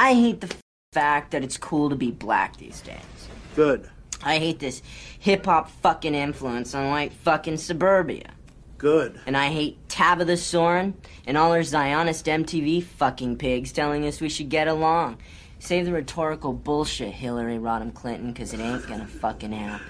I hate the fact that it's cool to be black these days. Good. I hate this hip hop fucking influence on white fucking suburbia. Good. And I hate Tabitha Soren and all her Zionist MTV fucking pigs telling us we should get along. Save the rhetorical bullshit, Hillary Rodham Clinton, because it ain't gonna fucking happen.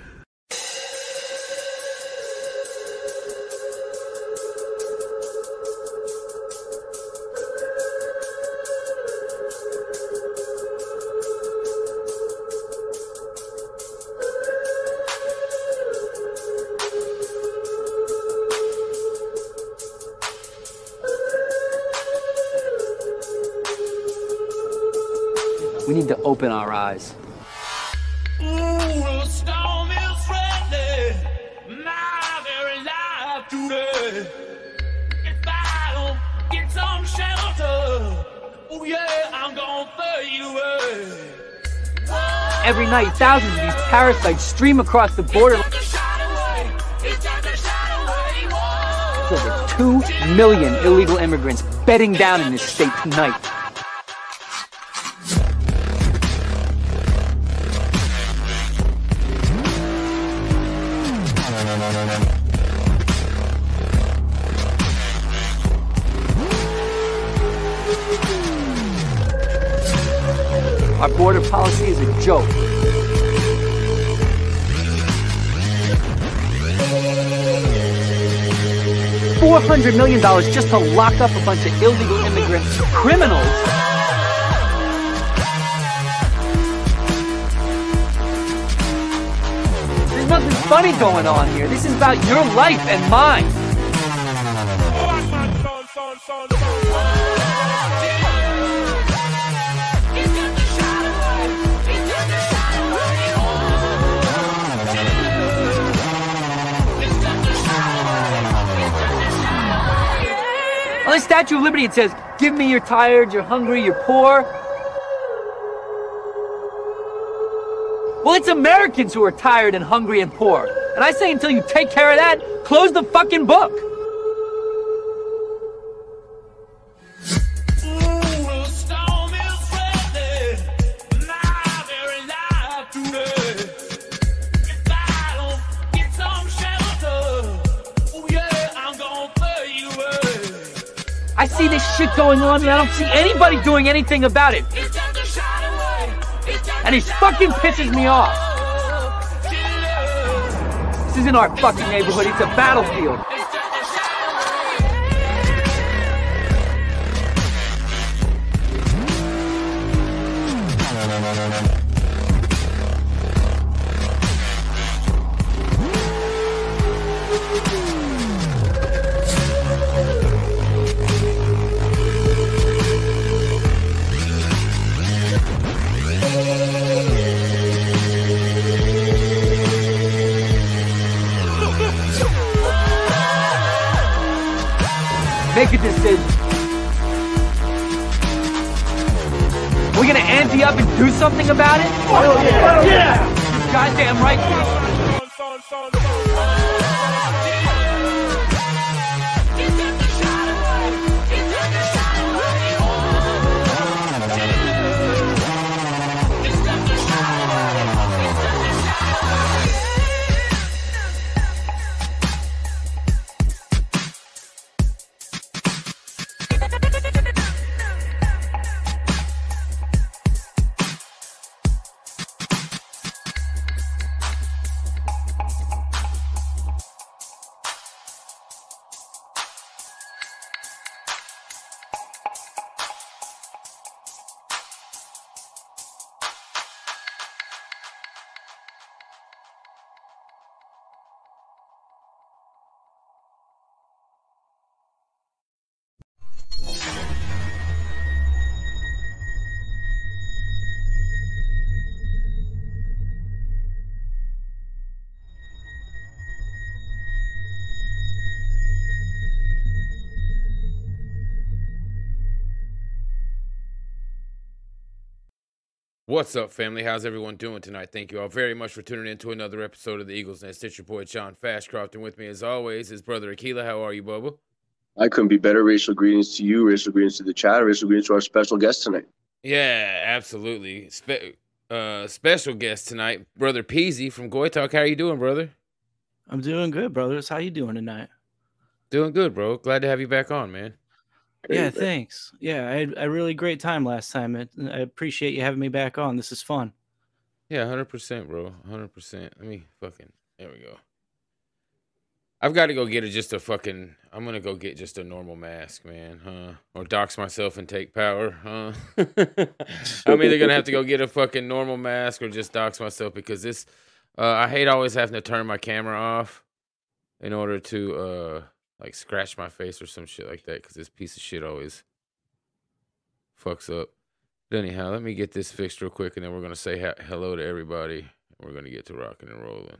Open our eyes. Ooh, storm is friendly. My very life today. If I don't get some shelter, oh yeah, I'm gonna fade away. Every night, thousands of these parasites stream across the border. It's just a shot away. A shot away. Whoa. There's over 2 million illegal immigrants bedding down in this state tonight. $100 million just to lock up a bunch of illegal immigrants, criminals. There's nothing funny going on here. This is about your life and mine. Statue of Liberty, it says, Give me you're tired, you're hungry, you're poor. Well, it's Americans who are tired and hungry and poor. And I say, until you take care of that, close the fucking book. I don't see anybody doing anything about it. And it fucking pisses me off. This isn't our fucking neighborhood, it's a battlefield. Something about it? Oh, yeah. yeah. Goddamn right. What's up, family? How's everyone doing tonight? Thank you all very much for tuning in to another episode of the Eagles Nest. It's your boy John Fashcroft, and with me, as always, is brother Akila. How are you, Bubba? I couldn't be better. Racial greetings to you, racial greetings to the chat, racial greetings to our special guest tonight. Yeah, absolutely. Spe- uh, special guest tonight, brother Peasy from Goy Talk. How you doing, brother? I'm doing good, brothers. How you doing tonight? Doing good, bro. Glad to have you back on, man. Yeah, thanks. Yeah, I had a really great time last time. It, I appreciate you having me back on. This is fun. Yeah, hundred percent, bro. Hundred percent. Let me fucking. There we go. I've got to go get a, just a fucking. I'm gonna go get just a normal mask, man, huh? Or dox myself and take power, huh? I'm either gonna have to go get a fucking normal mask or just dox myself because this. Uh, I hate always having to turn my camera off in order to uh like scratch my face or some shit like that because this piece of shit always fucks up. But anyhow, let me get this fixed real quick and then we're gonna say ha- hello to everybody. We're gonna get to rocking and rolling.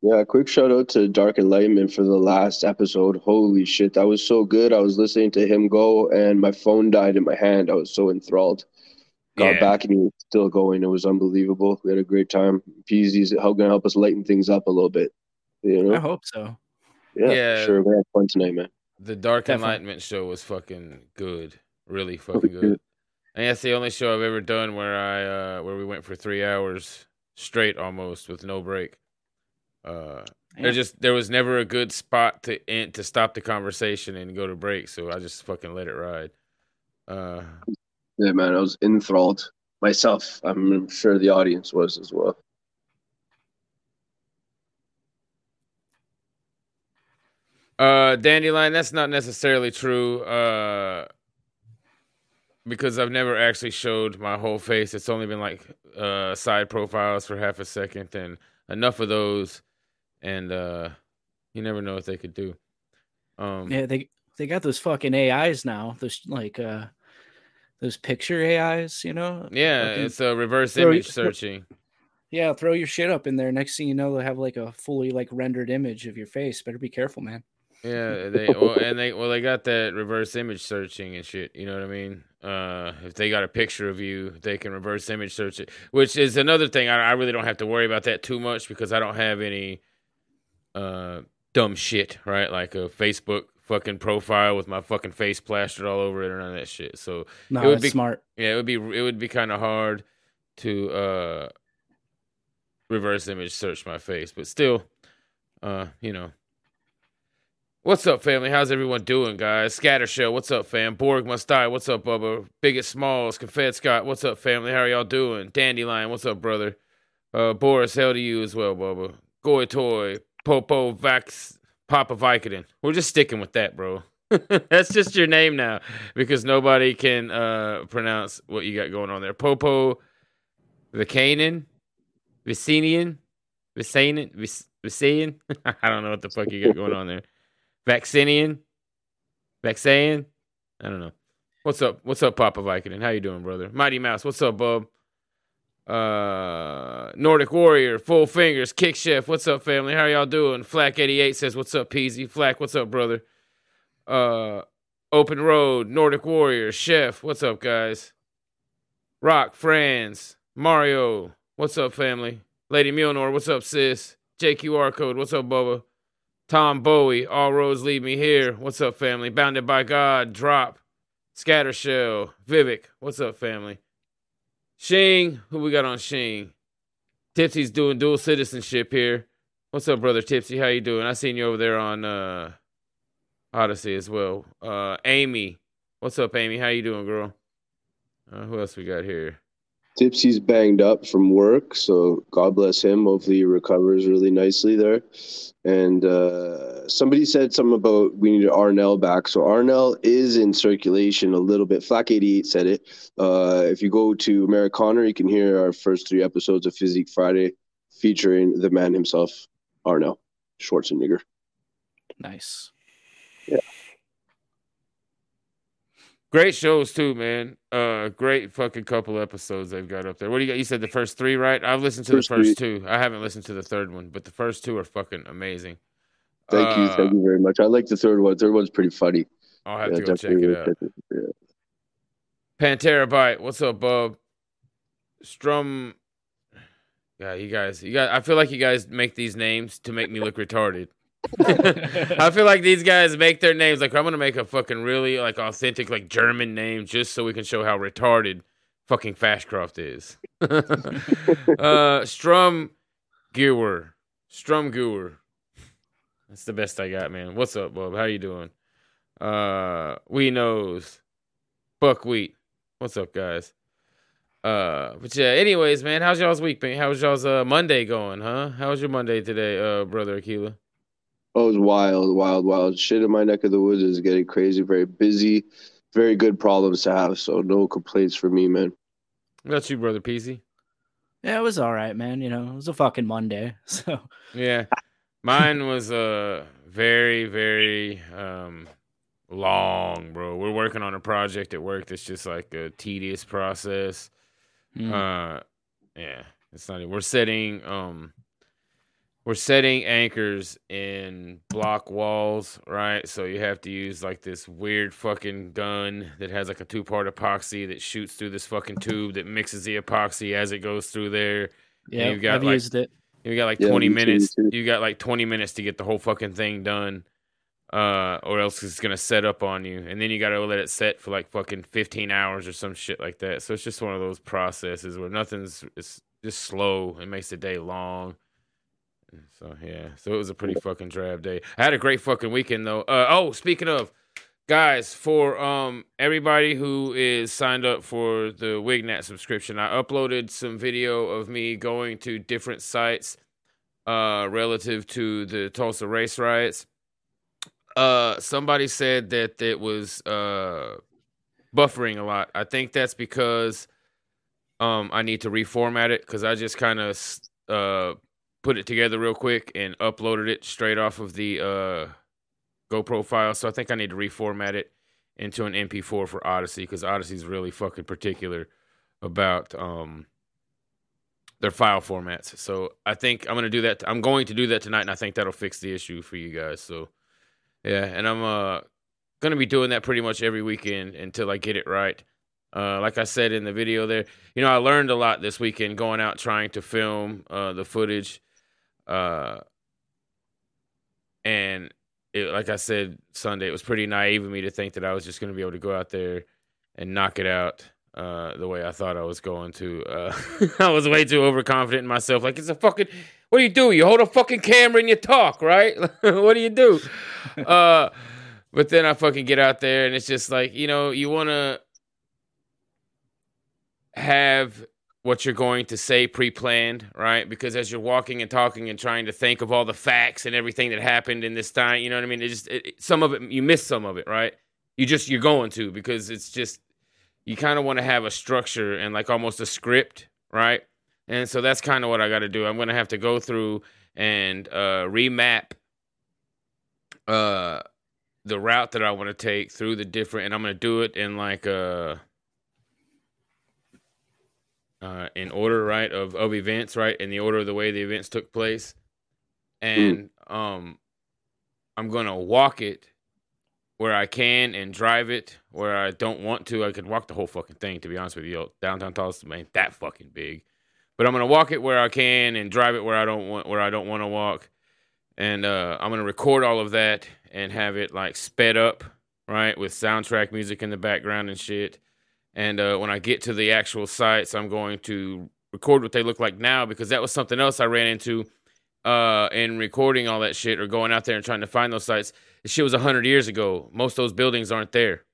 Yeah, quick shout out to Dark Enlightenment for the last episode. Holy shit, that was so good. I was listening to him go and my phone died in my hand. I was so enthralled. Got Yeah. back and he was still going. It was unbelievable. We had a great time. Peasy's gonna help us lighten things up a little bit. You know? I hope so. Yeah, Yeah. sure. We had fun tonight, man. The Dark Definitely. Enlightenment show was fucking good, really Really fucking good. good. And that's the only show I've ever done where I uh where we went for three hours straight almost with no break. Uh, Yeah. there just there was never a good spot to end, to stop the conversation and go to break, so I just fucking let it ride. Uh, Yeah, man. I was enthralled myself. I'm sure the audience was as well. Uh, Dandelion, that's not necessarily true. Uh, because I've never actually showed my whole face. It's only been like uh side profiles for half a second, and enough of those, and uh, you never know what they could do. Um, Yeah, they they got those fucking AIs now. Those like uh those picture AIs, you know? yeah, Fucking it's a reverse throw image searching. Yeah, throw your shit up in there. Next thing you know, they'll have like a fully like rendered image of your face. Better be careful, man. Yeah, they well, and they well they got that reverse image searching and shit. You know what I mean? Uh, if they got a picture of you, they can reverse image search it, which is another thing. I, I really don't have to worry about that too much because I don't have any uh dumb shit, right? Like a Facebook fucking profile with my fucking face plastered all over it or none of that shit. So No, It would be- smart. yeah, it would be it would be kind of hard to uh reverse image search my face, but still, uh, you know. What's up, family? How's everyone doing, guys? Scatter Show, what's up, fam? Borg must die, what's up, Bubba? Biggest Smalls, Confed Scott, what's up, family? How are y'all doing? Dandelion, what's up, brother? Uh, Boris, hell to you as well, Bubba. Goy Toy, Popo Vax, Papa Vicodin. We're just sticking with that, bro. That's just your name now because nobody can uh pronounce what you got going on there. Popo Vicanin, Vicinian, Vicanian, Vic- Vicayan. I don't know what the fuck you got going on there. Vaccinian, Vaxayan. I don't know. What's up? What's up, Papa Vicodin? How you doing, brother? Mighty Mouse. What's up, bub? Uh, Nordic Warrior, Full Fingers, Kick Chef. What's up, family? How y'all doing? Flack88 says, What's up, Peasy? Flack, what's up, brother? Uh, Open Road, Nordic Warrior, Chef. What's up, guys? Rock, Franz, Mario. What's up, family? Lady Mjolnir, what's up, sis? JQR code, what's up, Bubba? Tom Bowie, All Roads Lead Me Here. What's up, family? Bounded by God, Drop, Scattershell, Vivek. What's up, family? Shing, who we got on Shing? Tipsy's doing dual citizenship here. What's up, brother Tipsy? How you doing? I seen you over there on uh Odysee as well. Uh Amy. What's up, Amy? How you doing, girl? Uh, who else we got here? Tipsy's banged up from work, so God bless him. Hopefully, he recovers really nicely there. And uh, somebody said something about we need Arnell back. So Arnell is in circulation a little bit. Flack eighty eight said it. Uh, if you go to Americana, you can hear our first three episodes of Physique Friday, featuring the man himself, Arnell Schwarzenegger. Nice. Great shows too, man. Uh great fucking couple episodes they've got up there. What do you got? You said the first three, right? I've listened to First the first two. I haven't listened to the third one, but the first two are fucking amazing. Thank you, Uh, thank you very much. I like the third one. The Third one's pretty funny. I'll have Yeah, to go check it out. yeah. Pantera Bite, what's up, bub? Strum. Yeah, you guys, you guys. I feel like you guys make these names to make me look retarded. I feel like these guys make their names like I'm gonna make a fucking really like authentic like German name just so we can show how retarded fucking Fashcroft is. uh, Strum Gewer. Strum Gewer. That's the best I got, man. What's up, Bob? How you doing? Uh, we knows. Buckwheat. What's up, guys? Uh, but yeah. Anyways, man, how's y'all's week been? How's y'all's uh Monday going, huh? How's your Monday today, uh, brother Aquila? Oh, it was wild, wild, wild. Shit in my neck of the woods is getting crazy. Very busy. Very good problems to have. So no complaints for me, man. What about you, brother Peasy? Yeah, it was all right, man. You know, it was a fucking Monday. So Yeah. Mine was uh very, very um long, bro. We're working on a project at work that's just like a tedious process. mm, Uh yeah, it's not we're setting um we're setting anchors in block walls, right? So you have to use like this weird fucking gun that has like a two-part epoxy that shoots through this fucking tube that mixes the epoxy as it goes through there. yeah, you've got, I've like, used it. You got like Yeah, 20 me too, me minutes. too. You got like 20 minutes to get the whole fucking thing done. Uh, or else it's gonna set up on you, and then you gotta let it set for like fucking 15 hours or some shit like that. So it's just one of those processes where nothing's it's just slow. It makes the day long. So yeah, so it was a pretty fucking drab day. I had a great fucking weekend though. Uh, oh, speaking of, guys, for um everybody who is signed up for the Wignat subscription, I uploaded some video of me going to different sites uh relative to the Tulsa race riots. Uh somebody said that it was uh buffering a lot. I think that's because um I need to reformat it cuz I just kind of uh put it together real quick and uploaded it straight off of the uh GoPro file. So I think I need to reformat it into an MP4 for Odysee because Odysee's really fucking particular about um their file formats. So I think I'm gonna do that. I'm going to do that tonight, and I think that'll fix the issue for you guys. So yeah, and I'm uh gonna be doing that pretty much every weekend until I get it right. Uh, like I said in the video there, you know, I learned a lot this weekend going out trying to film uh, the footage. Uh, and it, like I said Sunday, it was pretty naive of me to think that I was just going to be able to go out there and knock it out uh, the way I thought I was going to. Uh, I was way too overconfident in myself. Like it's a fucking. What do you do? You hold a fucking camera and you talk, right? what do you do? uh, but then I fucking get out there and it's just like you know you want to have what you're going to say pre-planned, right? Because as you're walking and talking and trying to think of all the facts and everything that happened in this time, you know what I mean? It just it, some of it you miss some of it, right? You just you're going to because it's just you kind of want to have a structure and like almost a script, right? And so that's kind of what I got to do. I'm going to have to go through and uh remap uh the route that I want to take through the different and I'm going to do it in like uh uh, in order, right, of, of events, right, in the order of the way the events took place. And um, I'm going to walk it where I can and drive it where I don't want to. I could walk the whole fucking thing, to be honest with you. Downtown Tulsa ain't that fucking big. But I'm going to walk it where I can and drive it where I don't want where I don't want to walk. And uh, I'm going to record all of that and have it like sped up, right, with soundtrack music in the background and shit. And uh, when I get to the actual sites, I'm going to record what they look like now because that was something else I ran into uh, in recording all that shit or going out there and trying to find those sites. The shit was 100 years ago. Most of those buildings aren't there.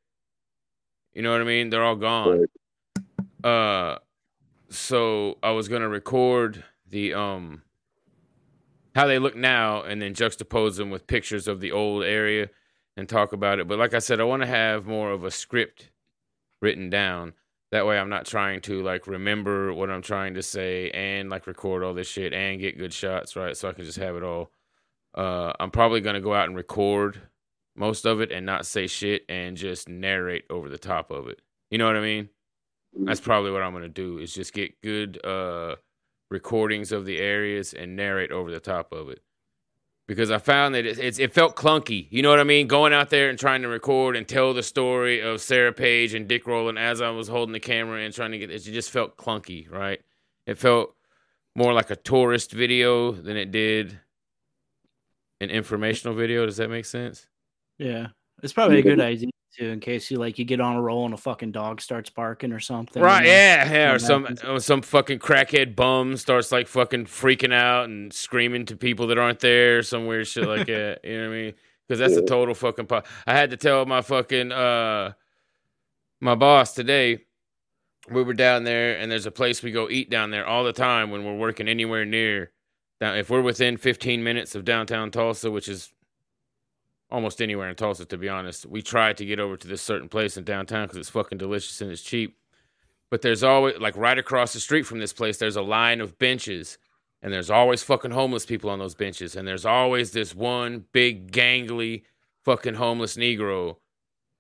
You know what I mean? They're all gone. Uh, so I was going to record the um how they look now and then juxtapose them with pictures of the old area and talk about it. But like I said, I want to have more of a script written down. That way I'm not trying to like remember what I'm trying to say and like record all this shit and get good shots, right? So I can just have it all. Uh I'm probably gonna go out and record most of it and not say shit and just narrate over the top of it. You know what I mean? That's probably what I'm gonna do is just get good uh recordings of the areas and narrate over the top of it because I found that it, it felt clunky. You know what I mean? Going out there and trying to record and tell the story of Sarah Page and Dick Rowland as I was holding the camera and trying to get it just felt clunky, right? It felt more like a tourist video than it did an informational video. Does that make sense? Yeah, it's probably a good idea too, in case you like you get on a roll and a fucking dog starts barking or something. Right, you know? yeah, yeah, or some or some fucking crackhead bum starts like fucking freaking out and screaming to people that aren't there, some weird shit like that. You know what I mean? Because that's a total fucking. Po- I had to tell my fucking uh my boss today. We were down there, and there's a place we go eat down there all the time when we're working anywhere near. Now, if we're within 15 minutes of downtown Tulsa, which is almost anywhere in Tulsa, to be honest, we try to get over to this certain place in downtown because it's fucking delicious and it's cheap. But there's always like right across the street from this place, there's a line of benches, and there's always fucking homeless people on those benches, and there's always this one big gangly fucking homeless Negro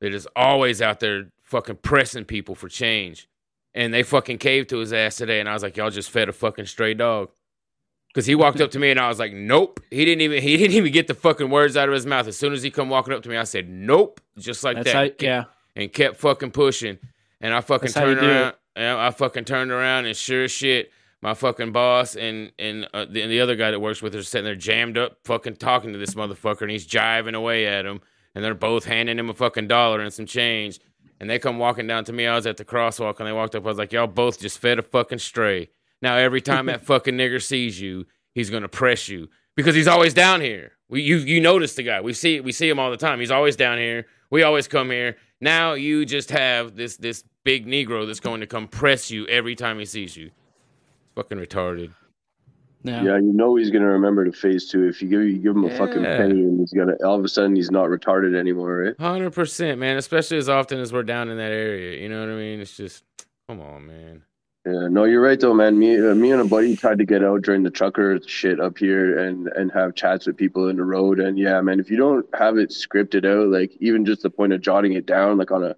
that is always out there fucking pressing people for change. And they fucking caved to his ass today, and I was like, y'all just fed a fucking stray dog. Cause he walked up to me and I was like, nope. He didn't even he didn't even get the fucking words out of his mouth. As soon as he come walking up to me, I said, nope, just like That's that. how, yeah. and kept fucking pushing. And I fucking That's turned around. And I fucking turned around and sure as shit, my fucking boss and and uh, the, and the other guy that works with her sitting there jammed up, fucking talking to this motherfucker, and he's jiving away at him. And they're both handing him a fucking dollar and some change. And they come walking down to me. I was at the crosswalk, and they walked up. I was like, "Y'all both just fed a fucking stray." Now every time that fucking nigger sees you, he's gonna press you because he's always down here. We you you notice the guy. We see we see him all the time. He's always down here. We always come here. Now you just have this this big Negro that's going to come press you every time he sees you. Fucking retarded. Yeah. Yeah, you know he's gonna remember to phase two. If you give you give him a fucking Yeah. penny, and he's gonna all of a sudden he's not retarded anymore, right? Hundred percent, man. Especially as often as we're down in that area. You know what I mean? It's just come on, man. Yeah, no, you're right though, man. Me, uh, me and a buddy tried to get out during the trucker shit up here and and have chats with people in the road. And yeah, man, if you don't have it scripted out, like even just the point of jotting it down, like on a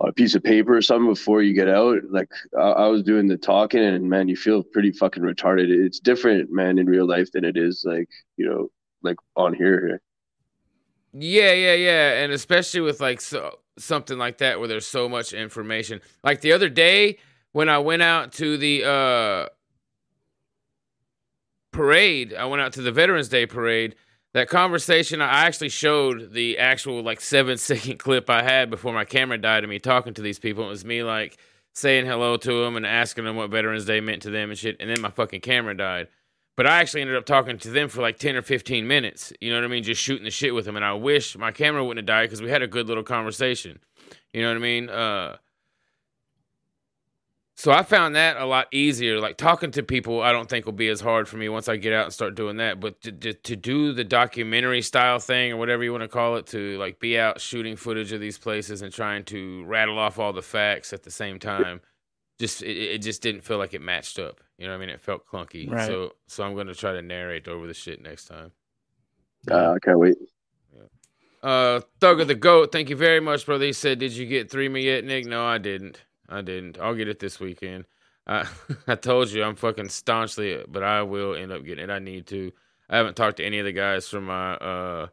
on a piece of paper or something before you get out, like I, I was doing the talking, and man, you feel pretty fucking retarded. It's different, man, in real life than it is like you know, like on here. Yeah, yeah, yeah, and especially with like so something like that where there's so much information. Like the other day when I went out to the uh parade, I went out to the Veterans Day parade. That conversation, I actually showed the actual like seven second clip I had before my camera died of me talking to these people. It was me like saying hello to them and asking them what Veterans Day meant to them and shit. And then my fucking camera died. But I actually ended up talking to them for like 10 or 15 minutes. You know what I mean? Just shooting the shit with them. And I wish my camera wouldn't have died because we had a good little conversation. You know what I mean? Uh, so I found that a lot easier. Like talking to people, I don't think will be as hard for me once I get out and start doing that. But to, to, to do the documentary style thing or whatever you want to call it, to like be out shooting footage of these places and trying to rattle off all the facts at the same time, just it, it just didn't feel like it matched up. You know what I mean? It felt clunky. Right. So so I'm gonna try to narrate over the shit next time. Uh, I can't wait. Uh, Thug of the Goat, thank you very much, brother. He said, "Did you get Threema yet, Nick?" No, I didn't. I didn't. I'll get it this weekend. I I told you I'm fucking staunchly, but I will end up getting it. I need to. I haven't talked to any of the guys from my uh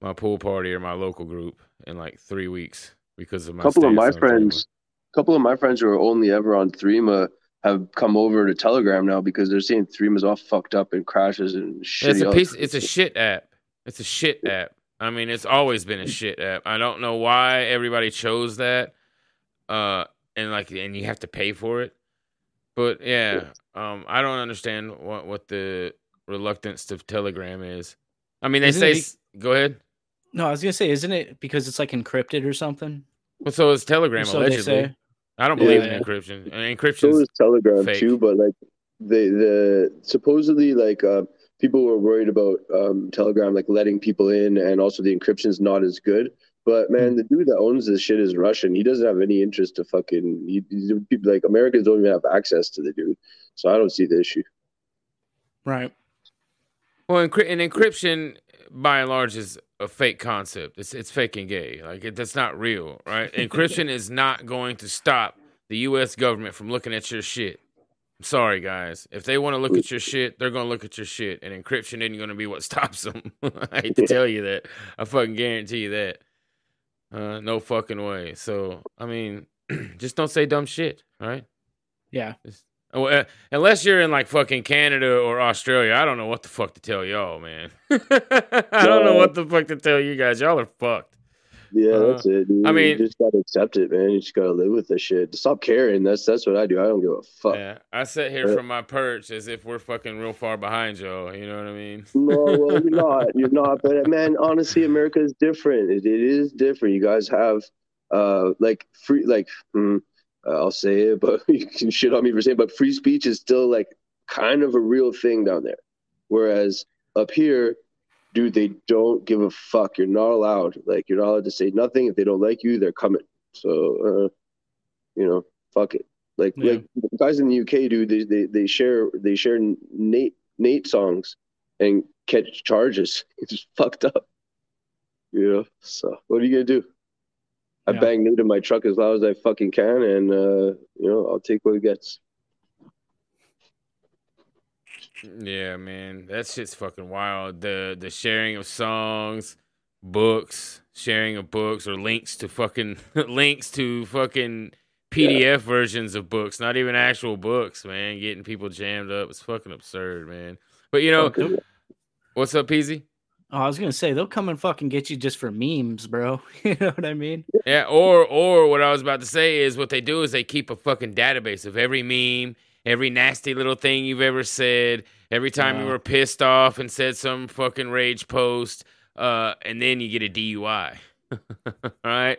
my pool party or my local group in like three weeks because of my. A couple of my friends, couple of my friends who are only ever on Threema have come over to Telegram now because they're seeing Threema's all fucked up and crashes and shit. It's a piece. It's a shit app. It's a shit app. I mean, it's always been a shit app. I don't know why everybody chose that. Uh, and like, and you have to pay for it. But yeah, um, I don't understand what what the reluctance to Telegram is. I mean, they Isn't say. it go ahead. No, I was gonna say, isn't it because it's like encrypted or something? Well, so is Telegram So they allegedly. say. I don't believe Yeah. in encryption. And So encryption. is Telegram fake. too, but like they the supposedly like uh, people were worried about um, Telegram like letting people in and also the encryption's not as good. But man, hmm. the dude that owns this shit is Russian. He doesn't have any interest to fucking he, he's- people like Americans don't even have access to the dude. So I don't see the issue. Right. Well, encry- and encryption by and large is a fake concept. It's it's fake and gay. Like it, that's not real, right? Encryption is not going to stop the U.S. government from looking at your shit. I'm sorry, guys. If they want to look at your shit, they're gonna look at your shit, and encryption isn't gonna be what stops them. I hate to tell you that. I fucking guarantee you that. Uh, no fucking way. So I mean, just don't say dumb shit, right? Yeah. Oh, uh, unless you're in like fucking Canada or Australia, I don't know what the fuck to tell y'all, man. I don't know what the fuck to tell you guys. Y'all are fucked. Yeah, Uh, that's it. Dude. I mean- you just gotta accept it, man. You just gotta live with this shit. Stop caring. That's that's what I do. I don't give a fuck. Yeah, I sit here Uh, from my perch as if we're fucking real far behind y'all. You know what I mean? No, well, you're not. You're not. But man, honestly, America is different. It, it is different. You guys have, uh, like free, like, hmm, uh, I'll say it, but you can shit on me for saying. But free speech is still like kind of a real thing down there. Whereas up here, dude, they don't give a fuck. You're not allowed. Like, you're not allowed to say nothing. If they don't like you, they're coming. So, uh, you know, fuck it. Like, Yeah. like guys in the UK, dude, they, they they share they share Nate Nate songs and catch charges. It's just fucked up. You know. So what are you gonna do? I Yeah. bang Nate in my truck as loud as I fucking can, and uh, you know I'll take what it gets. Yeah, man, that shit's fucking wild. The the sharing of songs, books, sharing of books, or links to fucking links to fucking PDF versions of books, not even actual books, man. Getting people jammed up. It's fucking absurd, man. But you know, what's up, Peasy? Oh, I was gonna say they'll come and fucking get you just for memes, bro. you know what I mean? Yeah, or or what I was about to say is what they do is they keep a fucking database of every meme, every nasty little thing you've ever said, every time you were pissed off and said some fucking rage post, uh, and then you get a DUI. right?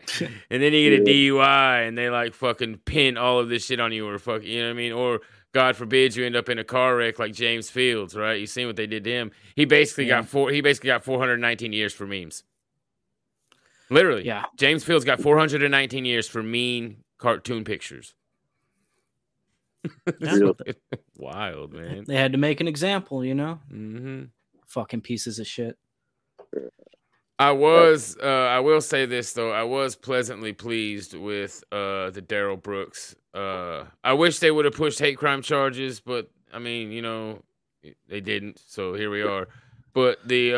And then you get a DUI and they like fucking pin all of this shit on you or fuck you know what I mean? Or God forbid you end up in a car wreck like James Fields, right? You seen what they did to him. He basically Yeah. got four he basically got 419 years for memes. Literally. Yeah. James Fields got 419 years for mean cartoon pictures. That's Wild, man. they had to make an example, you know? hmm Fucking pieces of shit. I was, uh, I will say this though, I was pleasantly pleased with uh, the Darrell Brooks. Uh, I wish they would have pushed hate crime charges, but I mean, you know, they didn't. So here we are. But the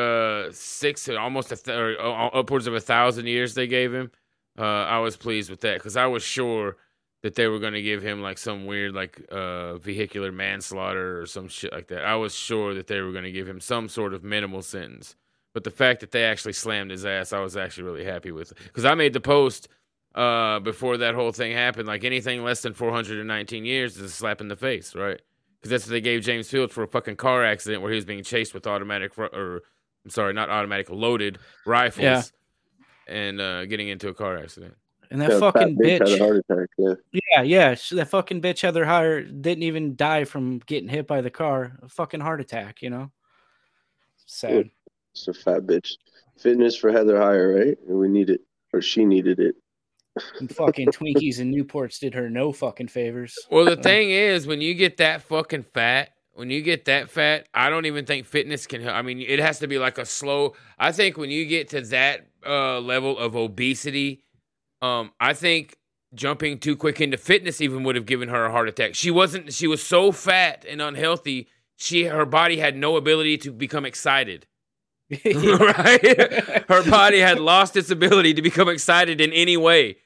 uh, six, almost a th- or, uh, upwards of a thousand years they gave him, uh, I was pleased with that because I was sure that they were going to give him like some weird like uh, vehicular manslaughter or some shit like that. I was sure that they were going to give him some sort of minimal sentence. But the fact that they actually slammed his ass, I was actually really happy with. Because I made the post uh, before that whole thing happened. Like anything less than 419 years is a slap in the face, right? Because that's what they gave James Fields for a fucking car accident where he was being chased with automatic, or I'm sorry, not automatic, loaded rifles, Yeah. and uh, getting into a car accident. And that Yeah, fat fucking bitch had a heart attack. Yeah. Yeah, yeah. sh- That fucking bitch Heather Heyer didn't even die from getting hit by the car. A fucking heart attack, you know? Sad. It's a fat bitch. Fitness for Heather Heyer, right? And we need it, or she needed it. And fucking Twinkies and Newports did her no fucking favors. Well, the thing is, when you get that fucking fat, when you get that fat, I don't even think fitness can help. I mean, it has to be like a slow. I think when you get to that uh, level of obesity, um, I think jumping too quick into fitness even would have given her a heart attack. She wasn't. She was so fat and unhealthy. She her body had no ability to become excited. right? her body had lost its ability to become excited in any way.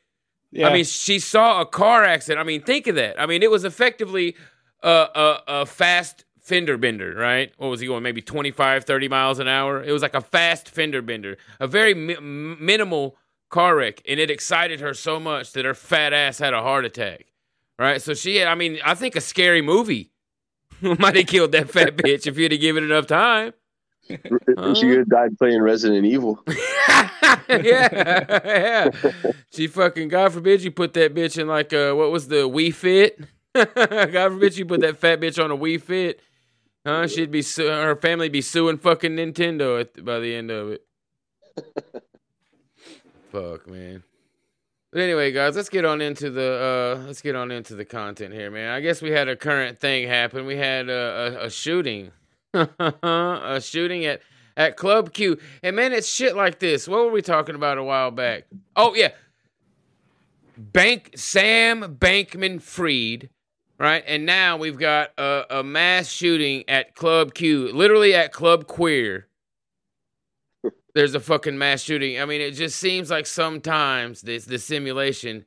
Yeah. I mean, she saw a car accident. I mean, think of that. I mean, it was effectively a, a, a fast fender bender, right? What was he going? Maybe 25, 30 miles an hour? It was like a fast fender bender, a very mi- minimal car wreck. And it excited her so much that her fat ass had a heart attack, right? So she had, I mean, I think a scary movie might have killed that fat bitch if you'd have given it enough time. She could have died playing Resident Evil. yeah, yeah. She fucking God forbid you put that bitch in like uh what was the Wii Fit? God forbid you put that fat bitch on a Wii Fit. Huh? She'd be su- her family be suing fucking Nintendo at, by the end of it. Fuck, man. But anyway, guys, let's get on into the uh let's get on into the content here, man. I guess we had a current thing happen. We had a, a, a shooting, a shooting at at Club Q. And man, it's shit like this. What were we talking about a while back? Oh yeah, Bank Sam Bankman Fried, right? And now we've got a, a mass shooting at Club Q, literally at Club Queer. There's a fucking mass shooting. I mean, it just seems like sometimes this the simulation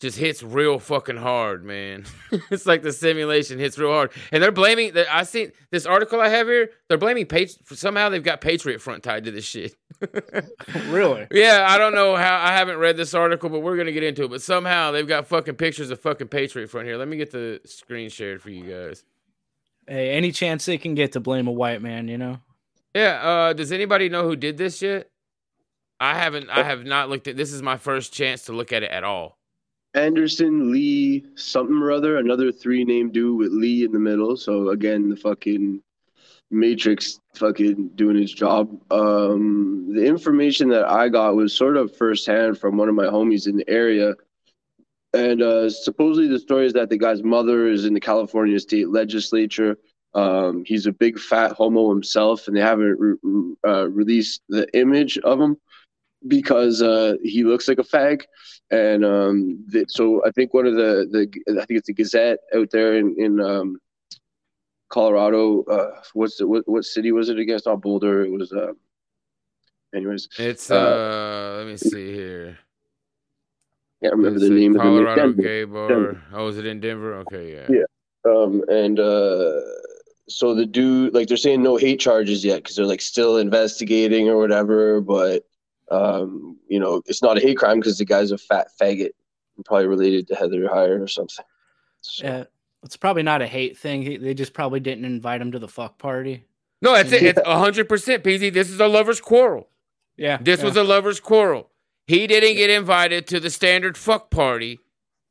just hits real fucking hard, man. it's like the simulation hits real hard, and they're blaming. I see this article I have here. They're blaming Patri- somehow they've got Patriot Front tied to this shit. really? Yeah, I don't know how. I haven't read this article, but we're gonna get into it. But somehow they've got fucking pictures of fucking Patriot front here. Let me get the screen shared for you guys. Hey, any chance they can get to blame a white man, you know? Yeah. Uh, does anybody know who did this yet? I haven't. I have not looked at. This is my first chance to look at it at all. Anderson, Lee, something or other, another three name dude with Lee in the middle. So again, the fucking Matrix fucking doing his job. Um, the information that I got was sort of firsthand from one of my homies in the area. And uh, supposedly the story is that the guy's mother is in the California state legislature. Um, he's a big fat homo himself, and they haven't re- uh, released the image of him because uh, he looks like a fag. And um, so I think one of the, the I think it's the Gazette out there in, in um, Colorado. Uh, what's the, what, what city was it again? It's not Boulder. It was, uh, anyways, It's Uh, uh. let me see here. can't remember Let's the name of Colorado gay bar. Denver. Oh, is it in Denver? Okay, yeah. Yeah. Um, and uh, so the dude, like, they're saying no hate charges yet because they're like still investigating or whatever. But um, you know, it's not a hate crime because the guy's a fat faggot, probably related to Heather Heyer or something. So, Yeah. It's probably not a hate thing. They just probably didn't invite him to the fuck party. No, it's it's hundred percent, Peasy. This is a lovers' quarrel. Yeah. This yeah. was a lovers' quarrel. He didn't get invited to the standard fuck party,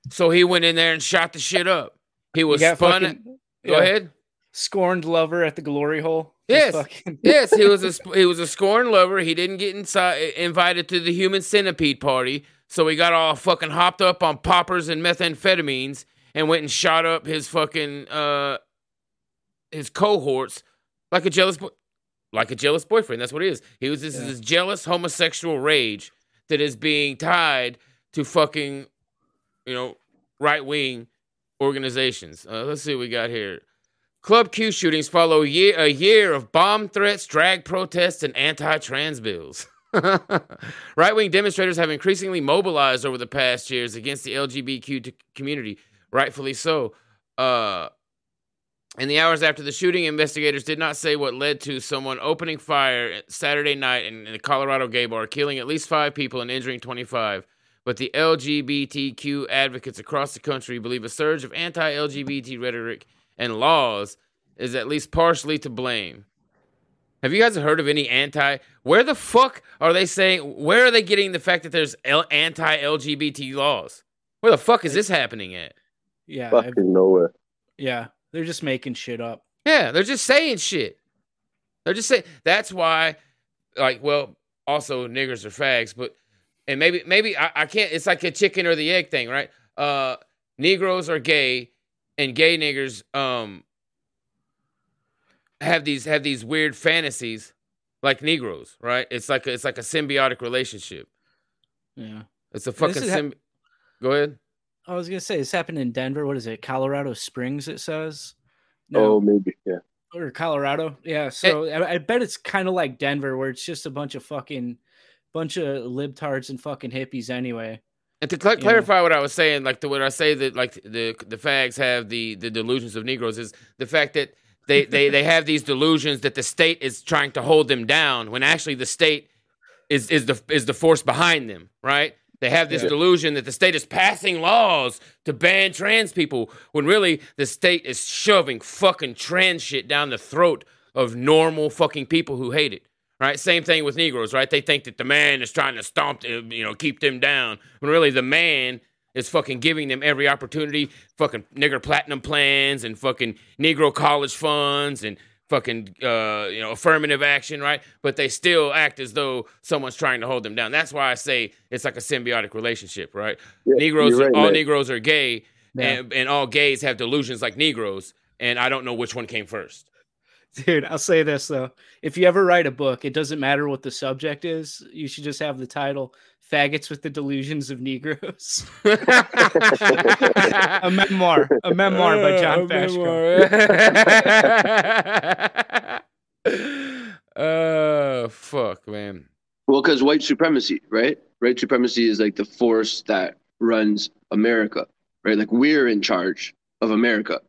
so he went in there and shot the shit up. He was got spun. fucking- Go yeah. ahead. Scorned lover at the glory hole. Yes. fucking- yes, he was a he was a scorn lover. He didn't get inside invited to the human centipede party, so he got all fucking hopped up on poppers and methamphetamines and went and shot up his fucking uh his cohorts like a jealous boy, like a jealous boyfriend. That's what he is. He was this, Yeah. this jealous homosexual rage that is being tied to fucking you know right wing organizations. Uh, let's see what we got here. Club Q shootings follow year, a year of bomb threats, drag protests, and anti trans bills. right wing demonstrators have increasingly mobilized over the past years against the LGBTQ community, rightfully so. Uh, in the hours after the shooting, investigators did not say what led to someone opening fire Saturday night in, in a Colorado gay bar, killing at least five people and injuring 25. But the LGBTQ advocates across the country believe a surge of anti LGBT rhetoric and laws is at least partially to blame. Have you guys heard of any anti? Where the fuck are they saying? Where are they getting the fact that there's L- anti-LGBT laws? Where the fuck is this happening at? yeah. I've- fucking nowhere. yeah. They're just making shit up. Yeah, they're just saying shit. They're just saying that's why, like, well, also niggers are fags, but and maybe maybe I, I can't. It's like a chicken or the egg thing, right? Uh, Negroes are gay, and gay niggers um have these have these weird fantasies like Negroes, right? It's like a, it's like a symbiotic relationship. Yeah. It's a fucking is ha- Go ahead. I was gonna say this happened in Denver. What is it? Colorado Springs. It says. Oh, maybe. Yeah. or Colorado. Yeah. So I, I bet it's kind of like Denver, where it's just a bunch of fucking bunch of libtards and fucking hippies anyway. And to cl- Yeah. clarify what I was saying, like the when I say that like the the fags have the the delusions of Negroes is the fact that they they they have these delusions that the state is trying to hold them down when actually the state is is the is the force behind them, right? They have this Yeah. delusion that the state is passing laws to ban trans people when really the state is shoving fucking trans shit down the throat of normal fucking people who hate it. Right? Same thing with Negroes, right? They think that the man is trying to stomp, them, you know, keep them down. When really the man is fucking giving them every opportunity, fucking nigger platinum plans and fucking Negro college funds and fucking uh, you know affirmative action, right? But they still act as though someone's trying to hold them down. That's why I say it's like a symbiotic relationship, right? Yeah, Negroes, right, all man. Negroes are gay, Yeah. and, and all gays have delusions like Negroes, and I don't know which one came first. Dude, I'll say this though. If you ever write a book, it doesn't matter what the subject is. You should just have the title Faggots with the Delusions of Negroes. a memoir. A memoir by John Fashko. Fashko. uh, fuck, man. Well, because white supremacy, right? White supremacy is like the force that runs America, right? Like we're in charge of America, I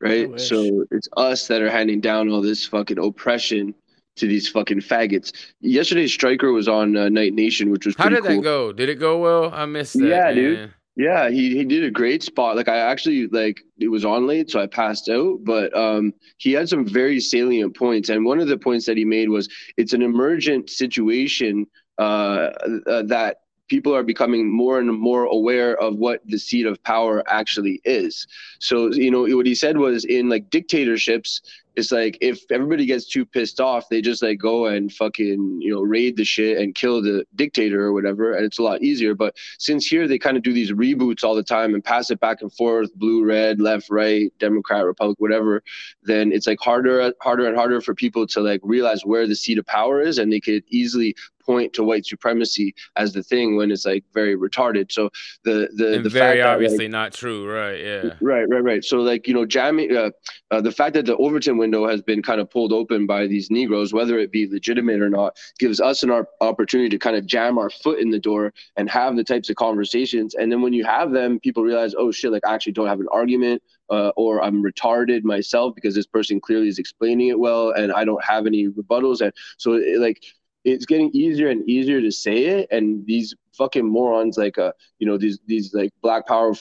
right? So it's us that are handing down all this fucking oppression to these fucking faggots. Yesterday, Striker was on uh, Night Nation, which was How did cool. that go? Did it go well? I missed that. Yeah, dude. Yeah, he he did a great spot. Like I actually like it was on late, so I passed out. But um, he had some very salient points, and one of the points that he made was it's an emergent situation uh, uh, that people are becoming more and more aware of what the seat of power actually is. So you know what he said was in like dictatorships, it's like if everybody gets too pissed off, they just like go and fucking you know raid the shit and kill the dictator or whatever, and it's a lot easier. But since here they kind of do these reboots all the time and pass it back and forth, blue, red, left, right, Democrat, Republic, whatever, then it's like harder, harder and harder for people to like realize where the seat of power is, and they could easily point to white supremacy as the thing when it's like very retarded. So the the And the very fact that, like, obviously not true, right? Yeah. Right, right, right. So, like you know, jamming uh, uh, the fact that the Overton window has been kind of pulled open by these Negroes, whether it be legitimate or not, gives us an opportunity to kind of jam our foot in the door and have the types of conversations. And then when you have them, people realize, oh shit, like I actually don't have an argument, uh, or I'm retarded myself because this person clearly is explaining it well, and I don't have any rebuttals. And so, it, like. It's getting easier and easier to say it, and these fucking morons, like uh, you know, these these like Black Power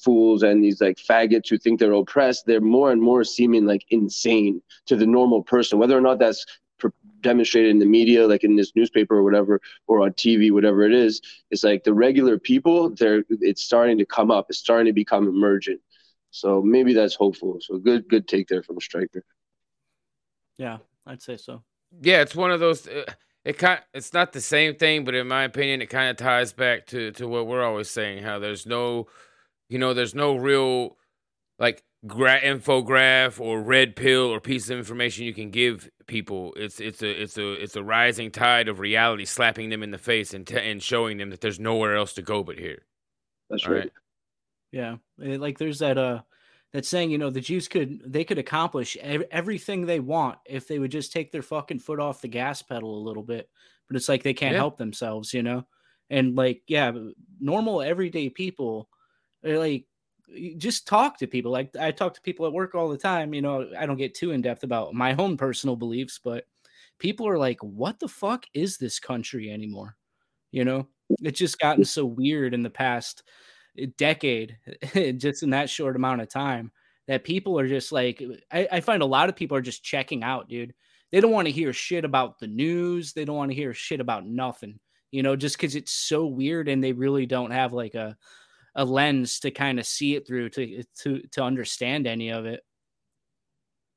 fools and these like faggots who think they're oppressed, they're more and more seeming like insane to the normal person, whether or not that's pr- demonstrated in the media, like in this newspaper or whatever, or on TV, whatever it is. It's like the regular people, they're it's starting to come up, it's starting to become emergent. So maybe that's hopeful. So good, good take there from a striker. Yeah, I'd say so. Yeah, it's one of those. Uh, it kind. It's not the same thing, but in my opinion, it kind of ties back to to what we're always saying: how there's no, you know, there's no real like gra- infograph or red pill or piece of information you can give people. It's it's a it's a it's a rising tide of reality slapping them in the face and t- and showing them that there's nowhere else to go but here. That's All right. right. Yeah, Eh, like there's that uh that saying, you know, the Jews could they could accomplish ev- everything they want if they would just take their fucking foot off the gas pedal a little bit. But it's like they can't Yeah. help themselves, you know. And like, yeah, normal everyday people, eh, like, just talk to people. Like I talk to people at work all the time. You know, I don't get too in depth about my own personal beliefs, but people are like, "What the fuck is this country anymore?" You know, it's just gotten so weird in the past decade, just in that short amount of time, that people are just like, I, I find a lot of people are just checking out, dude. They don't want to hear shit about the news. They don't want to hear shit about nothing, you know, just because it's so weird and they really don't have like a a lens to kind of see it through to to to understand any of it.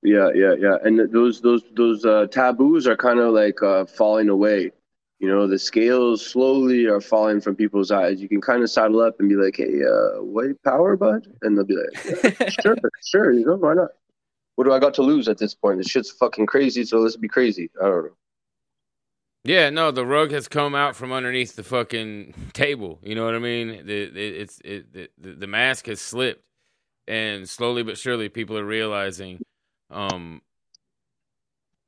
Yeah, yeah, yeah. And those those those uh, taboos are kind of like uh, falling away. You know, the scales slowly are falling from people's eyes. You can kind of saddle up and be like, "Hey, uh, white power, bud," and they'll be like, yeah, "Sure, sure, you know, why not? What do I got to lose at this point? This shit's fucking crazy, so let's be crazy." I don't know. Yeah, no, the rug has come out from underneath the fucking table. You know what I mean? The, the it's it, the, the the mask has slipped, and slowly but surely, people are realizing, um,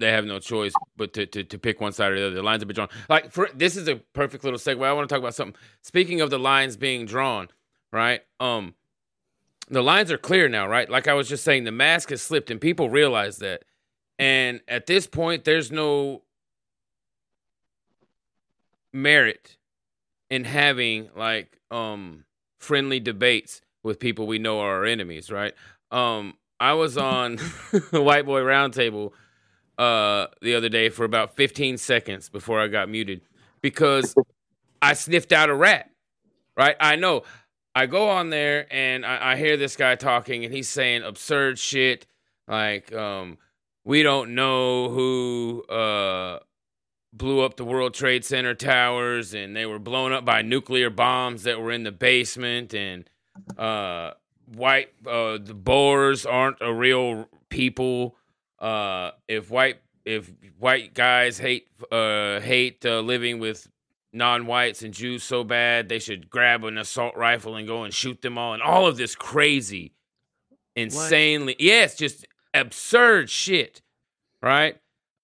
they have no choice but to, to to pick one side or the other. The lines have been drawn. Like for this is a perfect little segue. I want to talk about something. Speaking of the lines being drawn, right? Um, the lines are clear now, right? Like I was just saying, the mask has slipped, and people realize that. And at this point, there's no merit in having like um friendly debates with people we know are our enemies, right? Um I was on the White Boy Roundtable uh the other day for about 15 seconds before I got muted because I sniffed out a rat. Right? I know. I go on there and I, I hear this guy talking and he's saying absurd shit like um we don't know who uh blew up the World Trade Center towers and they were blown up by nuclear bombs that were in the basement and uh white uh the Boers aren't a real people uh if white if white guys hate uh hate uh, living with non-whites and Jews so bad they should grab an assault rifle and go and shoot them all and all of this crazy insanely yes just absurd shit right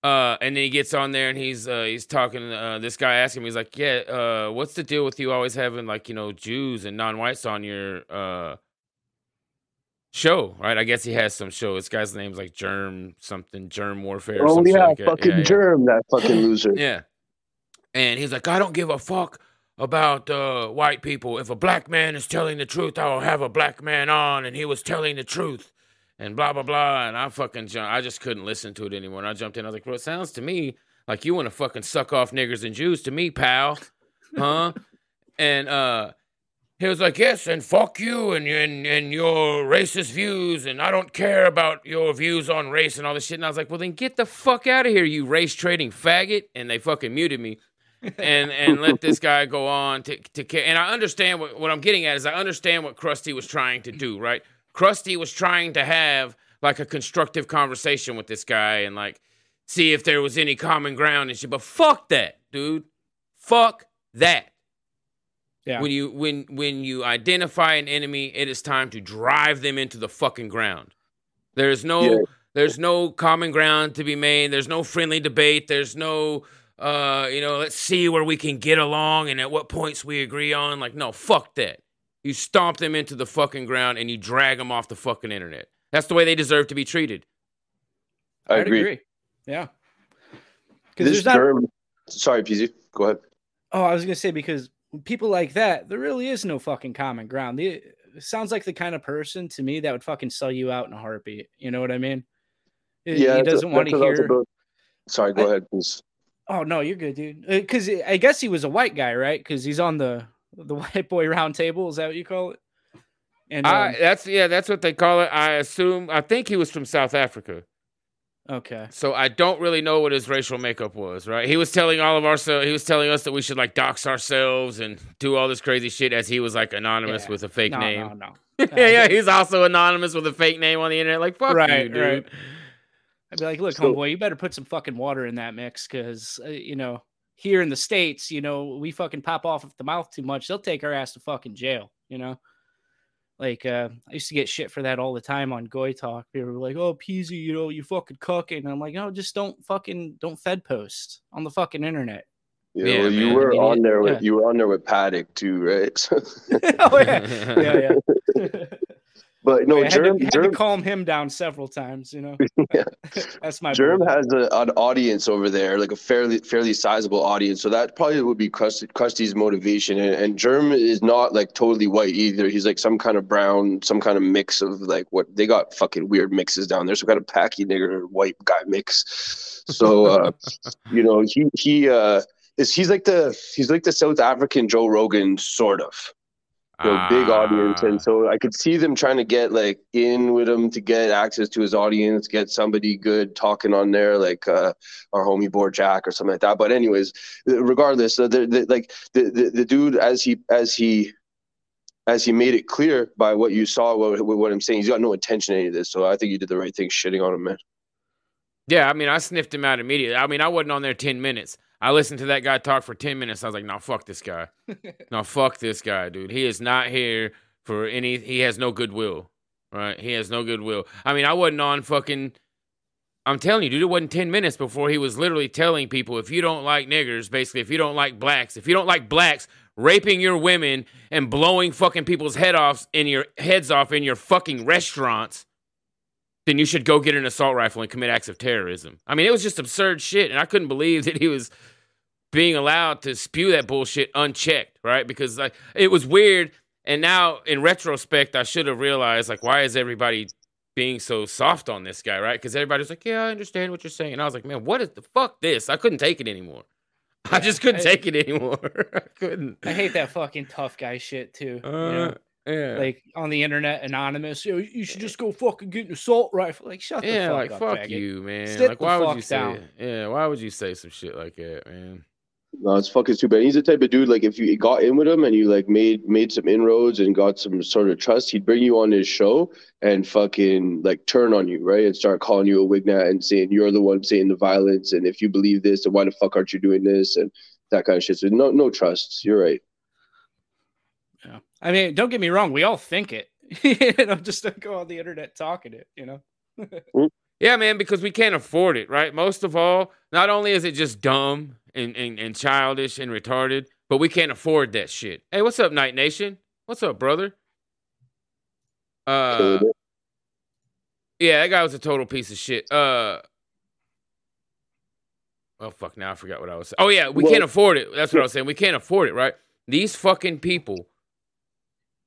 uh, and then he gets on there and he's uh, he's talking. Uh, this guy asking me, he's like, "Yeah, uh, what's the deal with you always having like you know Jews and non-whites on your uh, show, right? I guess he has some show. This guy's name's like Germ something, Germ Warfare. Oh yeah, like fucking Yeah, yeah. germ, that fucking loser. Yeah. And he's like, I don't give a fuck about uh, white people. If a black man is telling the truth, I will have a black man on, and he was telling the truth, and blah blah blah. And I fucking, I just couldn't listen to it anymore. And I jumped in. I was like, bro, it sounds to me like you want to fucking suck off niggers and Jews to me, pal, huh? and uh, he was like, yes, and fuck you and and and your racist views, and I don't care about your views on race and all this shit. And I was like, well, then get the fuck out of here, you race trading faggot. And they fucking muted me. and and let this guy go on to to ca- and I understand what, what I'm getting at is I understand what Krusty was trying to do, right? Krusty was trying to have like a constructive conversation with this guy and like see if there was any common ground and shit. But fuck that, dude. Fuck that. Yeah. When you when when you identify an enemy, it is time to drive them into the fucking ground. There's no Yeah. there's no common ground to be made. There's no friendly debate. There's no uh, you know, let's see where we can get along and at what points we agree on. Like, no, fuck that. You stomp them into the fucking ground and you drag them off the fucking internet. That's the way they deserve to be treated. I I'd agree. Yeah. Because This there's not. germ. Sorry, Peasy. Go ahead. Oh, I was gonna say because people like that, there really is no fucking common ground. The, sounds like the kind of person to me that would fucking sell you out in a heartbeat. You know what I mean? Yeah, he doesn't want to what I was hear. about- Sorry, go I- ahead, please. Oh no, you're good, dude. Because I guess he was a white guy, right? Because he's on the the white boy round table. Is that what you call it? And um, I, that's yeah, that's what they call it. I assume I think he was from South Africa. Okay, So I don't really know what his racial makeup was, right? He was telling all of our so he was telling us that we should like dox ourselves and do all this crazy shit as he was like anonymous Yeah. with a fake no, name. no, no. yeah, yeah, he's also anonymous with a fake name on the internet. Like fuck you, Right, dude. right. I'd be like, look, So- homeboy, you better put some fucking water in that mix, because uh, you know here in the states, you know we fucking pop off at the mouth too much, they'll take our ass to fucking jail. You know, like uh, I used to get shit for that all the time on Goy Talk. People were like, "Oh, Peasy, you know, you fucking cucking." And I'm like, no, just don't fucking don't Fed post on the fucking internet. Yeah, Yeah, well, you man. were on there with Yeah. you were on there with Paddock too, right? Oh yeah, yeah, yeah. but no, had, Germ to, had to calm him down several times. You know, Yeah. that's my Germ boy. has a, an audience over there, like a fairly fairly sizable audience. So that probably would be Krusty, Krusty's motivation. And, and Germ is not like totally white either. He's like some kind of brown, some kind of mix of like what they got fucking weird mixes down there. Some kind of packy nigger white guy mix. So uh, you know, he he uh is he's like the he's like the South African Joe Rogan sort of. You know, big audience, Ah. and so I could see them trying to get like in with him to get access to his audience, get somebody good talking on there, like uh, our homie Board Jack or something like that. But anyways, regardless, uh, the, the, like the, the the dude as he as he as he made it clear by what you saw, what, what I'm saying, he's got no intention in any of this. So I think you did the right thing, shitting on him, man. Yeah, I mean, I sniffed him out immediately. I mean, I wasn't on there 10 minutes. I listened to that guy talk for 10 minutes. I was like, no, fuck this guy. no, fuck this guy, dude. He is not here for any, he has no goodwill, right? He has no goodwill. I mean, I wasn't on fucking, I'm telling you, dude, it wasn't 10 minutes before he was literally telling people if you don't like niggers, basically, if you don't like blacks, if you don't like blacks raping your women and blowing fucking people's head off in your heads off in your fucking restaurants, then you should go get an assault rifle and commit acts of terrorism. I mean, it was just absurd shit, and I couldn't believe that he was being allowed to spew that bullshit unchecked, right? Because like it was weird, and now in retrospect, I should have realized like why is everybody being so soft on this guy, right? Because everybody's like, yeah, I understand what you're saying, and I was like, man, what is the fuck this? I couldn't take it anymore. I just couldn't I- take it anymore. I couldn't. I hate that fucking tough guy shit too. you uh, know? Yeah. Like on the internet, anonymous. You, know, you should just go fucking get an assault rifle. Like shut yeah, the fuck like up, fuck faggot. you, man. Sit like the why would fuck you say? down. Yeah, why would you say some shit like that, man? No, it's fucking stupid. He's the type of dude like if you got in with him and you like made made some inroads and got some sort of trust, he'd bring you on his show and fucking like turn on you, right? And start calling you a wignat and saying you're the one saying the violence and if you believe this, then why the fuck aren't you doing this and that kind of shit. So no no trust. You're right. Yeah. I mean, don't get me wrong. We all think it. you know, just don't go on the internet talking it. You know. Yeah, man, because we can't afford it, right? Most of all, not only is it just dumb and, and, and childish and retarded, but we can't afford that shit. Hey, what's up, Night Nation? What's up, brother? Uh, Yeah, that guy was a total piece of shit. Uh Oh fuck, now I forgot what I was saying. Oh yeah, we Well- can't afford it. That's what I was saying. We can't afford it, right? These fucking people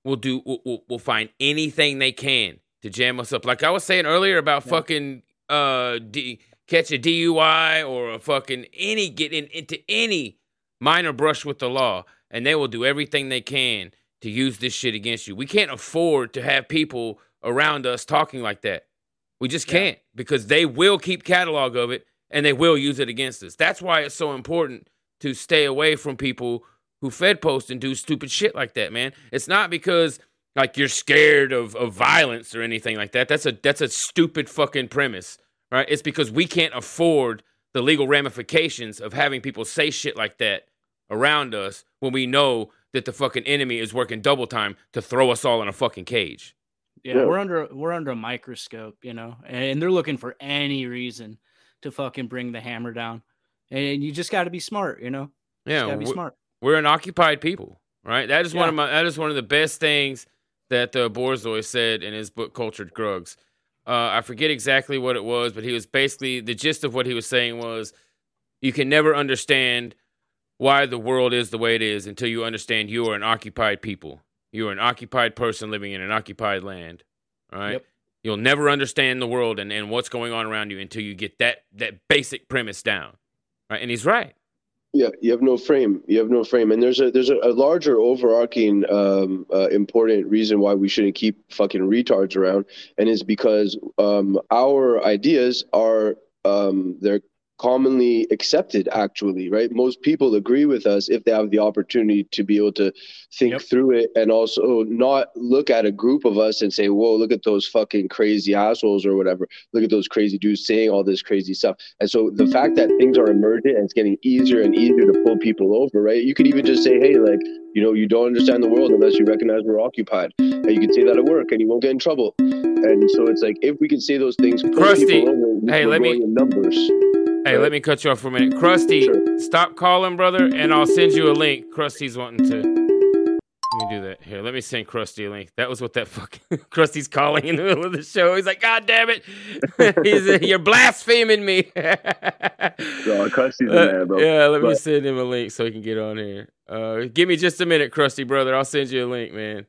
will do will, will, find anything they can to jam us up. Like I was saying earlier about fucking uh D, catch a DUI or a fucking any getting into any minor brush with the law, and they will do everything they can to use this shit against you. We can't afford to have people around us talking like that. We just can't because they will keep catalog of it and they will use it against us. That's why it's so important to stay away from people who fed post and do stupid shit like that, man. It's not because like you're scared of, of violence or anything like that. That's a that's a stupid fucking premise, right? It's because we can't afford the legal ramifications of having people say shit like that around us when we know that the fucking enemy is working double time to throw us all in a fucking cage. Yeah, Yeah. we're under we're under a microscope, you know, and they're looking for any reason to fucking bring the hammer down. And you just got to be smart, you know. Yeah, Just got to be we- smart. We're an occupied people, right? That is one of my that is one of the best things that uh, Borzoi said in his book Cultured Drugs. Uh, I forget exactly what it was, but he was basically the gist of what he was saying was you can never understand why the world is the way it is until you understand you are an occupied people. You are an occupied person living in an occupied land. Right. Yep. You'll never understand the world and, and what's going on around you until you get that that basic premise down. Right. And he's right. Yeah, you have no frame. You have no frame, and there's a there's a, a larger overarching um, uh, important reason why we shouldn't keep fucking retards around, and it's because um, our ideas are um, they're commonly accepted. Actually, right? Most people agree with us if they have the opportunity to be able to think Yep. through it, and also not look at a group of us and say, "Whoa, look at those fucking crazy assholes" or whatever. Look at those crazy dudes saying all this crazy stuff. And so the fact that things are emergent and it's getting easier and easier to pull people over, right? You could even just say, hey, like, you know, you don't understand the world unless you recognize we're occupied. And you can say that at work and you won't get in trouble. And so it's like, if we can say those things, pull Krusty, people over, hey, let me- numbers. Hey, let me cut you off for a minute. Krusty, Sure. stop calling, brother, and I'll send you a link. Krusty's wanting to. Let me do that. Here, let me send Krusty a link. That was what that fucking Krusty's calling in the middle of the show. He's like, God damn it. He's, you're blaspheming me. No, Krusty's the Uh, man, bro. yeah, let me send him a link so he can get on here. Uh, give me just a minute, Krusty, brother. I'll send you a link, man.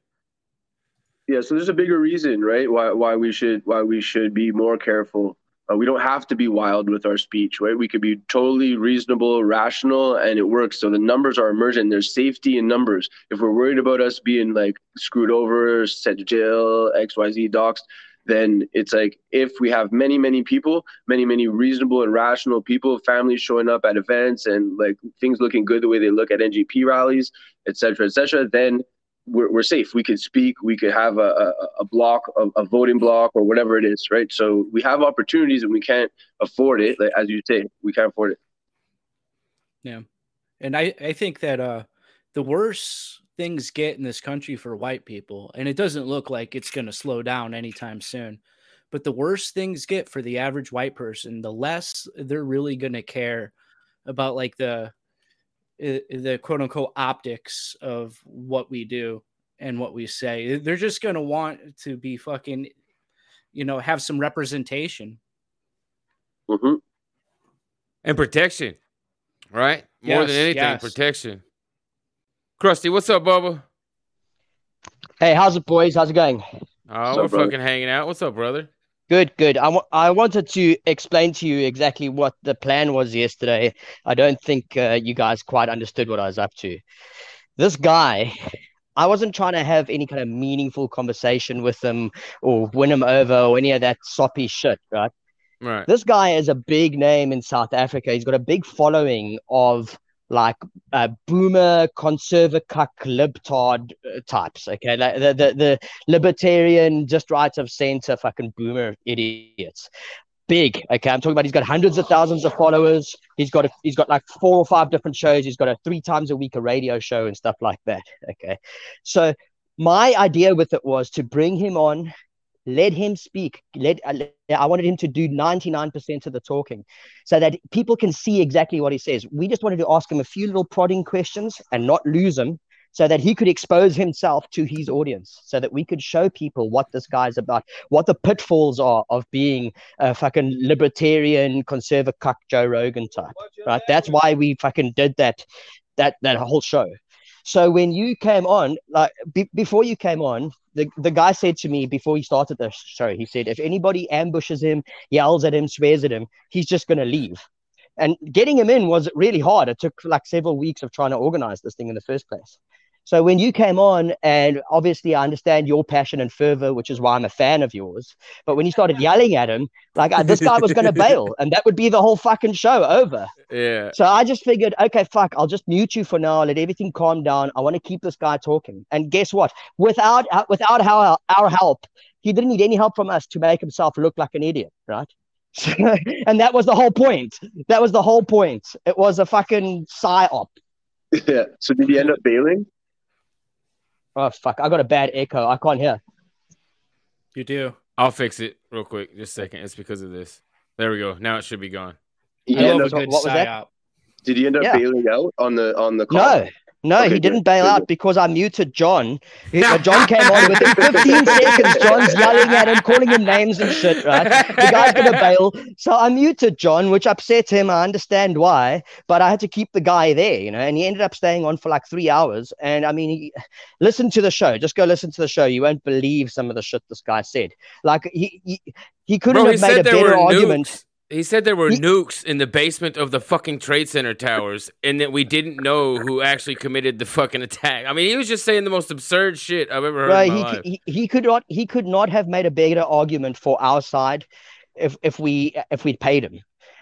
Yeah, so there's a bigger reason, right? Why why we should why we should be more careful. Uh, we don't have to be wild with our speech, right? We could be totally reasonable, rational, and it works. So the numbers are emergent. There's safety in numbers. If we're worried about us being like screwed over, sent to jail, X Y Z doxed, then it's like if we have many many people, many many reasonable and rational people, families showing up at events and like things looking good the way they look at NGP rallies, et cetera, et cetera, then we're, we're safe. We could speak. We could have a, a, a block, a, a voting block, or whatever it is, right? So we have opportunities, and we can't afford it. Like as you say, we can't afford it. Yeah, and I, I think that uh, the worse things get in this country for white people, and it doesn't look like it's going to slow down anytime soon, but the worse things get for the average white person, the less they're really going to care about like the the quote unquote optics of what we do and what we say. They're just going to want to be fucking, you know, have some representation. hmm And protection, right? More than anything, yes. protection. Krusty, what's up, Bubba? Hey, how's it, boys? How's it going? Oh, What's we're up, brother? fucking hanging out. What's up, brother? Good, good. I I wanted to explain to you exactly what the plan was yesterday. I don't think uh, you guys quite understood what I was up to. This guy, I wasn't trying to have any kind of meaningful conversation with him or win him over or any of that soppy shit, right? Right. This guy is a big name in South Africa. He's got a big following of like uh, boomer, conservative, libtard uh, types. Okay, like the, the the libertarian, just right of center, fucking boomer idiots. Big. Okay, I'm talking about. He's got hundreds of thousands of followers. He's got a, he's got like four or five different shows. He's got a three times a week a radio show and stuff like that. Okay, so my idea with it was to bring him on let him speak let uh, i wanted him to do 99% of the talking so that people can see exactly what he says we just wanted to ask him a few little prodding questions and not lose him so that he could expose himself to his audience, so that we could show people what this guy's about, what the pitfalls are of being a fucking libertarian, conservative cuck Joe Rogan type. Right? That's why we fucking did that, that that whole show. So when you came on, like be- before you came on, the, the guy said to me before he started the show, he said, if anybody ambushes him, yells at him, swears at him, he's just going to leave. And getting him in was really hard. It took like several weeks of trying to organize this thing in the first place. So when you came on, and obviously I understand your passion and fervor, which is why I'm a fan of yours. But when you started yelling at him, like uh, this guy was going to bail, and that would be the whole fucking show over. Yeah. So I just figured, okay, fuck, I'll just mute you for now. Let everything calm down. I want to keep this guy talking. And guess what? Without uh, without our, our help, he didn't need any help from us to make himself look like an idiot, right? and that was the whole point. That was the whole point. It was a fucking psyop. Yeah. So did he end up bailing? Oh fuck! I got a bad echo. I can't hear. You do. I'll fix it real quick. Just a second. It's because of this. There we go. Now it should be gone. He I Yeah, love end a up, good what was that? psyop. did he end up Yeah. bailing out on the on the call? No, no, Okay, he didn't good, bail good, out because I muted John. He- John came on within 15 seconds. John's yelling at him, calling him names and shit, right? The guy's gonna bail. So I muted John, which upset him. I understand why, but I had to keep the guy there, you know, and he ended up staying on for like three hours. And I mean, he, listen to the show. Just go listen to the show. You won't believe some of the shit this guy said. Like he he, he couldn't Bro, he have made a better argument. nukes. He said there were He- nukes in the basement of the fucking Trade Center towers, and that we didn't know who actually committed the fucking attack. I mean, he was just saying the most absurd shit I've ever heard Right, he, life. he he could not he could not have made a better argument for our side if if we if we'd paid him.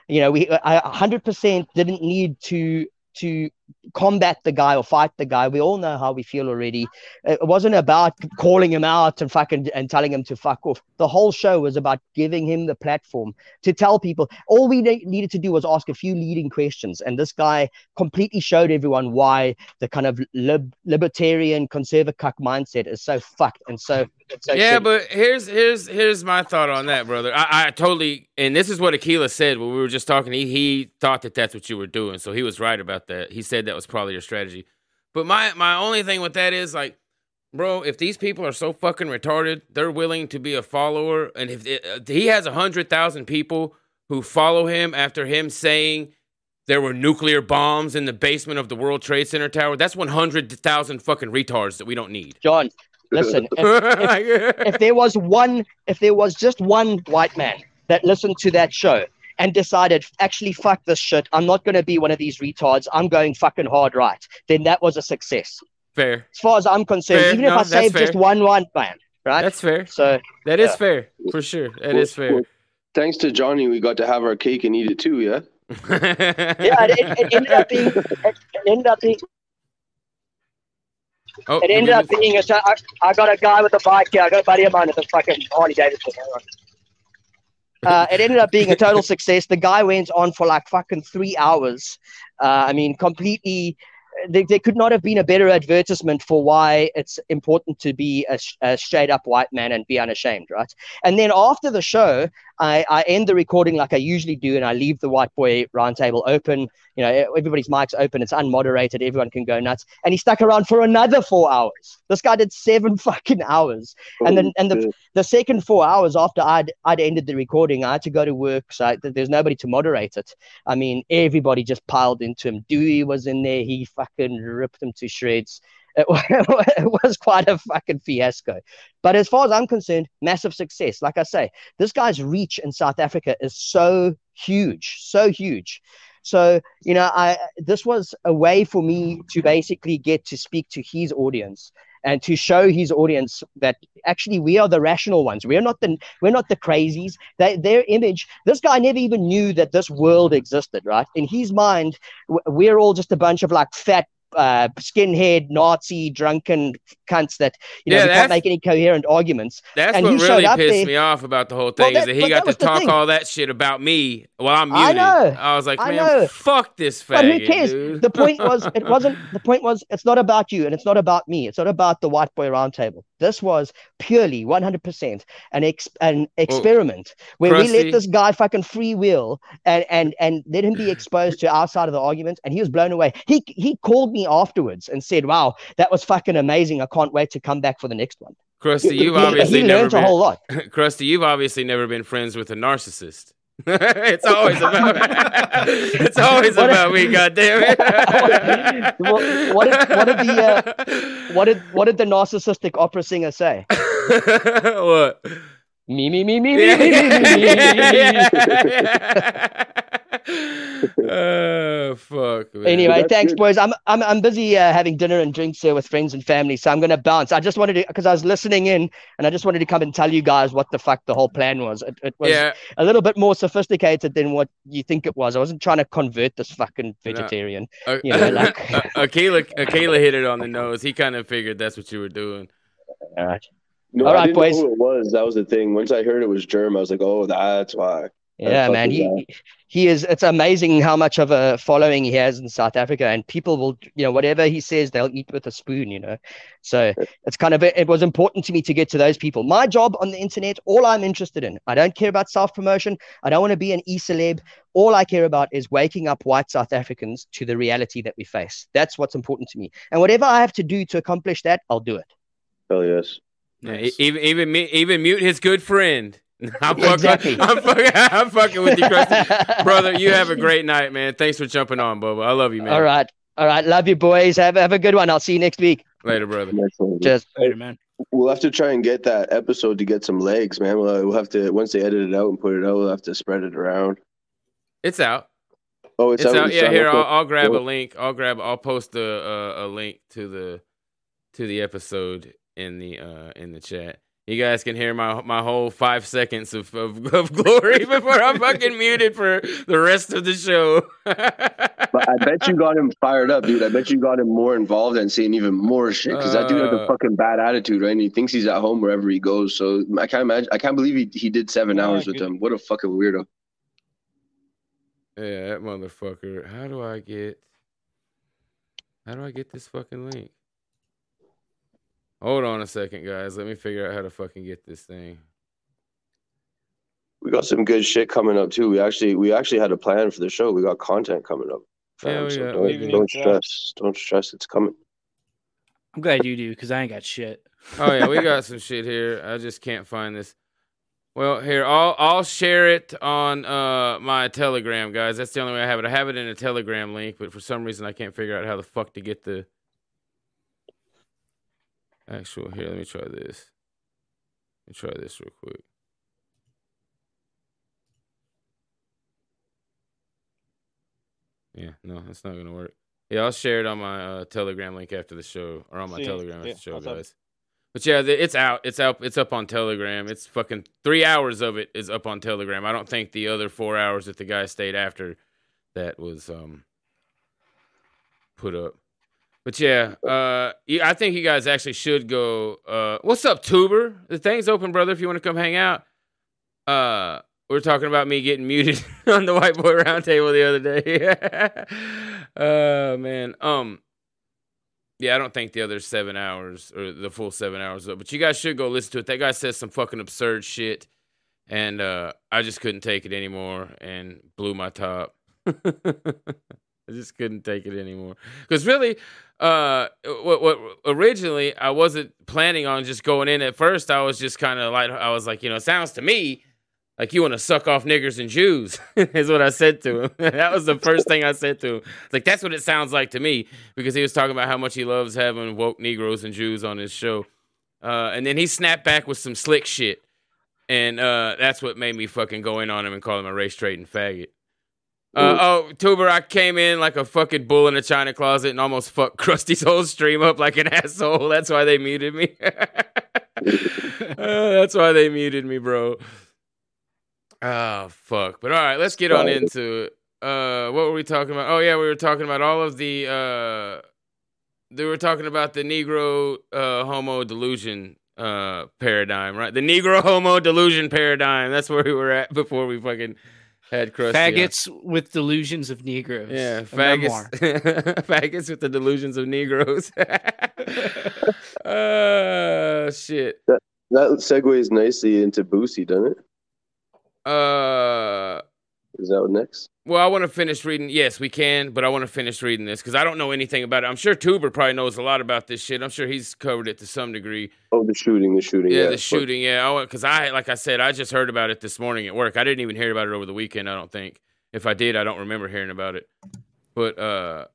You know, we a hundred percent didn't need to to combat the guy or fight the guy. We all know how we feel already. It wasn't about calling him out and fucking and telling him to fuck off. The whole show was about giving him the platform to tell people. All we ne- needed to do was ask a few leading questions, and this guy completely showed everyone why the kind of lib- libertarian conservative cuck mindset is so fucked and so. and so yeah, shitty. but here's here's here's my thought on that, brother. I, I totally and this is what Aquila said when we were just talking. He he thought that that's what you were doing, so he was right about that. He said that was probably your strategy. But my my only thing with that is like, bro, if these people are so fucking retarded, they're willing to be a follower, and if it, uh, he has a hundred thousand people who follow him after him saying there were nuclear bombs in the basement of the World Trade Center tower, that's one hundred thousand fucking retards that we don't need. John, listen. If, if there was one, if there was just one white man that listened to that show and decided, actually, fuck this shit, I'm not going to be one of these retards, I'm going fucking hard right, then that was a success. fair. As far as I'm concerned, Fair. even if I save just fair. one white man, right? That's fair. so, That is Yeah. fair for sure. That Well, is fair. well, Thanks to Johnny, we got to have our cake and eat it too. Yeah. yeah, it, it, it ended up being, it, it ended up being, oh, it ended up being, a, I, I got a guy with a bike here, I got a buddy of mine with a fucking Harley Davidson. Uh, it ended up being a total success. The guy went on for like fucking three hours. Uh, I mean, completely. There, there could not have been a better advertisement for why it's important to be a, a straight up white man and be unashamed, right? And then after the show, I, I end the recording like I usually do, and I leave the white boy roundtable open. You know, everybody's mic's open, it's unmoderated, everyone can go nuts. And he stuck around for another four hours. This guy did seven fucking hours. And then- oh, and the- the second four hours after I'd I'd ended the recording, I had to go to work, so I, there's nobody to moderate it. I mean, everybody just piled into him. Dewey was in there; he fucking ripped him to shreds. It, it was quite a fucking fiasco. But as far as I'm concerned, massive success. Like I say, this guy's reach in South Africa is so huge, so huge. So you know, I this was a way for me to basically get to speak to his audience and to show his audience that actually we are the rational ones. We're not the we're not the crazies. They, their image. This guy never even knew that this world existed. Right in his mind, we're all just a bunch of like fat. Uh, skinhead, Nazi, drunken cunts that you know Yeah, can't make any coherent arguments. That's and what really pissed there- me off about the whole Well, thing that- is that he got that to talk all that shit about me while I'm I muted. know. I was like, I man, fuck this faggot, But who cares? dude. The point was, it wasn't. The point was, it's not about you, and it's not about me. It's not about the white boy roundtable. This was purely 100% an ex, an experiment where we let this guy fucking free will and and and let him be exposed to our side of the argument, and he was blown away. He he called me me afterwards and said, "Wow, that was fucking amazing. I can't wait to come back for the next one." Krusty, you've he, obviously he never learned a whole lot. Krusty, you've obviously never been friends with a narcissist. it's always about it's always What- about me, goddamn it. What- what did- what did the, uh, What did what did the narcissistic opera singer say? what? Me me me me me me me me. me. oh fuck. Man. Anyway, That's thanks, good. boys. I'm I'm I'm busy uh, having dinner and drinks here with friends and family, so I'm gonna bounce. I just wanted to because I was listening in, and I just wanted to come and tell you guys what the fuck the whole plan was. It, it was yeah, a little bit more sophisticated than what you think it was. I wasn't trying to convert this fucking vegetarian. uh, you know, like- Aquila, Aquila hit it on the nose. He kind of figured that's what you were doing. All right. No, All I right, didn't boys. know who it was. That was the thing. Once I heard it was Germ, I was like, oh, that's why. Yeah, man. He he is. It's amazing how much of a following he has in South Africa, and people will, you know, whatever he says, they'll eat with a spoon. You know, so it's kind of it was important to me to get to those people. My job on the internet, all I'm interested in, I don't care about self promotion. I don't want to be an e celeb. All I care about is waking up white South Africans to the reality that we face. That's what's important to me, and whatever I have to do to accomplish that, I'll do it. Hell yes. Yeah, Nice. even even me- even mute his good friend. I'm fucking, Exactly. I'm fucking, I'm fucking with you, Krusty. brother. You have a great night, man. Thanks for jumping on, Bubba. I love you, man. All right, all right. Love you, boys. Have have a good one. I'll see you next week. Later, brother. Next one. Cheers. Later, man. We'll have to try and get that episode to get some legs, man. We'll, we'll have to once they edit it out and put it out. We'll have to spread it around. It's out. Oh, it's, It's, out. It's Yeah, here I'll, I'll grab a link. I'll grab. I'll post a, a a link to the to the episode in the uh in the chat. You guys can hear my my whole five seconds of of, of glory before I'm fucking muted for the rest of the show. But I bet you got him fired up, dude. I bet you got him more involved and saying even more shit because that dude has a Uh, fucking bad attitude, right? And he thinks he's at home wherever he goes. So I can't imagine. I can't believe he, he did seven hours with them. What a fucking weirdo. Yeah, that motherfucker. How do I get? How do I get this fucking link? Hold on a second, guys. Let me figure out how to fucking get this thing. We got some good shit coming up too. We actually we actually had a plan for the show. We got content coming up. Fam, we so got- don't, we don't stress. Don't stress. It's coming. I'm glad you do because I ain't got shit. Oh yeah, we got some shit here. I just can't find this. Well, here I'll I'll share it on uh my Telegram, guys. That's the only way I have it. I have it in a Telegram link, but for some reason I can't figure out how the fuck to get the actual. Here, let me try this. Let me try this real quick. Yeah, no, that's not gonna work. Yeah, I'll share it on my uh, Telegram link after the show, or on my See, Telegram after the show, what's up? guys. But yeah, it's out. It's out. It's up on Telegram. It's fucking three hours of it is up on Telegram. I don't think the other four hours that the guy stayed after that was um put up. But yeah, uh, I think you guys actually should go. Uh, what's up, Tuber? The thing's open, brother. If you want to come hang out. Uh, we are talking about me getting muted on the white boy roundtable the other day. uh, man. Um. Yeah, I don't think the other seven hours or the full seven hours but you guys should go listen to it. That guy says some fucking absurd shit, and uh, I just couldn't take it anymore and blew my top. I just couldn't take it anymore because really, uh, what what originally I wasn't planning on just going in at first. I was just kind of like I was like, you know, it sounds to me like you want to suck off niggers and Jews, is what I said to him. that was the first thing I said to him. Like, that's what it sounds like to me, because he was talking about how much he loves having woke Negroes and Jews on his show. Uh, and then he snapped back with some slick shit. And uh, that's what made me fucking go in on him and call him a race trading faggot. Uh, oh, Tuber, I came in like a fucking bull in a china closet and almost fucked Krusty's whole stream up like an asshole. That's why they muted me. Uh, that's why they muted me, bro. Oh fuck! But all right, let's get on into it. Uh, what were we talking about? Oh yeah, we were talking about all of the. Uh, they were talking about the Negro uh, homo delusion uh, paradigm, right? The Negro homo delusion paradigm. That's where we were at before we fucking had Krusty. on. Faggots with delusions of Negroes. Yeah, faggots. faggots with the delusions of Negroes. uh, shit. That segues nicely into Boosie, doesn't it? Uh, Is that what next? Well, I want to finish reading. Yes, we can, but I want to finish reading this because I don't know anything about it. I'm sure Tuber probably knows a lot about this shit. I'm sure he's covered it to some degree. Oh, the shooting, the shooting. Yeah, Yeah, the shooting. Yeah, because I, like I said, I just heard about it this morning at work. I didn't even hear about it over the weekend. I don't think. If I did, I don't remember hearing about it. But uh,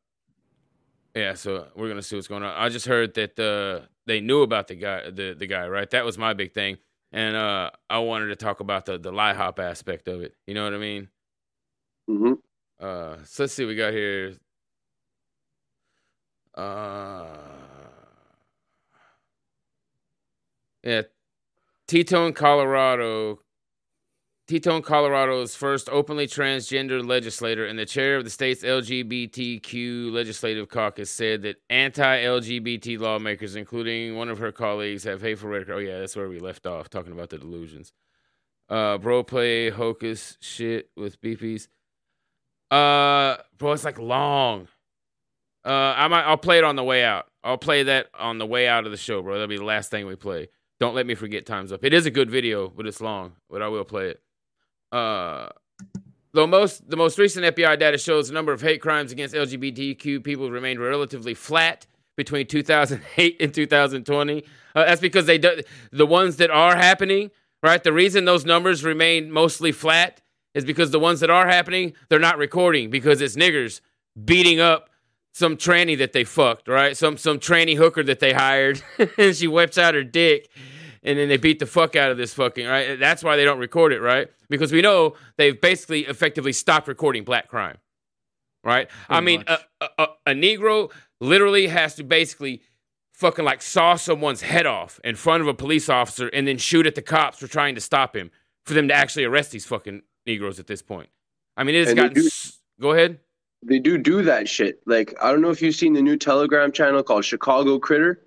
yeah. So we're gonna see what's going on. I just heard that uh, they knew about the guy, the the guy, right? That was my big thing, and uh, I wanted to talk about the the LIHOP aspect of it. You know what I mean? Hmm Uh, so let's see we got here. Uh, yeah, Titone, Colorado. Titone, Colorado's first openly transgender legislator and the chair of the state's LGBTQ legislative caucus said that anti-LGBT lawmakers, including one of her colleagues, have hateful rhetoric. Oh yeah, that's where we left off talking about the delusions. Uh, bro play hocus shit with beepies. Uh, bro, it's like long. Uh, I might. I'll play it on the way out. I'll play that on the way out of the show, bro. That'll be the last thing we play. Don't let me forget times up. It is a good video, but it's long. But I will play it. Uh, though most the most recent FBI data shows the number of hate crimes against LGBTQ people remained relatively flat between 2008 and 2020. Uh, that's because they do, the ones that are happening, right? The reason those numbers remain mostly flat is because the ones that are happening, they're not recording because it's niggers beating up some tranny that they fucked, right? Some some tranny hooker that they hired, and she whips out her dick, and then they beat the fuck out of this fucking right. That's why they don't record it, right? Because we know they've basically effectively stopped recording black crime, right? I mean, a, a, a Negro literally has to basically fucking like saw someone's head off in front of a police officer and then shoot at the cops for trying to stop him for them to actually arrest these fucking Negroes at this point. I mean, it's And they gotten. do- Go ahead. They do do that shit. Like I don't know if you've seen the new Telegram channel called Chicago Critter,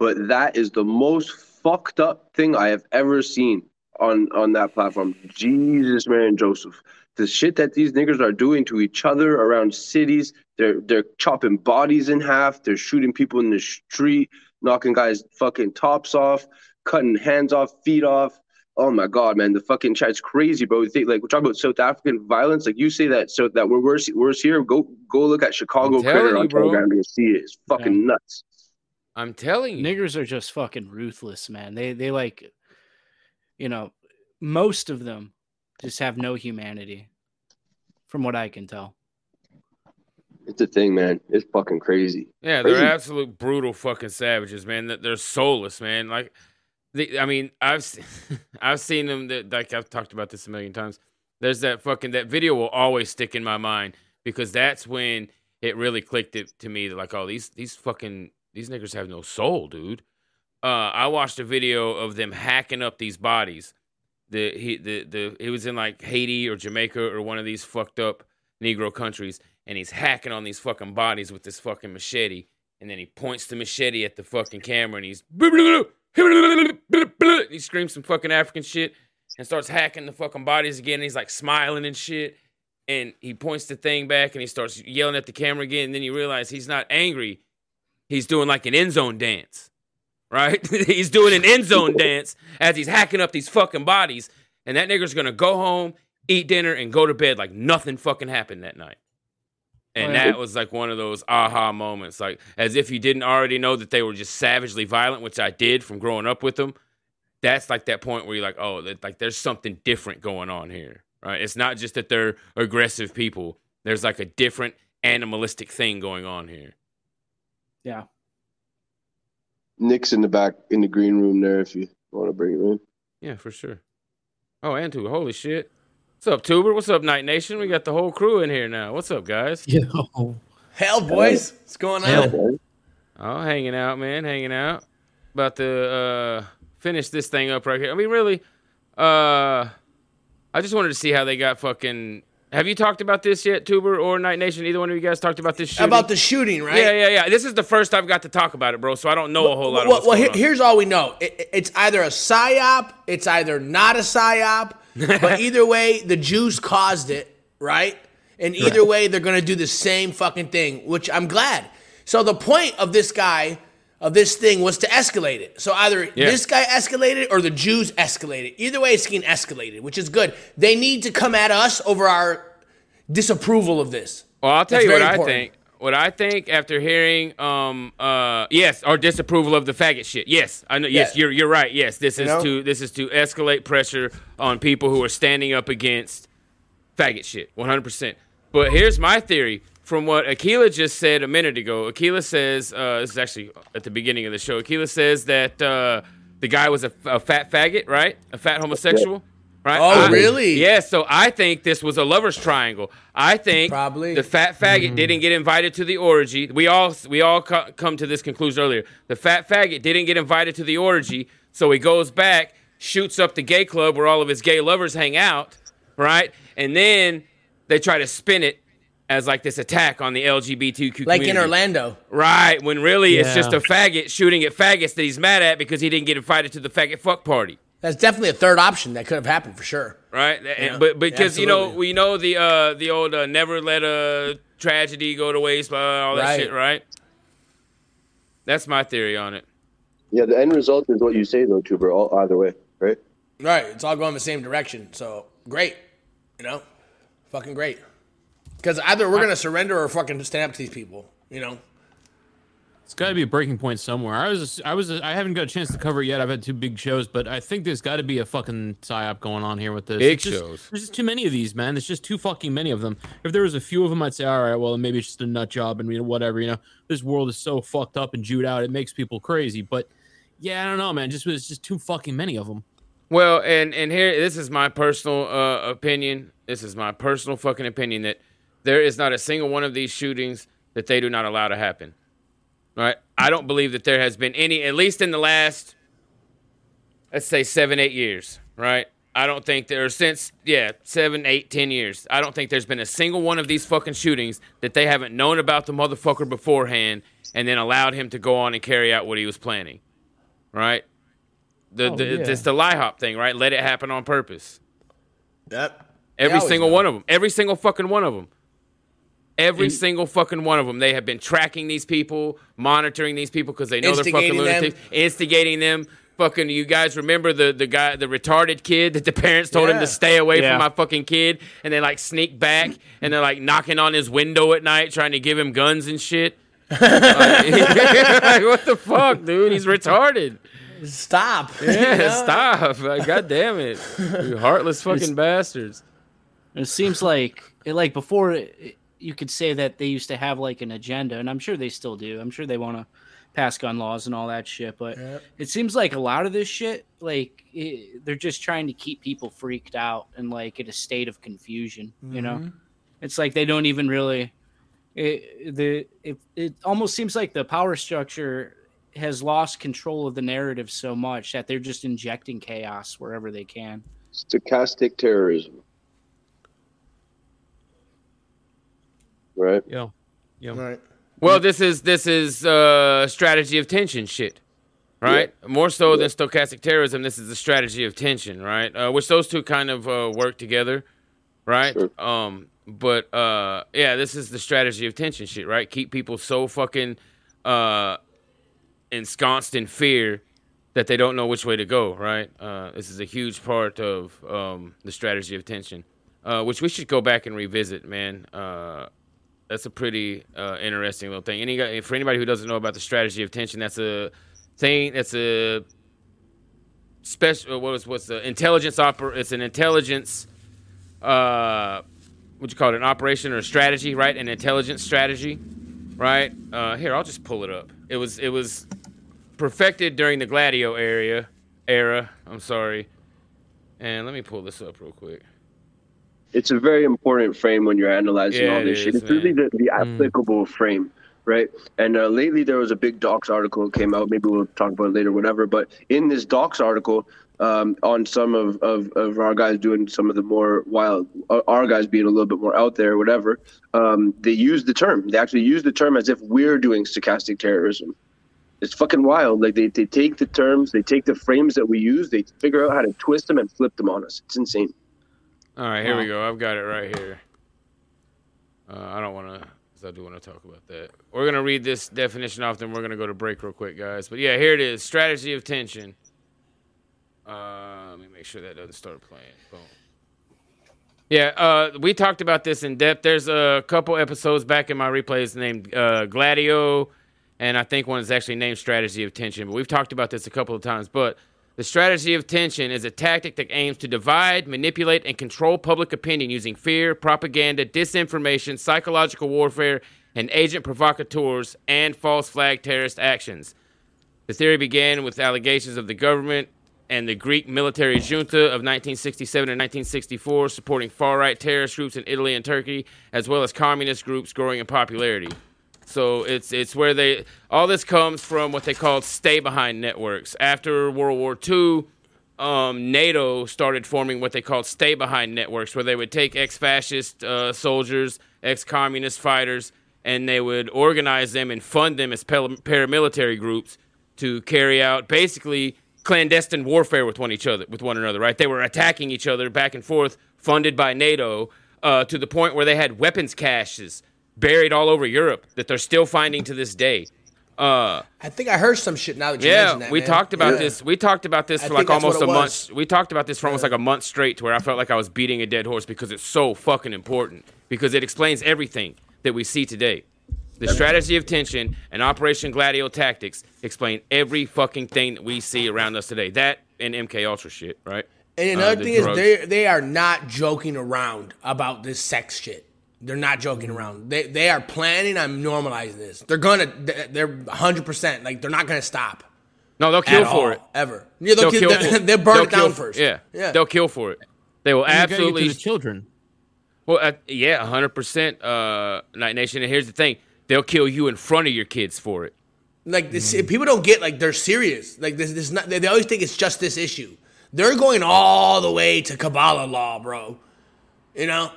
but that is the most fucked up thing I have ever seen on on that platform. Jesus, man, Joseph, the shit that these niggers are doing to each other around cities. They're they're chopping bodies in half. They're shooting people in the street, knocking guys' fucking tops off, cutting hands off, feet off. Oh my god, man, the fucking chat's crazy, bro. You think like we're talking about South African violence, like you say that so that we're worse worse here. Go go look at Chicago I'm telling Critter you, on bro. Telegram. You'll see it. It's fucking nuts. I'm telling you. Niggers are just fucking ruthless, man. They they like, you know, most of them just have no humanity, from what I can tell. It's a thing, man. It's fucking crazy. Yeah, they're Crazy. absolute brutal fucking savages, man. That They're soulless, man. Like, they, I mean, I've I've seen them. That like I've talked about this a million times. There's that fucking that video will always stick in my mind because that's when it really clicked it to me. that, Like, oh, these these fucking these niggers have no soul, dude. Uh, I watched a video of them hacking up these bodies. The he the the it was in like Haiti or Jamaica or one of these fucked up Negro countries, and he's hacking on these fucking bodies with this fucking machete, and then he points the machete at the fucking camera, and he's he screams some fucking African shit and starts hacking the fucking bodies again. He's like smiling and shit, and he points the thing back, and he starts yelling at the camera again. And then you realize he's not angry; he's doing like an end zone dance, right? he's doing an end zone dance as he's hacking up these fucking bodies, and that nigger's gonna go home, eat dinner, and go to bed like nothing fucking happened that night. And Oh, yeah. that was like one of those aha moments, like as if you didn't already know that they were just savagely violent, which I did from growing up with them. That's like that point where you're like, oh, like there's something different going on here, right? It's not just that they're aggressive people. There's like a different animalistic thing going on here. Yeah. Nick's in the back in the green room there. If you want to bring him in. Yeah, for sure. Oh, and two, holy shit. What's up, Tuber? What's up, Night Nation? We got the whole crew in here now. What's up, guys? Yo. Hell, boys. What's going on? Hell. Oh, hanging out, man, hanging out. About to uh finish this thing up right here. I mean, really, uh I just wanted to see how they got fucking have you talked about this yet, Tuber or Night Nation? Either one of you guys talked about this shit? About the shooting, right? Yeah, yeah, yeah. This is the first I've got to talk about it, bro, so I don't know a whole lot of well, what's well, going here- on. here's all we know. It- it- it's either a psyop, it's either not a psyop, but either way, the Jews caused it, right? And either way, they're gonna do the same fucking thing, which I'm glad. So the point of this guy, of this thing was to escalate it. So either Yeah. this guy escalated or the Jews escalated. Either way, it's getting escalated, which is good. They need to come at us over our disapproval of this. Well, I'll tell That's you what very I think. What I think after hearing, um, uh, yes, or disapproval of the faggot shit. Yes, I know. Yes, Yeah. you're you're right. Yes, this is know? to this is to escalate pressure on people who are standing up against faggot shit. 100. percent But here's my theory from what Aquila just said a minute ago. Aquila says uh, this is actually at the beginning of the show. Aquila says that uh, the guy was a, a fat faggot, right? A fat homosexual. Right? Oh, I- really? Yeah, so I think this was a lovers triangle. I think Probably. the fat faggot mm-hmm. didn't get invited to the orgy. We all we all co- come to this conclusion earlier. The fat faggot didn't get invited to the orgy, so he goes back, shoots up the gay club where all of his gay lovers hang out, right? And then they try to spin it as like this attack on the LGBTQ Like community. in Orlando. Right, when really it's just a faggot shooting at faggots that he's mad at because he didn't get invited to the faggot fuck party. That's definitely a third option that could have happened for sure. right? And- Yeah, but because you know we know the uh the old uh, never let a tragedy go to waste, blah, all that Right. shit, right? That's my theory on it. Yeah, the end result is what you say though, Tuber. All either way, right? Right. It's all going the same direction. So great. You know? Fucking great. Because either we're going to surrender or fucking stand up to these people. You know? It's got to be a breaking point somewhere. I was, I was, I haven't got a chance to cover it yet. I've had two big shows, but I think there's got to be a fucking psyop going on here with this. Big just- shows. There's just too many of these, man. There's just too fucking many of them. If there was a few of them, I'd say, all right, well, maybe it's just a nut job and you know whatever. You know, this world is so fucked up and Jewed out, it makes people crazy. But yeah, I don't know, man. Just it's just too fucking many of them. Well, and and here this is my personal uh, opinion. This is my personal fucking opinion that there is not a single one of these shootings that they do not allow to happen. Right? I don't believe that there has been any, at least in the last, let's say seven, eight years. Right? I don't think there since yeah seven, eight, ten years. I don't think there's been a single one of these fucking shootings that they haven't known about the motherfucker beforehand and then allowed him to go on and carry out what he was planning. Right? The, Oh, the yeah. it's the LIHOP thing, right? Let it happen on purpose. Yep. Every single know. one of them. Every single fucking one of them. Every single fucking one of them. They have been tracking these people, monitoring these people because they know they're fucking Instigating them. lunatics, instigating them. Fucking, you guys remember the the guy, the retarded kid that the parents told him to stay away Yeah. from my fucking kid, and they like sneak back and they're like knocking on his window at night, trying to give him guns and shit. like, what the fuck, dude? He's retarded. Stop. Yeah, stop. Like, God damn it. You heartless fucking bastards. It seems like it, like before it, you could say that they used to have like an agenda, and I'm sure they still do. I'm sure they want to pass gun laws and all that shit, but it seems like a lot of this shit, like it, they're just trying to keep people freaked out and like in a state of confusion. You know, mm-hmm. it's like they don't even really. It, the it, it almost seems like the power structure has lost control of the narrative so much that they're just injecting chaos wherever they can. Stochastic terrorism, right? Yeah, yeah. Right. Well, this is this is uh, strategy of tension shit, right? More so than stochastic terrorism, this is the strategy of tension, right? Uh, which those two kind of uh, work together, right? Sure. Um, but uh, yeah, this is the strategy of tension shit, right? Keep people so fucking uh, ensconced in fear that they don't know which way to go, right? Uh, this is a huge part of um, the strategy of tension, uh, which we should go back and revisit, man. Uh, that's a pretty uh, interesting little thing. Any for anybody who doesn't know about the strategy of tension, that's a thing. That's a special. What was what's the intelligence oper? It's an intelligence. Uh, what you call it? An operation or a strategy, right? An intelligence strategy, right? Uh, here, I'll just pull it up. It was it was perfected during the Gladio area era. I'm sorry, and let me pull this up real quick. It's a very important frame when you're analyzing Yeah, all it this shit. is, It's really the, the applicable frame, right? And uh, lately there was a big docs article that came out. Maybe we'll talk about it later, whatever. But in this docs article, um, on some of, of, of our guys doing some of the more wild, uh, our guys being a little bit more out there, whatever, um, they use the term. They actually use the term as if we're doing stochastic terrorism. It's fucking wild. Like they, they take the terms, they take the frames that we use, they figure out how to twist them and flip them on us. It's insane. All right, here we go. I've got it right here. Uh, I don't want to. because I do want to talk about that. We're gonna read this definition off, then we're gonna go to break real quick, guys. But yeah, here it is: strategy of tension. Uh, let me make sure that doesn't start playing. Boom. Yeah, uh, we talked about this in depth. There's a couple episodes back in my replays named uh, Gladio, and I think one is actually named Strategy of Tension. But we've talked about this a couple of times. But the strategy of tension is a tactic that aims to divide, manipulate, and control public opinion using fear, propaganda, disinformation, psychological warfare, and agent provocateurs and false flag terrorist actions. The theory began with allegations of the government and the Greek military junta of 1967 and 1964 supporting far right terrorist groups in Italy and Turkey, as well as communist groups growing in popularity. So it's it's where they all this comes from what they called stay behind networks. After World War II, um, NATO started forming what they called stay behind networks, where they would take ex-fascist uh, soldiers, ex-communist fighters, and they would organize them and fund them as paramilitary groups to carry out basically clandestine warfare with one each other, with one another. Right? They were attacking each other back and forth, funded by NATO, uh, to the point where they had weapons caches buried all over Europe that they're still finding to this day. Uh, I think I heard some shit now that you yeah, mentioned that. we man. talked about Yeah. this. We talked about this I for think like almost a it month. We talked about this for almost like a month straight, to where I felt like I was beating a dead horse because it's so fucking important because it explains everything that we see today. The strategy of tension and Operation Gladio tactics explain every fucking thing that we see around us today. That and MK Ultra shit, right? And Uh, another the thing is they they are not joking around about this sex shit. They're not joking Mm. around. They they are planning on normalizing this. They're gonna they're 100 percent like they're not gonna stop. No, they'll kill for all, it. ever. Yeah, they'll, kill, for they, it. they'll burn They'll it down kill- first. Yeah, yeah. they'll kill for it. They will You gotta absolutely the children. Well, uh, yeah, hundred percent, uh, Night Nation. And here's the thing: they'll kill you in front of your kids for it. Like this, people don't get like they're serious. Like this, this not. They, they always think it's just this issue. They're going all the way to Kabbalah law, bro. You know.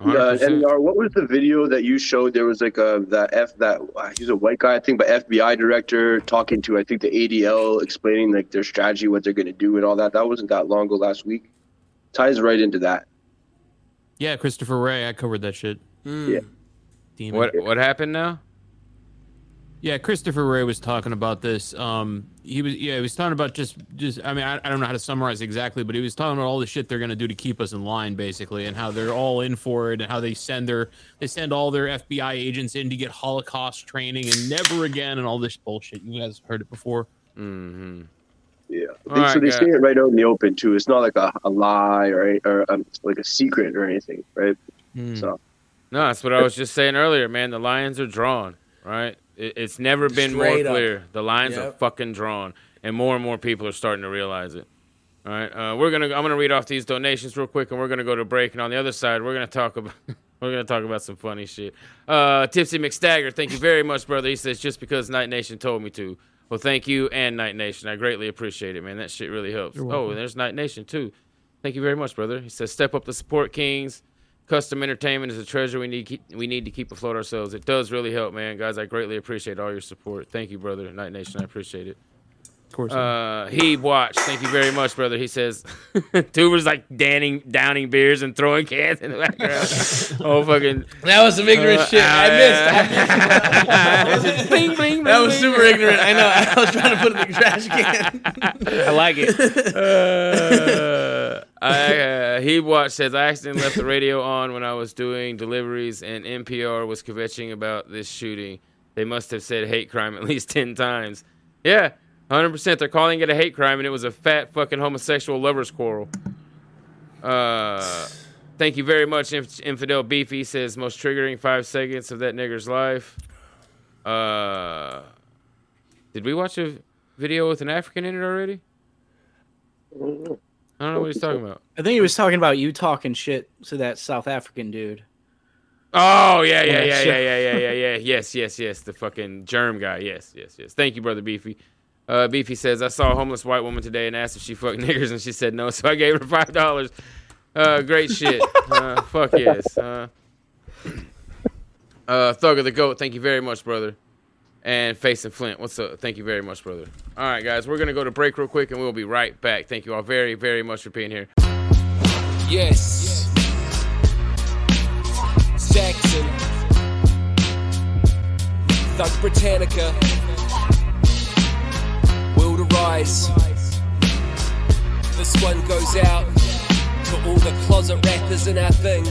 Uh, 100%. NR, what was the video that you showed? There was like a that F that uh, he's a white guy, I think, but FBI director talking to I think the ADL, explaining like their strategy, what they're going to do, and all that. That wasn't that long ago last week. Ties right into that. Yeah, Christopher Wray. I covered that shit. Yeah. Demon. What what happened now? Yeah, Christopher Wray was talking about this. Um, he was yeah, he was talking about just just. I mean, I, I don't know how to summarize exactly, but he was talking about all the shit they're gonna do to keep us in line, basically, and how they're all in for it, and how they send their they send all their FBI agents in to get Holocaust training and never again, and all this bullshit. You guys heard it before. Mm-hmm. Yeah. All They- so they guys. say it right out in the open too. It's not like a, a lie or or um, like a secret or anything, right? Hmm. So No, that's what I was just saying earlier, man. The lines are drawn, right? It, it's never been Straight more up. clear. The lines are fucking drawn, and more and more people are starting to realize it. All right, uh, we're gonna. I'm gonna read off these donations real quick, and we're gonna go to break. And on the other side, we're gonna talk about. We're gonna talk about some funny shit. Uh, Tipsy McStagger, thank you very much, brother. He says just because Night Nation told me to. Well, thank you and Night Nation. I greatly appreciate it, man. That shit really helps. Oh, and there's Night Nation too. Thank you very much, brother. He says step up the support kings. Custom entertainment is a treasure we need keep, we need to keep afloat ourselves. It does really help, man. Guys, I greatly appreciate all your support. Thank you, brother. Night Nation, I appreciate it. Of course. Uh, he watched. Thank you very much, brother. He says, Tuber's like danning, downing beers and throwing cans in the background. oh, fucking. That was some ignorant Uh, shit. I missed. I missed. bling, bling, that was bling, super ignorant. I know. I was trying to put it in the trash can. I like it. I, uh, he watched says I accidentally left the radio on when I was doing deliveries, and NPR was kvetching about this shooting. They must have said hate crime at least ten times. Yeah, hundred percent. They're calling it a hate crime, and it was a fat fucking homosexual lovers quarrel. Uh, thank you very much, Inf- Infidel Beefy says most triggering five seconds of that nigger's life. Uh, did we watch a video with an African in it already? I don't know what he's talking about. I think he was talking about you talking shit to that South African dude. Oh yeah, yeah, Yeah, yeah, yeah, yeah, yeah, yeah. Yes, yes, yes. The fucking germ guy. Yes, yes, yes. Thank you, brother Beefy. Uh, Beefy says I saw a homeless white woman today and asked if she fucked niggers, and she said no, so I gave her five dollars. Uh, great shit. Uh, fuck yes. Uh, uh, Thug of the Goat. Thank you very much, brother. And Facing Flint. What's up? Thank you very much, brother. All right, guys, we're gonna go to break real quick, and we'll be right back. Thank you all very, very much for being here. Yes. Jackson. Thug Britannica. Will to rise. This one goes out to all the closet rappers in our thing.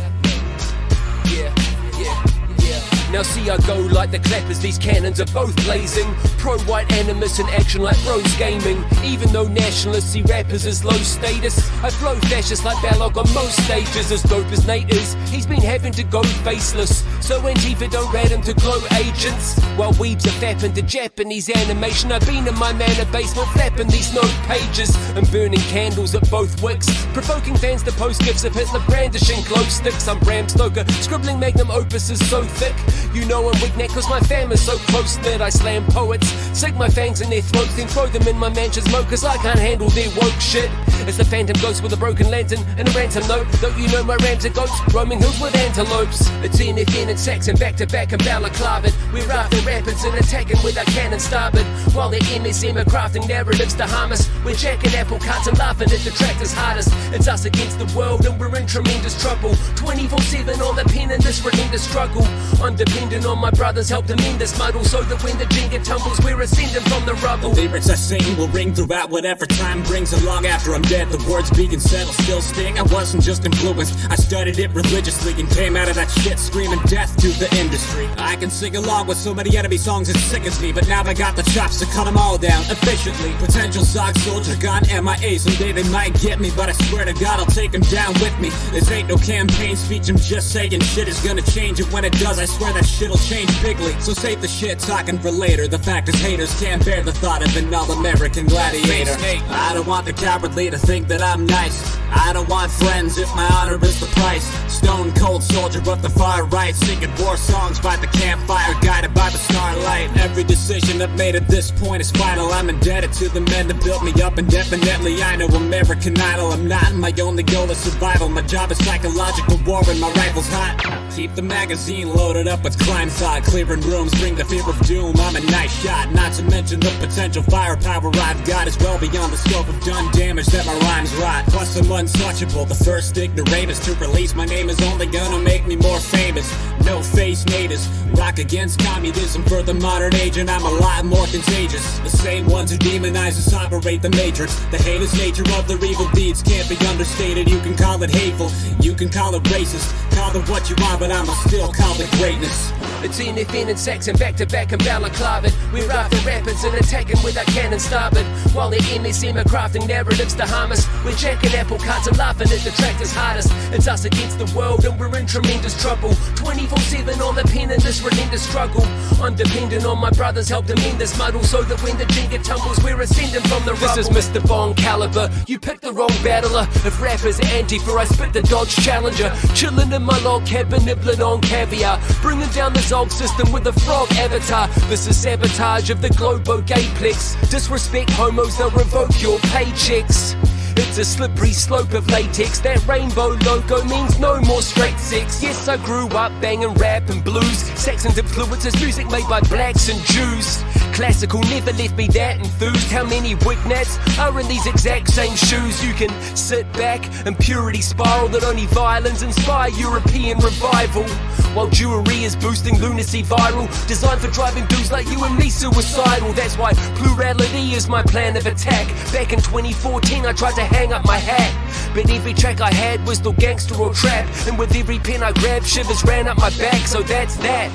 Now see I go like the clappers, these cannons are both blazing. Pro white animus in action like bros gaming. Even though nationalists see rappers as low status, I flow fascist like Balog on most stages. As dope as Nate is, he's been having to go faceless. So Antifa don't rat him to glow agents. While weebs are fapping to Japanese animation, I've been in my manor basement flapping these note pages and burning candles at both wicks. Provoking fans to post gifs of Hitler brandishing glow sticks. I'm Bram Stoker, scribbling magnum opus is so thick. You know I'm weak cause my fam is so close that I slam poets, sink my fangs in their throats, then throw them in my mansion's moat cause I can't handle their woke shit. It's the phantom ghost with a broken lantern and a ransom note. Don't you know my rams are goats, roaming hills with antelopes. It's NFN and Saxon back to back and balaclava. We're after rapids and attacking with our cannon starboard. While the MSM are crafting narratives to harm us. We're jacking apple carts and laughing at the tractors hardest. It's us against the world and we're in tremendous trouble. 24 7 on the pen in this relentless struggle. I'm dependent on my brothers, help them in this muddle so that when the Jenga tumbles, we're ascending from the rubble. Lyrics I sing will ring throughout whatever time brings along after I'm dead. The words beacon settle, still sting. I wasn't just influenced, I studied it religiously and came out of that shit screaming death to the industry. I can sing along with so many enemy songs, it sickens me, but now I got the chops to cut them all down efficiently. Potential sock soldier gone MIA, someday they might get me, but I swear to God I'll take them down with me. This ain't no campaign speech, I'm just saying shit is gonna change, and when it does, I swear that shit'll change bigly. So save the shit talking for later. The fact is, haters can't bear the thought of an all American gladiator. I don't want the cowardly to think that I'm nice. I don't want friends if my honor is the price. Stone cold soldier of the far right, singing war songs by the campfire, guided by the starlight. Every decision I've made at this point is final. I'm indebted to the men that built me up, and definitely I know American Idol. I'm not my only goal is survival. My job is psychological war, and my rifle's hot. Keep the magazine loaded up with crime thought, clearing rooms, bring the fear of doom. I'm a nice shot, not to mention the potential firepower I've got is well beyond the scope of done damage that my rhymes rot. Plus, I'm untouchable. The first ignoramus to release my name is only gonna make me more famous. No face natives, rock against communism for the modern age, and I'm a lot more contagious. The same ones who demonize us operate the matrix. The heinous nature of their evil deeds can't be understated. You can call it hateful, you can call it racist, call it what you want, but I'ma still call it greatness. It's NFN and Saxon back to back and balaclava. We ride after rapids and attacking with our cannon starboard. While the MSM are crafting narratives to harm us. We're jacking apple carts and laughing at the tractors hardest. It's us against the world and we're in tremendous trouble. 24 7 on the pen in this relentless struggle. I'm dependent on my brothers, help them in this muddle so that when the Jenga tumbles, we're ascending from the rubble. This is Mr. Bond Caliber. You picked the wrong battler. If rappers anti for I spit the Dodge Challenger. Chilling in my log cabin, nibbling on caviar. Bringing down the Zog system with a frog avatar. This is sabotage of the Globo Gayplex. Disrespect homos, they'll revoke your paychecks. It's a slippery slope of latex. That rainbow logo means no more straight sex. Yes, I grew up banging rap and blues. Saxon's is music made by blacks and Jews. Classical never left me that enthused. How many wignats are in these exact same shoes? You can sit back and purity spiral that only violence inspire European revival. While Jewelry is boosting lunacy viral, designed for driving dudes like you and me suicidal. That's why plurality is my plan of attack. Back in 2014, I tried to hang up my hat. But every track I had was still gangster or trap. And with every pen I grabbed, shivers ran up my back, so that's that.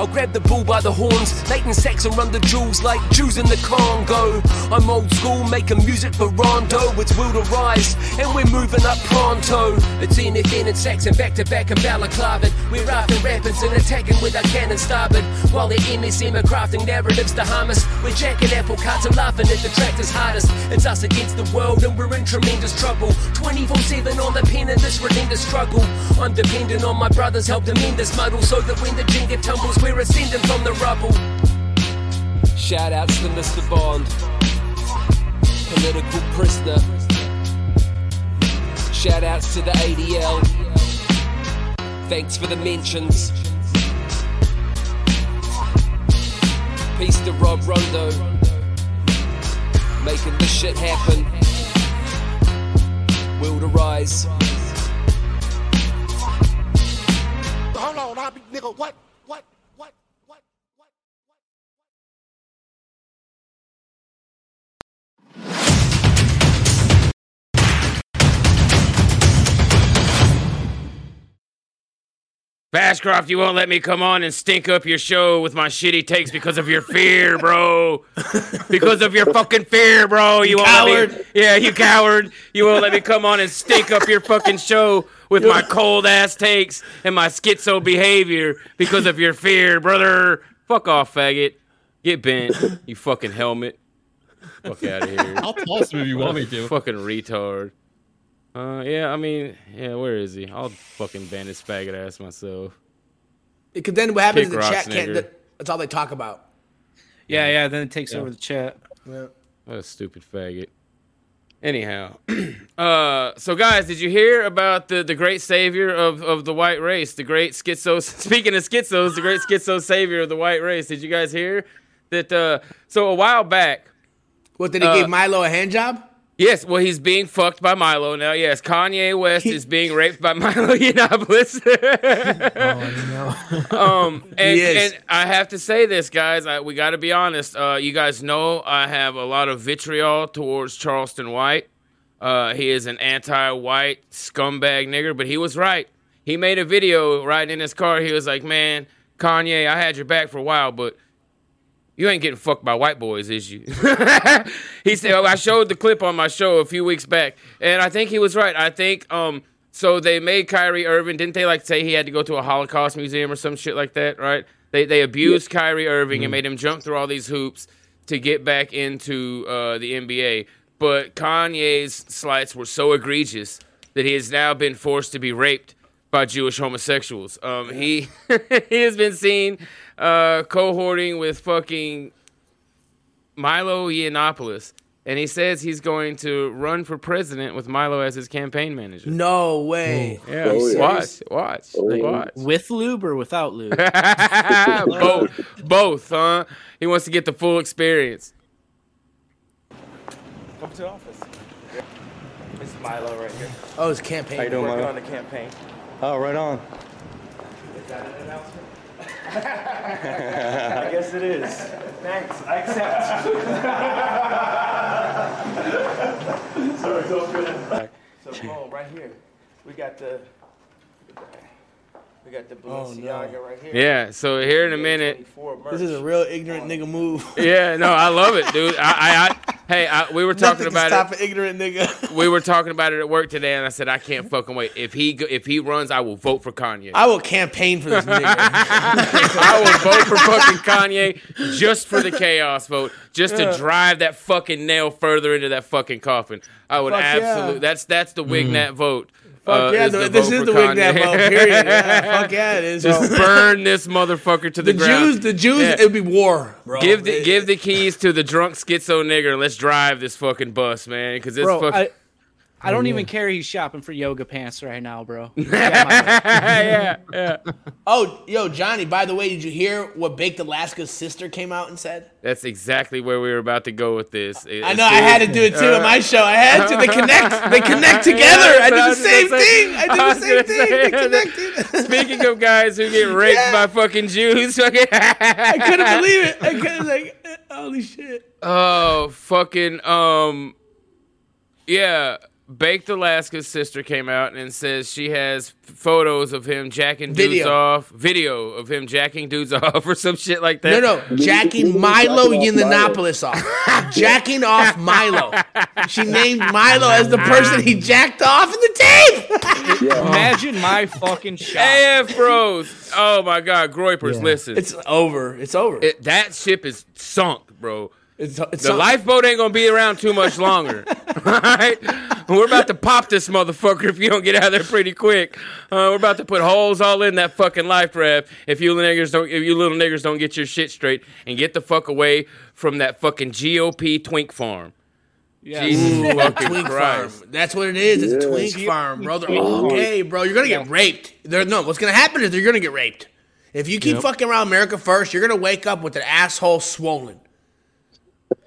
I'll grab the bull by the horns. Nathan Leighton Saxon run the jewels like Jews in the Congo. I'm old school, making music for Rondo. It's will to rise, and we're moving up pronto. It's NFN and Saxon back to back and balaclava. We're after rapids and attacking with our cannon starboard. While the MSM are crafting narratives to harm us. We're jacking apple carts and laughing at the tractors hardest. It's us against the world, and we're in tremendous trouble. 24 7 on the pen in this relentless struggle. I'm dependent on my brothers, help them in this muddle so that when the Jenga tumbles, we're ascending from the rubble. Shout outs to Mr. Bond, political prisoner. Shout outs to the ADL. Thanks for the mentions. Peace to Rob Rondo, making this shit happen. Will to rise. Hold on, I be, nigga, what? Bashcroft, you won't let me come on and stink up your show with my shitty takes because of your fear, bro. because of your fucking fear, bro. You, won't let me. coward. Yeah, you coward. You won't let me come on and stink up your fucking show with my cold ass takes and my schizo behavior because of your fear, brother. Fuck off, faggot. Get bent, you fucking helmet. Fuck out of here. I'll toss him if you want me to. Fucking retard. Uh, yeah, I mean, yeah, where is he? I'll fucking ban his faggot ass myself. Because then what happens Kick is the chat can't. nigger. That's all they talk about. Yeah, yeah. Then it takes Yeah. over the chat. Yeah. What a stupid faggot. Anyhow, uh, so guys, did you hear about the, the great savior of, of the white race, the great schizo? Speaking of schizos, the great schizo savior of the white race. Did you guys hear that? Uh, so a while back, What did he Uh, give Milo a hand job? Yes, well, he's being fucked by Milo now. Yes, Kanye West is being raped by Milo Yiannopoulos. Oh, um, and, He is. and I have to say this, guys. I, we got to be honest. Uh, you guys know I have a lot of vitriol towards Charleston White. Uh, he is an anti-white scumbag nigger, but he was right. He made a video riding in his car. He was like, "Man, Kanye, I had your back for a while, but you ain't getting fucked by white boys, is you?" he said, "I showed the clip on my show a few weeks back, and I think he was right. I think um, so they made Kyrie Irving. Didn't they like say he had to go to a Holocaust museum or some shit like that? Right? They they abused Kyrie Irving and made him jump through all these hoops to get back into uh, the NBA. But Kanye's slights were so egregious that he has now been forced to be raped by Jewish homosexuals. Um, he he has been seen uh, cohorting with fucking Milo Yiannopoulos, and he says he's going to run for president with Milo as his campaign manager. No way. Yeah, Oh, yeah. watch, watch, watch. With lube or without lube? both, both, huh? He wants to get the full experience. Come to the office. This is Milo right here. Oh, his campaign. How you doing, Working Milo? on the campaign. Oh, right on. Is that an announcement? I guess it is. Thanks. I accept. Sorry, it's all good. So, boom, right here. We got the. We got the Oh, no. Balenciaga right here. Yeah, so here in a minute. This is a real ignorant nigga move. Yeah, no, I love it, dude. I, I, I hey, I, we were talking Nothing about stop it. an ignorant nigga. We were talking about it at work today, and I said I can't fucking wait. If he go, if he runs, I will vote for Kanye. I will campaign for this nigga. I will vote for fucking Kanye just for the chaos vote, just to drive that fucking nail further into that fucking coffin. I would Fuck yeah. absolutely. That's that's the Wignat mm. vote. Fuck uh, yeah, is the- this is the Wignat Kanye. vote, period. Yeah, fuck yeah, it is. Just burn this motherfucker to the, The ground. Jews, the Jews, Yeah. it would be war, bro. Give the give the keys to the drunk schizo nigger and let's drive this fucking bus, man. Because it's Bro, fucking. I, I Oh, don't yeah. even care he's shopping for yoga pants right now, bro. yeah, yeah. Oh, yo, Johnny. By the way, did you hear what Baked Alaska's sister came out and said? That's exactly where we were about to go with this. I know I had to do it too on my show. I had to. They connect. They connect together. I did the same thing. I did the same thing. They connected. Speaking of guys who get raped by fucking Jews, fucking I couldn't believe it. I couldn't like, holy shit. Oh, fucking um yeah. Baked Alaska's sister came out and says she has photos of him jacking dudes Video. off, video of him jacking dudes off or some shit like that. no, no, jacking Milo Yiannopoulos off. jacking off Milo. She named Milo as the person he jacked off in the tape. Imagine my fucking shot. AF bros. Oh my god, Groypers, listen. It's over. It's over. It, that ship is sunk, bro. It's, it's the sunk. lifeboat ain't gonna be around too much longer. Alright? We're about to pop this motherfucker if you don't get out of there pretty quick. Uh, we're about to put holes all in that fucking life raft if you niggers don't if you little niggers don't get your shit straight and get the fuck away from that fucking GOP twink farm. Jesus Ooh, fucking twink Christ. farm. That's what it is. It's a twink farm, brother. Okay, bro, you're gonna get raped. There, no, what's gonna happen is you're gonna get raped. If you keep Yep. fucking around America first, you're gonna wake up with an asshole swollen.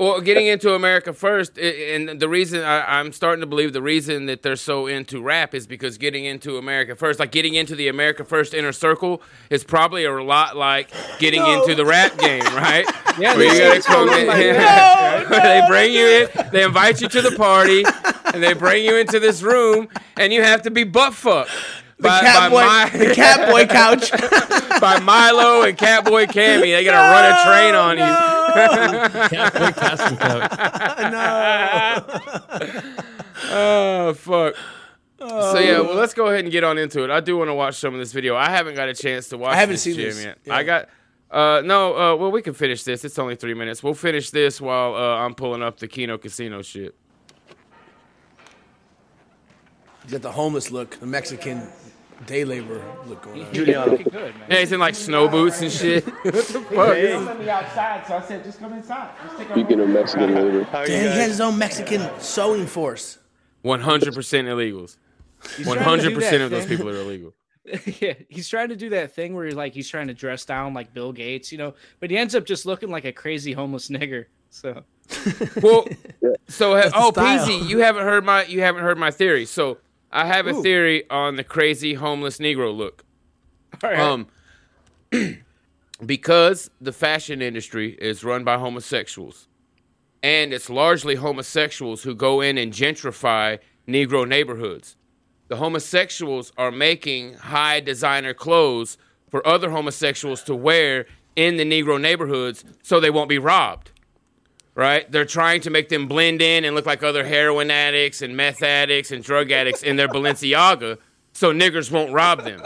Well, getting into America first, and the reason I, I'm starting to believe the reason that they're so into rap is because getting into America first, like getting into the America first inner circle, is probably a lot like getting No. into the rap game, right? Yeah, Where you gotta come in, like they bring you in, they invite you to the party, and they bring you into this room, and you have to be butt fucked. The by, cat by boy, Mi- the cat boy couch. by Milo and Catboy Kami. They gonna run a train on you. Catboy Castle couch. no. oh fuck. So yeah, well let's go ahead and get on into it. I do want to watch some of this video. I haven't got a chance to watch. I haven't this seen gym this. yet. Yeah. I got. Uh no. Uh well we can finish this. It's only three minutes. We'll finish this while uh, I'm pulling up the Kino Casino shit. He's got the homeless look, the Mexican day labor look going on. Julian, good, man. Yeah, he's in like snow boots and shit. what the fuck? me outside, so I said, just come inside. Just take Speaking of Mexican labor, Damn, he has his own Mexican sewing force. One hundred percent illegals. He's One trying to do hundred percent of those thing. people are illegal. yeah, he's trying to do that thing where he's like he's trying to dress down like Bill Gates, you know, but he ends up just looking like a crazy homeless nigger. So Well, so ha- That's the oh, style. Peasy, you haven't heard my you haven't heard my theory. So I have a theory on the crazy homeless Negro look. Right. Um, because the fashion industry is run by homosexuals, and it's largely homosexuals who go in and gentrify Negro neighborhoods. The homosexuals are making high designer clothes for other homosexuals to wear in the Negro neighborhoods so they won't be robbed. Right? They're trying to make them blend in and look like other heroin addicts and meth addicts and drug addicts in their Balenciaga so niggers won't rob them.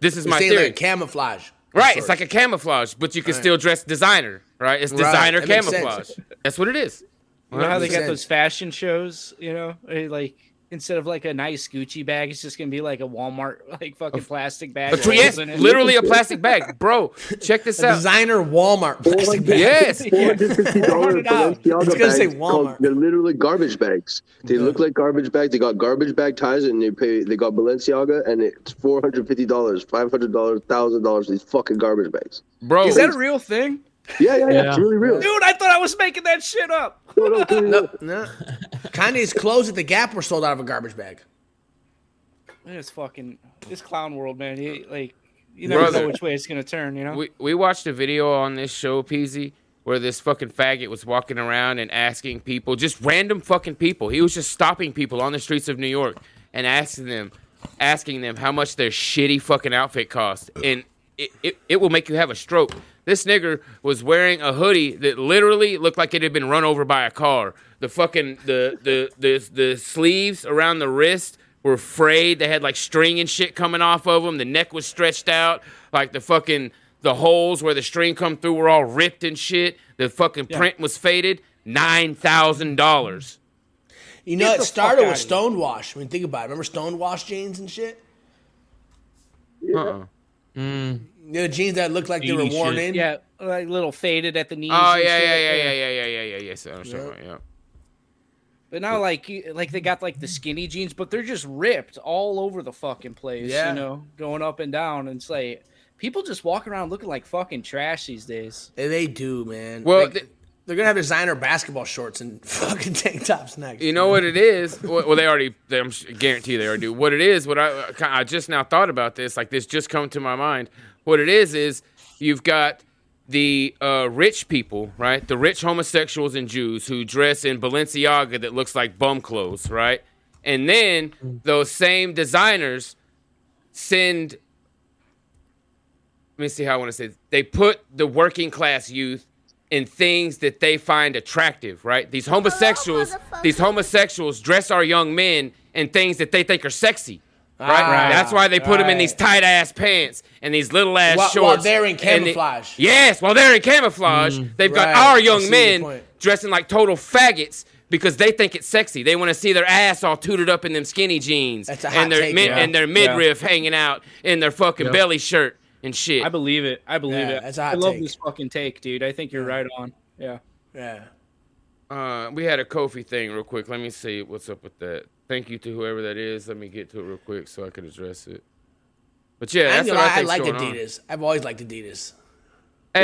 This is You're my theory. like camouflage. Right, it's like a camouflage, but you can Right. still dress designer, right? It's Right, designer that camouflage. That's what it is. you know how they Makes got those fashion shows, you know, like instead of like a nice Gucci bag, it's just gonna be like a Walmart like fucking plastic bag. But with yes, in literally a plastic bag, bro. Check this A out. designer Walmart plastic bag. Yes. $450 Balenciaga It's gonna say bags called- They're literally garbage bags. They look like garbage bags. They got garbage bag ties, and they pay. They got Balenciaga, and it's four hundred fifty dollars, five hundred dollars, thousand dollars. These fucking garbage bags. Bro, Is that a real thing? Yeah, yeah, yeah. Yeah. It's really real. Dude, I thought I was making that shit up. No, no, No, no. Kanye's clothes at the Gap were sold out of a garbage bag. It's fucking this clown world, man. You, like you never Brother. know which way it's gonna turn. You know. we, we watched a video on this show, Peasy, where this fucking faggot was walking around and asking people, just random fucking people. He was just stopping people on the streets of New York and asking them, asking them how much their shitty fucking outfit cost. And it, it, it will make you have a stroke. This nigger was wearing a hoodie that literally looked like it had been run over by a car. The fucking the the the the sleeves around the wrist were frayed. They had like string and shit coming off of them. The neck was stretched out. Like the fucking the holes where the string come through were all ripped and shit. The fucking print was faded. Nine thousand dollars. You know, Get it started with outta here. Stonewash. I mean, think about it. Remember Stonewash jeans and shit? Uh-uh. Mm. You know, jeans that looked like they were worn shit. in. Yeah, like little faded at the knees. Oh and yeah, shit, yeah, yeah, yeah, yeah, yeah, yeah, yeah. Yes, I'm sure. Yeah. Yeah. But now, like, like they got like the skinny jeans, but they're just ripped all over the fucking place. Yeah. You know, going up and down, and it's like people just walking around looking like fucking trash these days. They, they do, man. Well, Like, th- they're gonna have designer basketball shorts and fucking tank tops next. You know what it is? Well, well, they already. They, I'm guarantee they already do. What it is? What I I just now thought about this. Like this just come to my mind. What it is is you've got the uh, rich people, right? The rich homosexuals and Jews who dress in Balenciaga that looks like bum clothes, right? And then those same designers send. Let me see how I want to say. This. They put the working class youth in things that they find attractive, right? These homosexuals, these homosexuals dress our young men in things that they think are sexy. Right? Ah, That's why they put them in these tight ass pants and these little ass While- shorts. while they're in and the- camouflage. yes, while they're in camouflage, they've got our young men dressing like total faggots because they think it's sexy. They want to see their ass all tooted up in them skinny jeans That's a hot and their take, mid- yeah. and their midriff hanging out in their fucking Yeah. belly shirt and shit. I believe it. I believe Yeah, it. that's a hot I love take. this fucking take, dude. I think you're right on. Yeah. Yeah. Uh, we had a Kofi thing real quick. Let me see what's up with that. Thank you to whoever that is. Let me get to it real quick so I can address it. But yeah, I, what I I like going on. Adidas. I've always liked Adidas.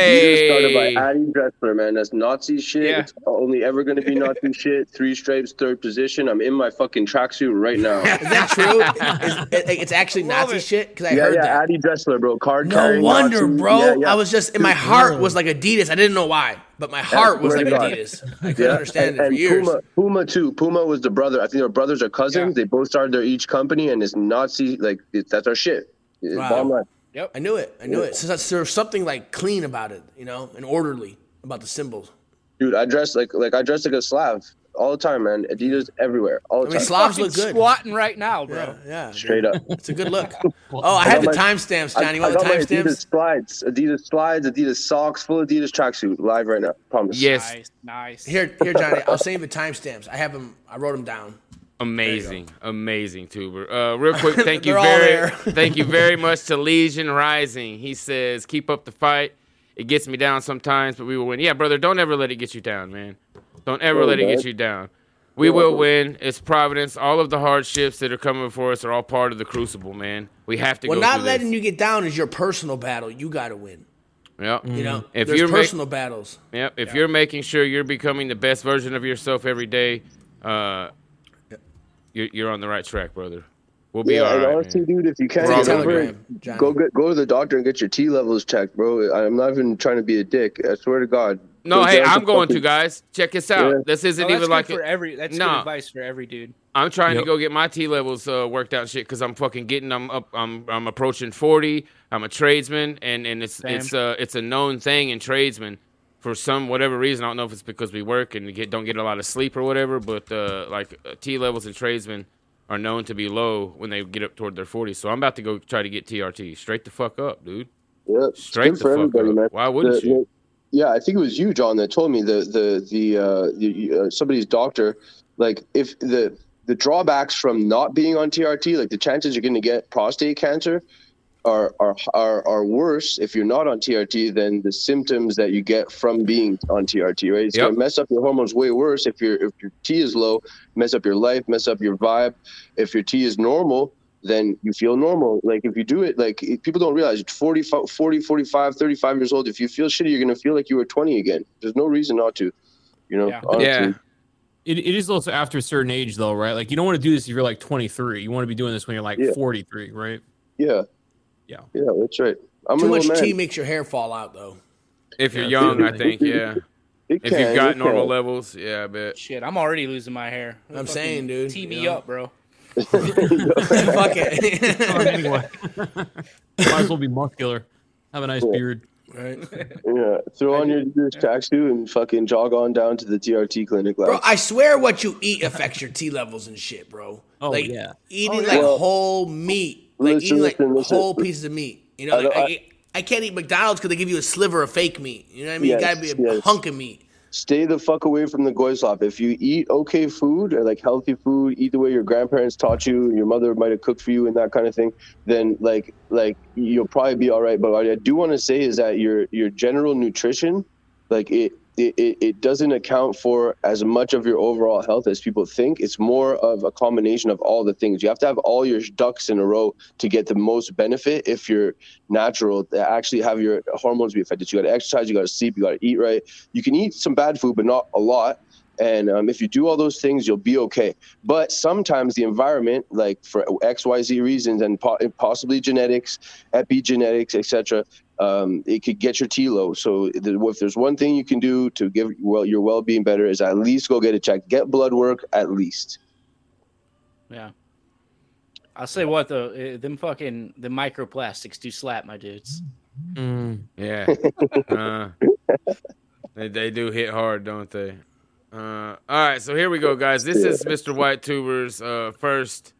Adidas started by Adi Dassler, man. That's Nazi shit. Yeah. It's only ever going to be Nazi shit. Three stripes, third position. I'm in my fucking tracksuit right now. Is that true? Is- it- it's actually Nazi shit because I yeah, heard yeah, that. Adi Dassler, bro. Card No wonder, Nazi. bro. Yeah, yeah. I was just in my heart was like Adidas. I didn't know why, but my heart was like God. Adidas. I couldn't understand and, it for and years. Puma, Puma too. Puma was the brother. I think their brothers are cousins. They both started their each company, and it's Nazi. Like it, that's our shit. It's Wow. Bottom line. Yep. I knew it. I knew Yeah. it. So that's, there's something like clean about it, you know, and orderly about the symbols. Dude, I dress like like I dress like a Slav all the time, man. Adidas everywhere, all the I mean, time. Slavs look good. Squatting right now, bro. Yeah, yeah. Straight up. It's a good look. Oh, I have the got my- timestamps, Johnny. You I want the got my Adidas timestamps? slides, Adidas slides, Adidas socks, full Adidas tracksuit, live right now. Promise. Yes. Nice, nice. Here, here, Johnny. I'll save you the timestamps. I have them. I wrote them down. Amazing, amazing tuber. Uh, real quick, thank you very, thank you very much to Legion Rising. He says, "Keep up the fight. It gets me down sometimes, but we will win." Yeah, brother, don't ever let it get you down, man. Don't ever Oh, let it get you down. We will win. It's Providence. All of the hardships that are coming for us are all part of the crucible, man. We have to go. Well, go not through letting this. you get down is your personal battle. You got to win. Yeah. You know, If there's you're ma- personal battles. Yep. If you're making sure you're becoming the best version of yourself every day, uh, you're, you're on the right track, brother. We'll be yeah, all and right. honestly, man. dude, if you can't We're get over it, go get, go to the doctor and get your T levels checked, bro. I'm not even trying to be a dick. I swear to God. No, Go hey, I'm going to guys. Check this out. Yeah. This isn't Oh, even like for a- every. That's No. good advice for every dude. I'm trying Yep. to go get my T levels uh, worked out and shit because I'm fucking getting. I'm up. I'm I'm approaching 40. I'm a tradesman, and and it's Same. it's uh it's a known thing in tradesmen. For some whatever reason, I don't know if it's because we work and get don't get a lot of sleep or whatever, but uh, like uh, T levels in tradesmen are known to be low when they get up toward their 40s. So I'm about to go try to get TRT. Straight the fuck up, dude. Yeah, Straight the fuck up. man. Why wouldn't The- you? yeah, I think it was you, John, that told me the the the, uh, the uh, somebody's doctor, like if the the drawbacks from not being on TRT, like the chances you're going to get prostate cancer, are are are are worse if you're not on TRT than the symptoms that you get from being on TRT. Right? It's Yep. going to mess up your hormones way worse if your if your T is low, mess up your life, mess up your vibe. If your T is normal, then you feel normal. Like if you do it, like people don't realize 40, 40, 45, 35 years old, if you feel shitty, you're going to feel like you were 20 again. There's no reason not to, you know? Yeah. honestly. Yeah. It, it is also after a certain age, though, right? Like you don't want to do this if you're like 23. You want to be doing this when you're like Yeah. 43, right? Yeah. Yeah. Yeah, that's right. I'm Too much tea makes your hair fall out, though. If you're Yeah, young, I think, yeah. It If can, you've got normal can. levels, yeah, I bet. Shit, I'm already losing my hair. I'm Fucking saying, dude, Tee me know. up, bro. Fuck it. anyway, might as well be muscular. Have a nice beard. right? Yeah, throw on your this tracksuit and fucking jog on down to the TRT clinic. Bro, I swear what you eat affects your T levels and shit, bro. Oh, like yeah. eating Oh, yeah. like Well, whole meat, like listen, eating like listen, listen. whole pieces of meat. You know, I like I, I- I can't eat McDonald's because they give you a sliver of fake meat. You know what I mean? Yes, you gotta be a yes. hunk of meat. stay the fuck away from the goyslop. If you eat okay food or like healthy food, eat the way your grandparents taught you, and your mother might have cooked for you and that kind of thing, then like like you'll probably be all right. But what I do want to say is that your your general nutrition, like it. It, it, doesn't account for as much of your overall health as people think. It's more of a combination of all the things. You have to have all your ducks in a row to get the most benefit if you're natural, to actually have your hormones be affected. You got to exercise, you got to sleep, you got to eat right. You can eat some bad food, but not a lot. And um, if you do all those things, you'll be okay. But sometimes the environment, like for X, Y, Z reasons, and po- possibly genetics, epigenetics, etc., um, it could get your T low. So if there's one thing you can do to give well your well-being better, is at least go get a check, get blood work at least. Yeah. I'll say what though, eh, them fucking the microplastics do slap my dudes. Mm. Yeah. uh, they, they do hit hard, don't they? Uh, all right, so here we go, guys. This is Mr. White Tuber's uh, first.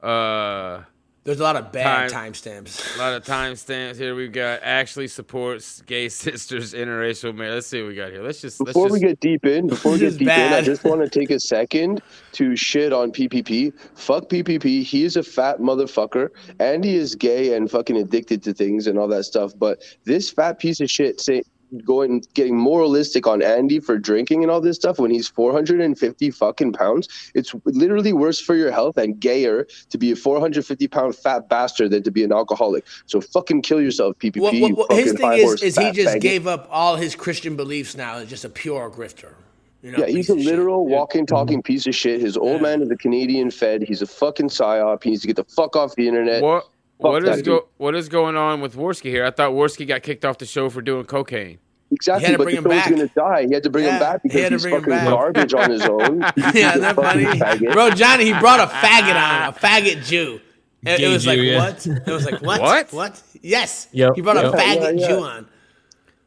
Uh, There's a lot of bad Time- timestamps. a lot of timestamps here. We've got actually supports gay sisters, interracial marriage. Let's see what we got here. Let's just let's Before just, we get deep in, before we get is deep in, I just want to take a second to shit on PPP. Fuck PPP. He is a fat motherfucker, and he is gay and fucking addicted to things and all that stuff. But this fat piece of shit say going getting moralistic on Andy for drinking and all this stuff when he's 450 fucking pounds. It's literally worse for your health and gayer to be a 450 pound fat bastard than to be an alcoholic. So fucking kill yourself, PPP. What, you what, what, his thing is, is he just faggot. gave up all his Christian beliefs now. Is just a pure grifter. You know, yeah, he's a literal walking, talking piece of shit. His old man is a Canadian Fed. He's a fucking psyop. He needs to get the fuck off the internet. What Fuck what that is go, what is going on with Warski here? I thought Warski got kicked off the show for doing cocaine. Exactly, He had to but bring the him show's back. gonna die. He had to bring Yeah, him back he because had to he's bring him fucking back. garbage on his own. yeah, isn't that funny, Faggot. bro? Johnny, he brought a faggot on, a faggot Jew. It, it Gay was like yeah. what? It was like what? What? What? Yes. Yep, He brought a yep. faggot Yeah, yeah. Jew on.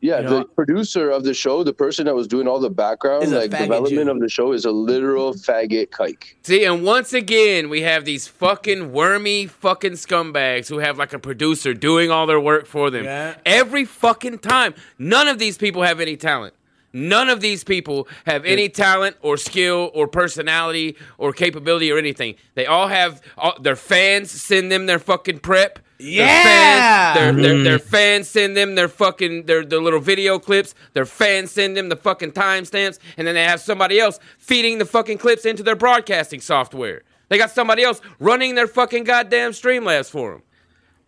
Yeah, You know- the producer of the show, the person that was doing all the background, like development Jew. of the show, is a literal faggot kike. See, and once again, we have these fucking wormy fucking scumbags who have like a producer doing all their work for them. Yeah. Every fucking time. None of these people have any talent. None of these people have any talent or skill or personality or capability or anything. They all have all, their fans send them their fucking prep. Their Yeah. fans, their, their, their fans send them their fucking their, their little video clips. Their fans send them the fucking timestamps, and then they have somebody else feeding the fucking clips into their broadcasting software. They got somebody else running their fucking goddamn Streamlabs for them.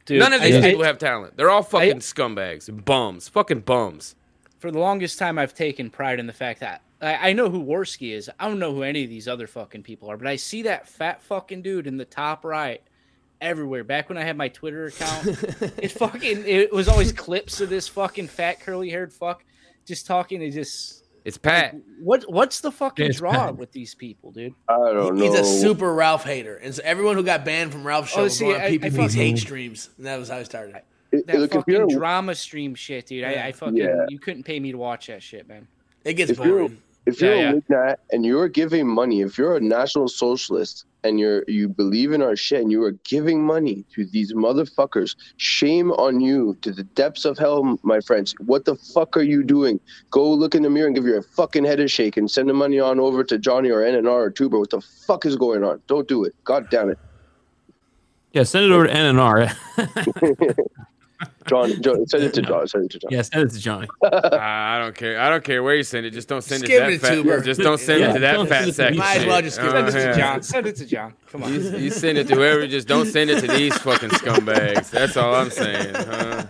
Dude, None of these I- people I- have talent. They're all fucking scumbags, bums, fucking bums. for the longest time, I've taken pride in the fact that I, I know who Warski is. I don't know who any of these other fucking people are, but I see that fat fucking dude in the top right everywhere. Back when I had my Twitter account, it fucking it was always clips of this fucking fat curly haired fuck just talking to just. It's Pat. What what's the fucking Yeah, it's draw Pat. with these people, dude? I don't know. He's a super Ralph hater, and so everyone who got banned from Ralph's oh, show Oh, was see, going on I- I PPP's fucking- hate streams, and that was how I started. It- That look, if fucking you're, drama stream shit, dude. I, I fucking Yeah. you couldn't pay me to watch that shit, man. It gets if you're boring. If you're Yeah, a Wignat and you're giving money, if you're a national socialist and you're you believe in our shit and you are giving money to these motherfuckers, shame on you to the depths of hell, my friends. What the fuck are you doing? Go look in the mirror and give your fucking head a shake and send the money on over to Johnny or NNR or Tuber. What the fuck is going on? Don't do it. God damn it. Yeah, send it over to NNR. John, John send it to John. Send it to John. yeah, send it to Johnny. I don't care. I don't care where you send it. Just don't send Just it to that it to fat. Tuber. Just don't send Yeah, it to that don't fat send sack. Might as well just give it it Uh, to yeah. John. Send it to John. Come on. You, you send it to whoever. Just don't send it to these fucking scumbags. That's all I'm saying. Huh?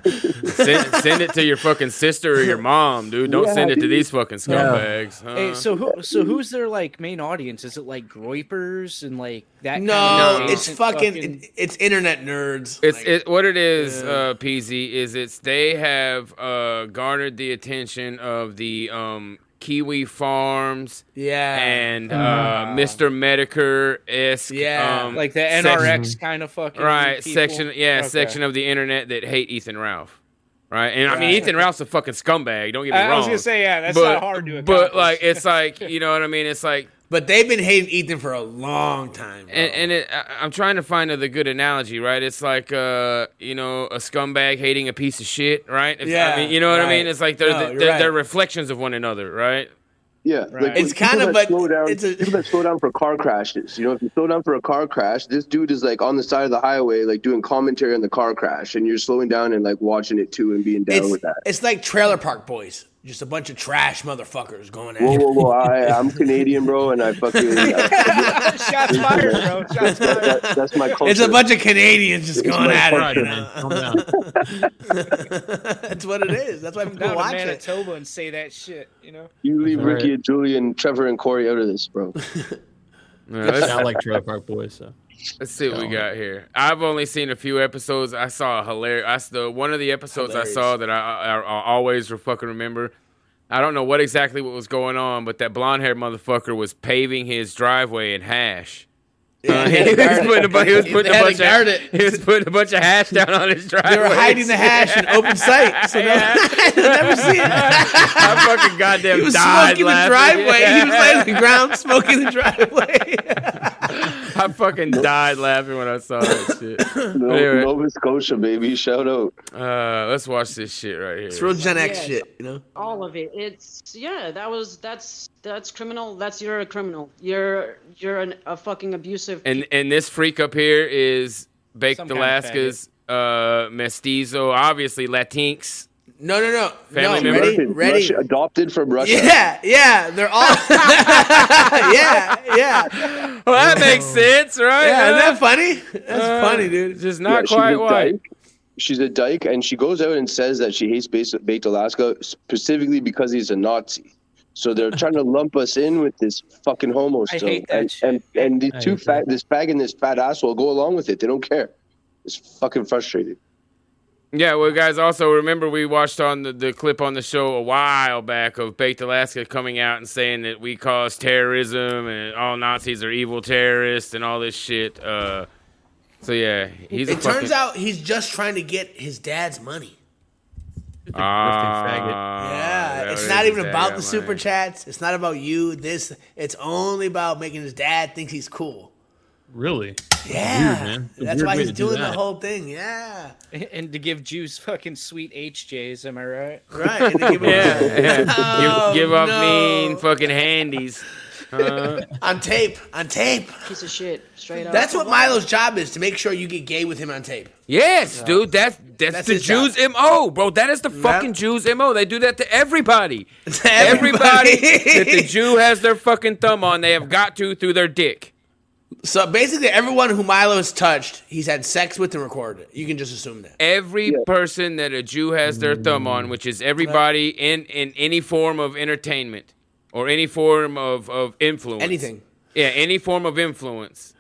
Send, send it to your fucking sister or your mom, dude. Don't Yeah, send it to these fucking scumbags. Huh? Hey, so who? So who's their like main audience? Is it like groypers and like that? No, kind of it's adjacent fucking, it's internet nerds. It's Like, it, what it is, Yeah. uh, Peasy. Is it's they have uh, garnered the attention of the um, Kiwi Farms yeah, and uh, Ah. Mr. Medicare esque, Yeah. um, like the section- NRX kind of fucking right people? section. Yeah, Okay. section of the internet that hate Ethan Ralph. Right, and I mean Ethan Ralph's a fucking scumbag. Don't get me I, wrong. I was gonna say yeah, that's but, not hard to But like, it's like you know what I mean. It's like but they've been hating Ethan for a long time. bro. And, and it, I, I'm trying to find the good analogy, right? It's like, uh, you know, a scumbag hating a piece of shit, right? If- Yeah, I mean, you know what I mean? It's like they're No, they're, right. they're reflections of one another, right? Yeah, Right. like It's kind of, that but slow down, it's a- people that slow down for car crashes. You know, if you slow down for a car crash, this dude is like on the side of the highway, like doing commentary on the car crash, and you're slowing down and like watching it too and being down with that. it's like Trailer Park Boys, just a bunch of trash motherfuckers going at Whoa, it. whoa, whoa! I, I'm Canadian, bro, and I fucking uh, shots fired, bro. Shots fired. that, that's my culture. It's a bunch of Canadians just It's going at Right, it. You man. know? Calm down. That's what it is. That's why people Down to watch it. Manitoba and say that shit. You know. You leave That's Ricky right. and Julie and Trevor and Corey out of this, bro. Yeah, let's, like Trailer Park Boys. So. Let's see what we got here. I've only seen a few episodes. I saw a hilarious. I, the one of the episodes I saw that I, I, I always fucking remember. I don't know what exactly what was going on, but that blonde haired motherfucker was paving his driveway in hash. Yeah, Uh, he, was putting a, bu- he was putting a bunch of it. he was putting a bunch of hash down on his driveway. They were hiding the hash in open sight, so no, never see it. I fucking goddamn He was died smoking the laughing. driveway. He was laying on the ground smoking the driveway. I fucking died laughing when I saw that shit. No, Anyway. Nova Scotia, baby, shout out. Uh, let's watch this shit right here. It's real Gen X Yeah. shit, you know. all of it it's yeah that was that's that's criminal that's you're a criminal you're you're an, a fucking abusive And and this freak up here is Baked Some kind of Alaska's uh, mestizo, obviously Latinx. No, no, no. Family no, member? ready? Ready? Russia- adopted from Russia. Yeah, yeah. They're all. yeah, yeah. Well, that makes sense, right? Yeah, isn't that funny? That's Uh, funny, dude. Just not she's quite a white. dyke. She's a dyke, and she goes out and says that she hates Baked Baked Alaska specifically because he's a Nazi. So they're trying to lump us in with this fucking homo I still, hate that and, shit. and and the I two hate fat, this fag and this fat asshole go along with it. They don't care. It's fucking frustrating. Yeah, well, guys, also remember we watched on the, the clip on the show a while back of Baked Alaska coming out and saying that we cause terrorism and all Nazis are evil terrorists and all this shit. Uh, so yeah, he's. It a turns fucking, out he's just trying to get his dad's money. Ah, Yeah, that it's not even dad about got the super money. chats. It's not about you. This. It's only about making his dad think he's cool. Really? Yeah, Weird, man. That's why he's to do doing the whole thing. Yeah, And to give Jews fucking sweet HJs, am I right? right. And to give him- Yeah, yeah. Oh, give, give up no. mean fucking handies. Uh, on tape, on tape. Piece of shit. Straight up. That's what Milo's job is to make sure you get gay with him on tape. yes, dude, that's that's, That's the his job. Jews' mo, bro. That is the Yep. fucking Jews' mo. They do that to everybody. To Everybody everybody. that the Jew has their fucking thumb on, they have got to through their dick. So basically, everyone who Milo has touched, he's had sex with and recorded it. You can just assume that. Every person that a Jew has their thumb on, which is everybody in, in any form of entertainment or any form of, of influence. Anything. Yeah, any form of influence.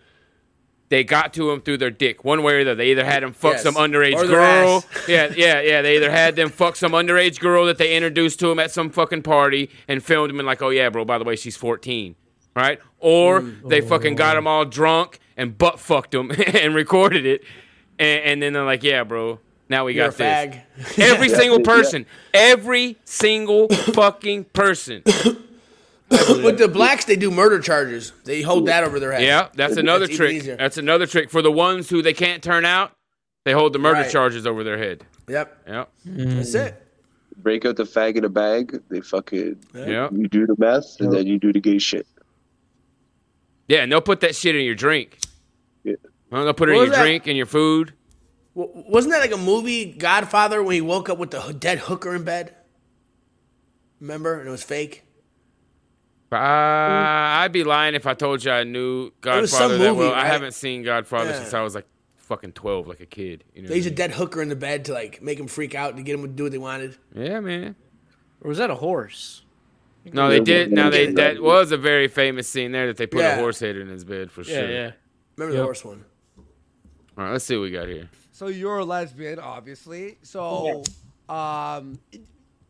They got to him through their dick, one way or the other. They either had him fuck Yes. some underage Or girl. ass. Yeah, yeah, yeah. They either had them fuck some underage girl that they introduced to him at some fucking party and filmed him and like, oh yeah, bro. By the way, she's 14, right? Or Mm. they fucking got him all drunk and butt fucked him and recorded it, and, and then they're like, yeah, bro. Now we You're got a this. fag. Every Yeah. single Yeah. person, every single fucking person. With the blacks, they do murder charges. They hold that over their head. Yeah, that's another even trick. That's another trick for the ones who they can't turn out. They hold the murder Right. charges over their head. Yep. Yep. That's it. Break out the fag in a bag. They fucking Yeah. you do the meth, and then you do the gay shit. Yeah, and they'll put that shit in your drink. Yeah. Well, they'll put it What in your that? drink and your food. W- wasn't that like a movie, Godfather, when he woke up with the dead hooker in bed? Remember? And it was fake. Uh, I'd be lying if I told you I knew was some Godfather that well. movie, I haven't seen Godfather Yeah. since I was like fucking twelve, like a kid. You know They what used I a dead hooker in the bed to like make him freak out to get him to do what they wanted. Yeah, man. Or was that a horse? No, they did. yeah, Now they that was a very famous scene there that they put Yeah. a horse head in his bed for Yeah, sure. yeah. Remember the horse one? All right, let's see what we got here. So you're a lesbian, obviously. So, um,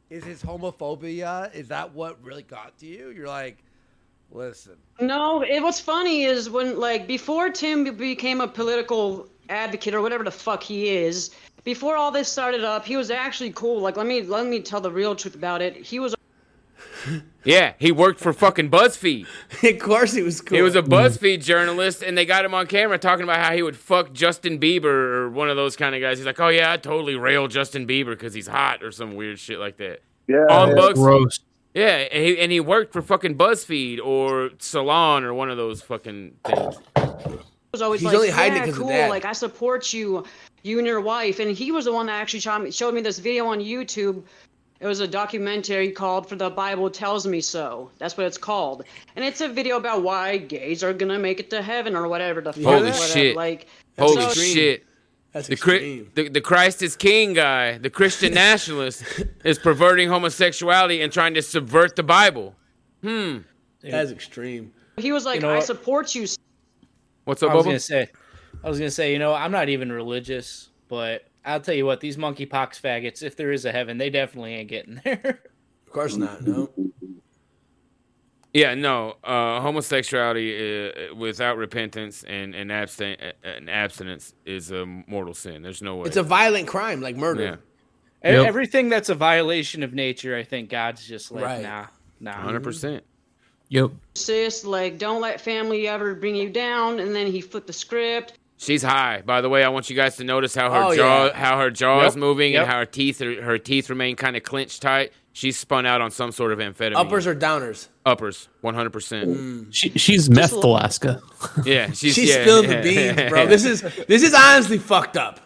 is his homophobia? Is that what really got to you? You're like, listen. No, it, what's funny is when, like, before Tim became a political advocate or whatever the fuck he is, before all this started up, he was actually cool. Like, let me let me tell the real truth about it. He was Yeah, he worked for fucking BuzzFeed. of course he was cool. He was a BuzzFeed journalist, and they got him on camera talking about how he would fuck Justin Bieber or one of those kind of guys. He's like, "Oh yeah, I totally rail Justin Bieber because he's hot or some weird shit like that." Yeah, on yeah. Gross. Yeah, and he, and he worked for fucking BuzzFeed or Salon or one of those fucking things. was always He's like, only hiding it yeah, 'cause of cool. Like, I support you, you and your wife. And he was the one that actually showed me this video on YouTube. It was a documentary called "For the Bible Tells Me So." That's what it's called, and it's a video about why gays are gonna make it to heaven or whatever the fuck. Holy whatever. shit! Like, Holy so- shit! That's The, Chri- extreme. the the Christ is King guy, the Christian nationalist, is perverting homosexuality and trying to subvert the Bible. Hmm. That's extreme. He was like, You know "I support you." What's up, I was Bubba? gonna say, I was gonna say, you know, I'm not even religious, but I'll tell you what, these monkeypox faggots, if there is a heaven, they definitely ain't getting there. Of course not. No. Yeah, no. Uh, homosexuality uh, without repentance and and, abstain- uh, and abstinence is a mortal sin. There's no way. It's a violent crime, like murder. yeah, Yep. Everything that's a violation of nature, I think God's just like, Right. nah, nah. hundred percent. Yep. sis like don't let family ever bring you down and then he flipped the script She's high. By the way, I want you guys to notice how her Oh, jaw yeah. how her jaw is moving Yep. and how her teeth are, her teeth remain kind of clenched tight. She's spun out on some sort of amphetamine. Uppers or downers? uppers, one hundred percent. Hmm. She, she's meth Alaska. Yeah, she's She's yeah, spilling yeah, the beans, bro. This is this is honestly fucked up.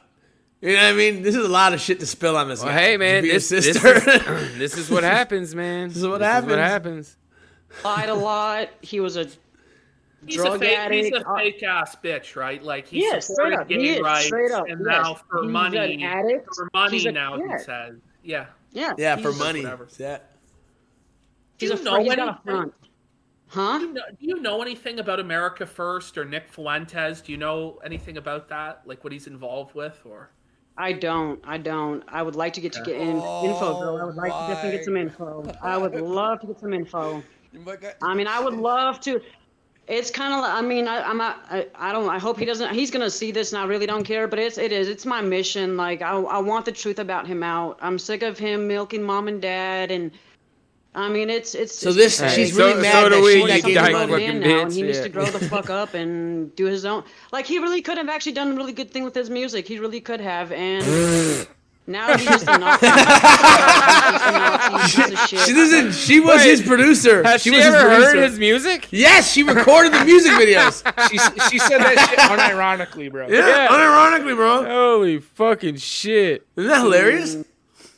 You know what I mean? This is a lot of shit to spill on this Well, guy. hey man, To be this, this, sister. is, this is what happens, man. This is what This is happens. what happens. Lied a lot. He was a He's a fake, addict. he's a Uh, fake ass bitch, right? Like he Yeah, straight supported up. He gay is, rights, and yes. now for He's an money, addict. for money a- now yeah. he says, yeah, Yeah. yeah, for money. whatever. Yeah. Do He's you a fr- know he's got a anything? front. Huh? Do you, know, do you know anything about America First or Nick Fuentes? Do you know anything about that? Like what he's involved with, or I don't. I don't. I would like to get to get in, info, bro. I would like to definitely get some info. I would love to get some info. I mean, I would love to. It's kind of. like I mean, I, I'm. Not, I. I don't. I hope he doesn't. He's gonna see this, and I really don't care. But it's. It is. It's my mission. Like I. I want the truth about him out. I'm sick of him milking mom and dad, and. I mean, it's it's. So this- pathetic. she's really So- mad so do that we, she you got He's a him grown man now, and bitch, he needs to grow the fuck up and do his own. Like he really could have actually done a really good thing with his music. He really could have, and now he's just a Nazi. He's just a Nazi piece of shit. She doesn't. She was Wait, his producer. Has she, was his ever heard producer. his music? Yes, she recorded the music videos. She, she said that shit unironically, bro. Yeah, Yeah. unironically, bro. Holy fucking shit! Isn't that hilarious?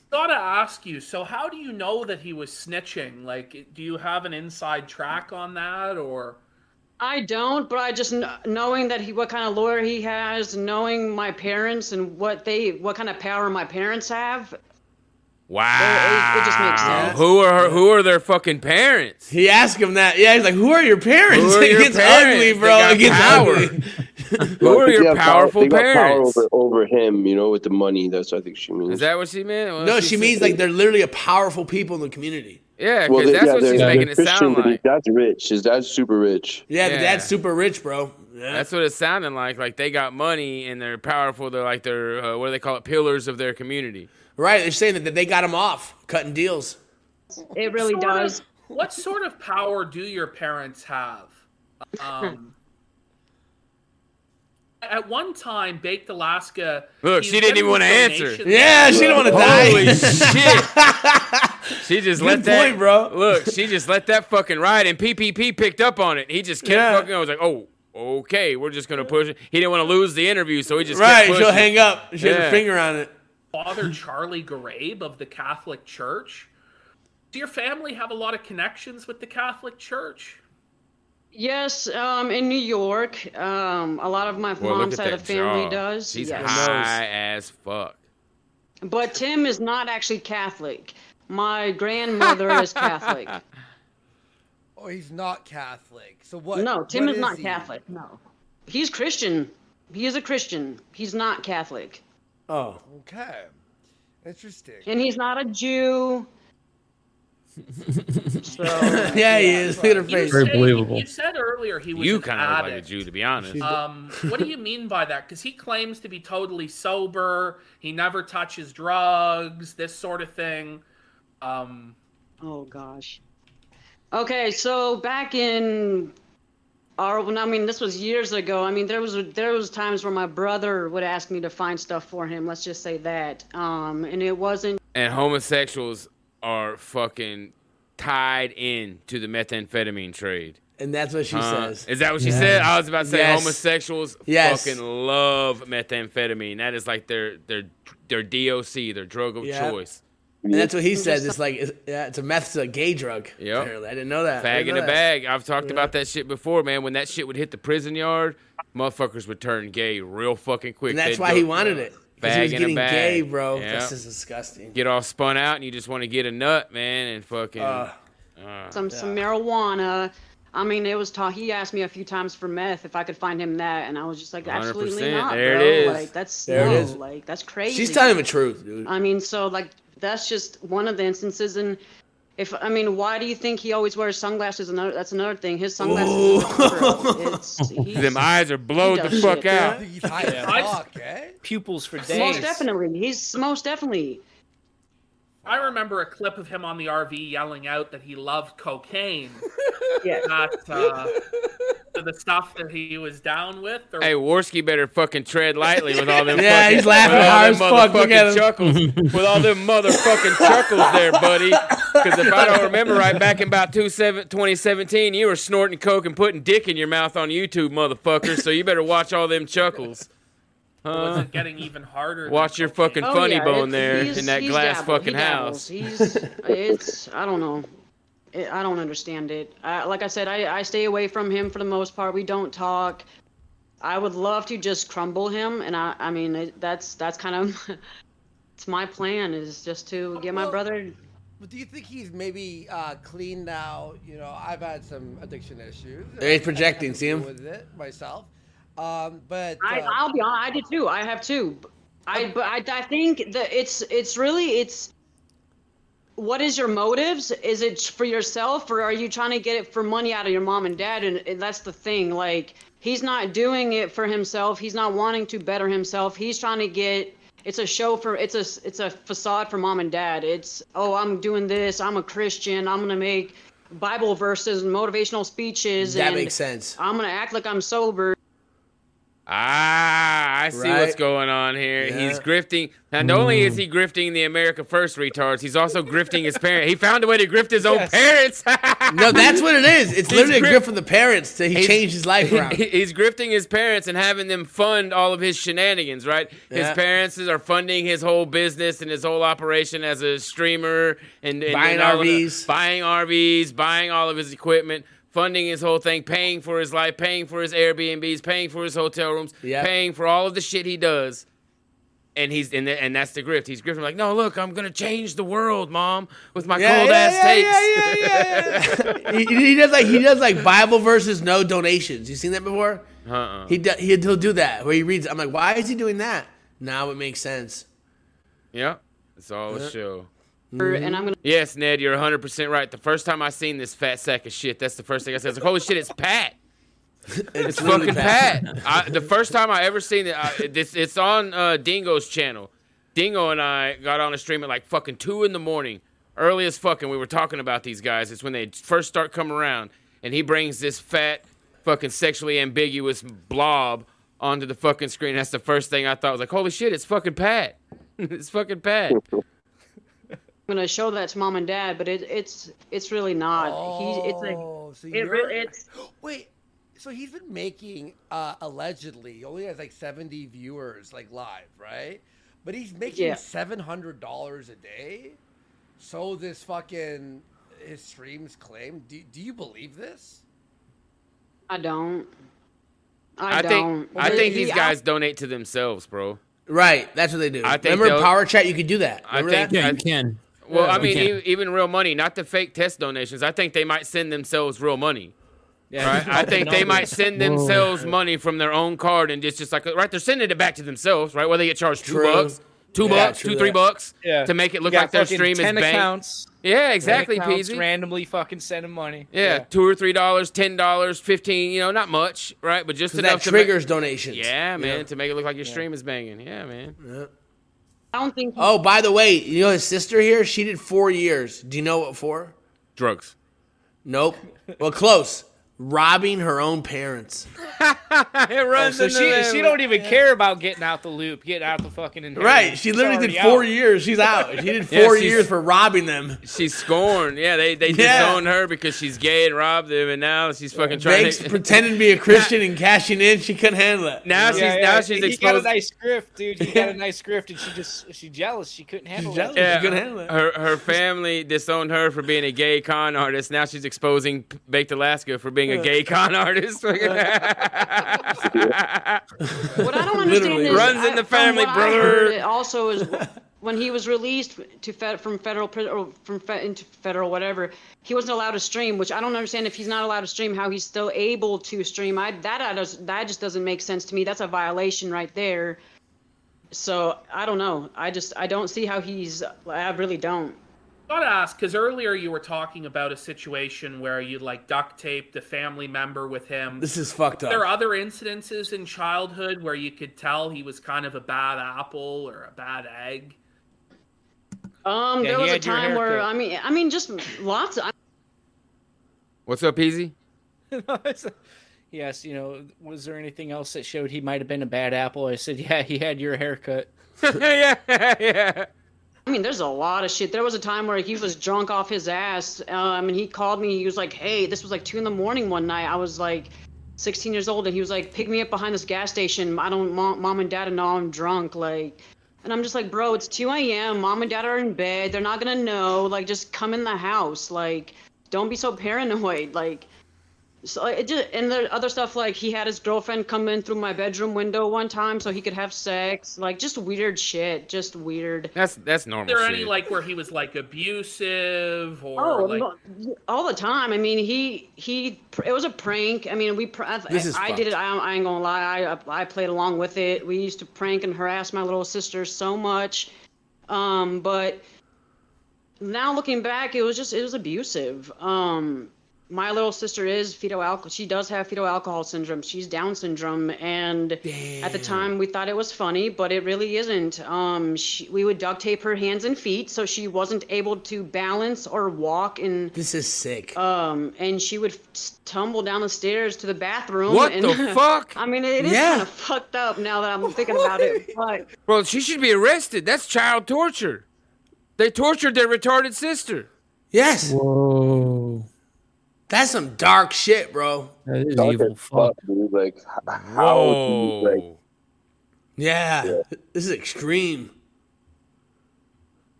gotta ask you. So how do you know that he was snitching? Like, do you have an inside track on that, or? I don't, but I just knowing that he, what kind of lawyer he has, knowing my parents and what they, what kind of power my parents have. Wow. it- it just makes sense. Who are her, who are their fucking parents? He asked him that. Yeah, he's like, "Who are your parents?" Are it your gets parents? ugly, bro. It gets power. ugly. Who are They your have power- powerful they got power parents? over, over him, you know, with the money. That's what I think she means. Is that what she meant? Well, No, she said- means like they're literally a powerful people in the community. Yeah, because well, that's yeah, what she's they're making it Christian, sound like. dad's rich. His dad's super rich. Yeah, the Yeah. dad's super rich, bro. Yeah. That's what it's sounding like. Like they got money and they're powerful. They're like they're uh, what do they call it? Pillars of their community. right. They're saying that, that they got him off cutting deals. It really Sort of- does. what sort of power do your parents have? Um, at one time, Baked Alaska. Look, she didn't even want to answer. donations- Yeah, she didn't want to die. Holy shit! She just Good let that. point, bro. Look, she just let that fucking ride, and PPP picked up on it. He just kept Yeah. fucking. I was like, oh, okay, we're just gonna push it. He didn't want to lose the interview, so he just right. Kept She'll hang up. She has Yeah. her finger on it. Father Charlie Garabe of the Catholic Church. Do your family have a lot of connections with the Catholic Church? Yes, um, in New York, um, a lot of my Boy, mom's side that of family jaw. does. She's yes. high as fuck. But Tim is not actually Catholic. My grandmother is Catholic. Oh, he's not Catholic. So what? No, Tim what is not he? Catholic. No, he's Christian. He is a Christian. He's not Catholic, Oh. Okay. Interesting. and he's not a Jew. So Yeah, he is. Look at her face. Very believable. You said earlier he was You an kind of look like a addict. Jew, to be honest. Um, what do you mean by that? Because he claims to be totally sober. He never touches drugs. This sort of thing. Um, Oh gosh. Okay, so back in our, well, I mean, this was years ago. I mean, there was there was times where my brother would ask me to find stuff for him. Let's just say that. Um, and it wasn't. and homosexuals are fucking tied in to the methamphetamine trade. And that's what she Huh? says. Is that what she Yeah. said? I was about to say Yes. homosexuals Yes. fucking love methamphetamine. That is like their their their DOC, their drug of Yeah. choice. And that's what he says. It's like, it's, yeah, it's a meth, it's a gay drug. Yep. Apparently. I didn't know that. I Fag in a bag. I've talked Yeah. about that shit before, man. When that shit would hit the prison yard, motherfuckers would turn gay real fucking quick. And that's They'd why go- he wanted it. Because he was in a getting bag. gay, bro. Yeah. This is disgusting. Get all spun out, and you just want to get a nut, man, and fucking. Uh, uh, some some marijuana. I mean, it was taught. He asked me a few times for meth if I could find him that, and I was just like, absolutely 100%. not, There it bro. is. Like that's There no, is. like that's crazy. She's telling the truth, dude. I mean, so like that's just one of the instances, and if I mean, why do you think he always wears sunglasses? Another that's another thing. His sunglasses. Is. It's he's, them eyes are blowed the does fuck shit. out. He's high as I- fuck, eh? Pupils for days. most definitely. He's most definitely. I remember a clip of him on the RV yelling out that he loved cocaine. Yeah. Not uh, the stuff that he was down with. Or, Hey, Warski better fucking tread lightly with all them. Yeah, fucking, he's laughing hard as fuck. Look at motherfucking him. chuckles. with all them motherfucking chuckles there, buddy. Because if I don't remember right, back in about two seven, 2017, you were snorting coke and putting dick in your mouth on YouTube, motherfucker. So you better watch all them chuckles. Was it getting even harder? Watch your fucking Oh, funny yeah, bone it's- there in that glass dabbled, fucking he house. He's it's I don't know. It, I don't understand it. I, like I said, I, I stay away from him for the most part. We don't talk. I would love to just crumble him, and I I mean it, that's that's kind of it's my plan is just to get my Well, brother. But do you think he's maybe uh, clean now? You know, I've had some addiction issues. There he's I- I projecting, have see him? With it myself. Um, but I uh, I'll be honest, I did too. I have too. I but I, I think that it's it's really it's what is your motives? Is it for yourself or are you trying to get it for money out of your mom and dad? And, and that's the thing. Like he's not doing it for himself. He's not wanting to better himself. He's trying to get. It's a show for. It's a. It's a facade for mom and dad. It's oh I'm doing this. I'm a Christian. I'm gonna make Bible verses and motivational speeches. That and makes sense. I'm gonna act like I'm sober. Ah, I see what's going on here. Yeah. He's grifting. Not only is he grifting the America First retards, he's also grifting his parents. He found a way to grift his own parents. No, that's what it is. It's He's literally a grift from the parents that he changed his life around. He- He's grifting his parents and having them fund all of his shenanigans, right? His parents are funding his whole business and his whole operation as a streamer and, and Buying and of the- RVs. buying RVs, buying all of his equipment, funding his whole thing, paying for his life, paying for his Airbnbs, paying for his hotel rooms, Yep. paying for all of the shit he does. And he's and, and that's the grift. He's grifting like, no, look, I'm gonna change the world, mom, with my Yeah, cold yeah, ass yeah, takes. he, he does like he does like Bible verses, no donations. You seen that before? Uh-uh. He do, he he'll do that where he reads. I'm like, why is he doing that? Now it makes sense. Yeah, it's all Yeah. a show. And I'm gonna. Yes, Ned, you're 100% right. The first time I seen this fat sack of shit, that's the first thing I said. I was like, holy shit, it's Pat. It's, literally fucking Pat. I, the first time I ever seen it, I, this, it's on uh, Dingo's channel. Dingo and I got on a stream at like fucking 2 in the morning, early as fucking. We were talking about these guys. It's when they first start coming around, and he brings this fat, fucking sexually ambiguous blob onto the fucking screen. That's the first thing I thought. I was like, holy shit, it's fucking Pat. it's fucking Pat. I'm gonna show that to mom and dad, but it, it's it's really not. he it's Oh, like so it you're- really it's Wait, so he's been making uh, allegedly he only has like 70 viewers like live, right? But he's making Yeah. seven hundred dollars a day. So this fucking his streams claim. Do, do you believe this? I don't. I, I, don't. think I think these guys donate to themselves, bro. Right, that's what they do. I think Remember in they'll- Power Chat, you could do that. I think that? Yeah, you can. Well, Yeah, I mean, can. e- even real money, not the fake test donations. I think they might send themselves real money. Yeah, Right? I think they might send themselves money from their own card and just just like right, they're sending it back to themselves, right? Where they get charged two True. bucks, two Yeah, bucks, two three that. bucks, Yeah. to make it look like their fucking stream is 10 banked. accounts. Yeah, 10 exactly, accounts Peasy. randomly fucking sending money. Yeah, two or three dollars, ten dollars, fifteen. You know, not much, right? But just enough that to make- triggers donations. Yeah, man, Yeah. to make it look like your stream is banging. Yeah, man. Yeah. I don't think. Oh, by the way, you know his sister here? She did four years. Do you know what for? Drugs. Nope. Well, close. Robbing her own parents. it Oh, so into she them. she don't even care about getting out the loop, getting out the fucking inheritance. Right. She She's literally did four out. years. She's out. She did four she's- years for robbing them. She's scorned. Yeah, they they Yeah. disowned her because she's gay and robbed them, and now she's fucking trying Banks to. pretending to be a Christian and cashing in. She couldn't handle it. Now she's Yeah, now yeah. she's he exposed. got a nice script, dude. He got a nice script, and she just she jealous. She couldn't handle jealous. it. yeah, she couldn't handle it. her her family disowned her for being a gay con artist. Now she's exposing Baked Alaska for being a gay con artist. What I don't understand Literally. is Runs in the family, I brother. it also is when he was released to fed, from federal prison or from fe, into federal whatever, he wasn't allowed to stream. Which I don't understand if he's not allowed to stream, how he's still able to stream. I that I just, that just doesn't make sense to me. That's a violation right there. So I don't know. I just I don't see how he's. I really don't. Gotta ask, because earlier you were talking about a situation where you like duct taped a family member with him. This is fucked up. There are other incidences in childhood where you could tell he was kind of a bad apple or a bad egg. Um, Yeah, there was a time where. I mean I mean just lots. Of, What's up, Easy? yes, you know, was there anything else that showed he might have been a bad apple? I said, yeah, he had your haircut. yeah, yeah. I mean, there's a lot of shit. There was a time where he was drunk off his ass. Um, and he called me. He was like, "Hey, this was like two in the morning one night." I was like, 16 years old, and he was like, "Pick me up behind this gas station. I don't want mom and dad to know I'm drunk." Like, and I'm just like, "Bro, it's 2 a.m. Mom and dad are in bed. They're not gonna know. Like, just come in the house. Like, don't be so paranoid. Like." So it just and the other stuff like he had his girlfriend come in through my bedroom window one time so he could have sex, like just weird shit, just weird. That's that's normal. Is there shit. any like where he was like abusive or Oh, like all the time. I mean, he he. It was a prank. I mean, we. I, This is I did it. I, I ain't gonna lie. I I played along with it. We used to prank and harass my little sister so much, um, but now looking back, it was just it was abusive. Um, my little sister is fetal alcohol. She does have fetal alcohol syndrome. She's Down syndrome, and at the time we thought it was funny, but it really isn't. Um, she, we would duct tape her hands and feet so she wasn't able to balance or walk. And this is sick. Um, and she would f- tumble down the stairs to the bathroom. What and, the fuck? I mean, it is Yeah. kind of fucked up now that I'm thinking about it. But Bro, she should be arrested. That's child torture. They tortured their retarded sister. Yes. Whoa. That's some dark shit, bro. That is Dark evil. as fuck, dude. Like, how do you, like, Yeah. This is extreme.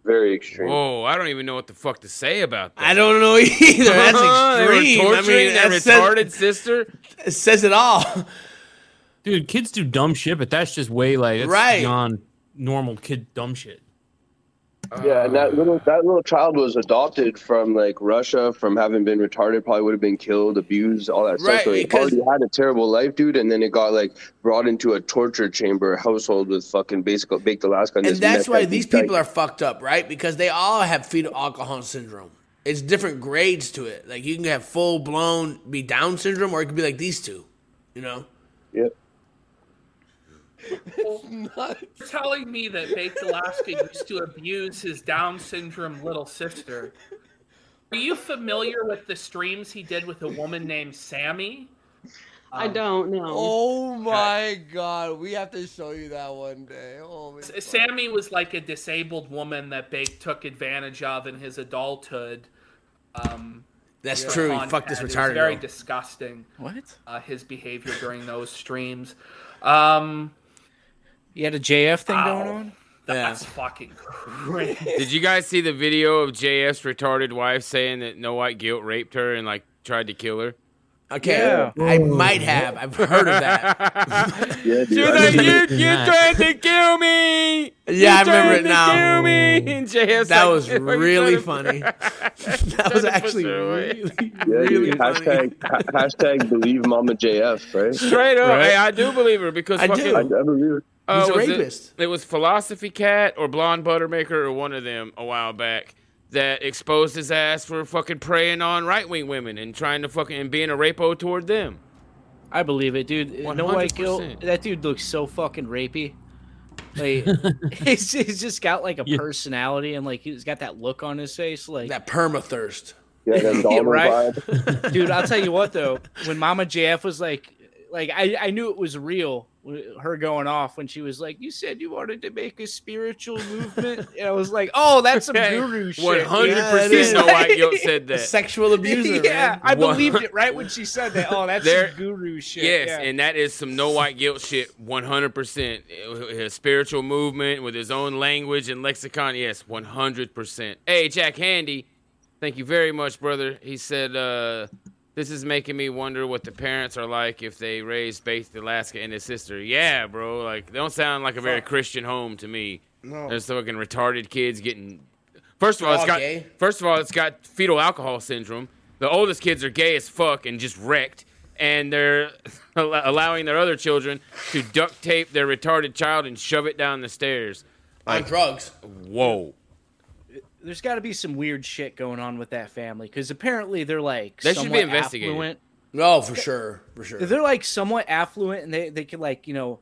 very extreme. Whoa, I don't even know what the fuck to say about that. I don't know either. That's They were extreme. I mean, their that says- retarded sister. It says it all. Dude, kids do dumb shit, but that's just way like that's Right. beyond normal kid dumb shit. Yeah, and that little that little child was adopted from like Russia, from having been retarded, probably would have been killed, abused, all that Right, stuff. So he already had a terrible life, dude, and then it got like brought into a torture chamber household with fucking basically baked Alaska. And that's why these people are fucked up, right? Because they all have fetal alcohol syndrome. It's different grades to it. Like you can have full blown be Down syndrome, or it could be like these two. You know? Yep. You're telling me that Baked Alaska used to abuse his Down syndrome little sister. Are you familiar with the streams he did with a woman named Sammy? I don't know. Oh my god, we have to show you that one day. Oh, S- Sammy was like a disabled woman that Bake took advantage of in his adulthood. Um, That's with true. He content. fucked this It was retarded very girl. disgusting. What? Uh, his behavior during those streams. Um, You had a JF thing Ow. going on? that's fucking crazy. Did you guys see the video of JF's retarded wife saying that No White Guilt raped her and like tried to kill her? Okay, I might have. I've heard of that. yeah, She was like, you, you tried to kill me. Yeah, I remember it now. Kill me. And JF's That like, was "What are you really funny. that was actually really, Yeah, really dude, funny. hashtag ha- hashtag believe Mama JF, right? Straight up, Right? hey, I do believe her because I fucking, do. I, I believe her. Uh, a was it- rapist. It, was Philosophy Cat or Blonde Buttermaker or one of them a while back that exposed his ass for fucking preying on right wing women and trying to fucking and being a rapo toward them. I believe it, dude. No white guilt. That dude looks so fucking rapey. Like he's, he's just got like a personality and like he's got that look on his face, like that perma thirst. Yeah, that Donald right, vibe. dude. I'll tell you what though, when Mama JF was like, like I, I knew it was real. Her going off when she was like, "You said you wanted to make a spiritual movement," and I was like, "Oh, that's some guru shit." One hundred Yeah, it is. percent no white guilt said that. Sexual abuser, yeah, man. I believed it right when she said that. Oh, that's There- some guru shit. Yes, yeah. and that is some no white guilt shit. One hundred percent. His spiritual movement with his own language and lexicon. Yes, one hundred percent. Hey, Jack Handy, thank you very much, brother. He said, uh, "This is making me wonder what the parents are like if they raised Faith Alaska and his sister." Yeah, bro. Like they don't sound like a very Christian home to me. No. There's fucking retarded kids getting. First of all, it's got. gay? First of all, it's got fetal alcohol syndrome. The oldest kids are gay as fuck and just wrecked, and they're allowing their other children to duct tape their retarded child and shove it down the stairs. On drugs. Whoa. There's got to be some weird shit going on with that family because apparently they're like They should be somewhat investigated. affluent. No, for sure, for sure. They're like somewhat affluent and they they could like you know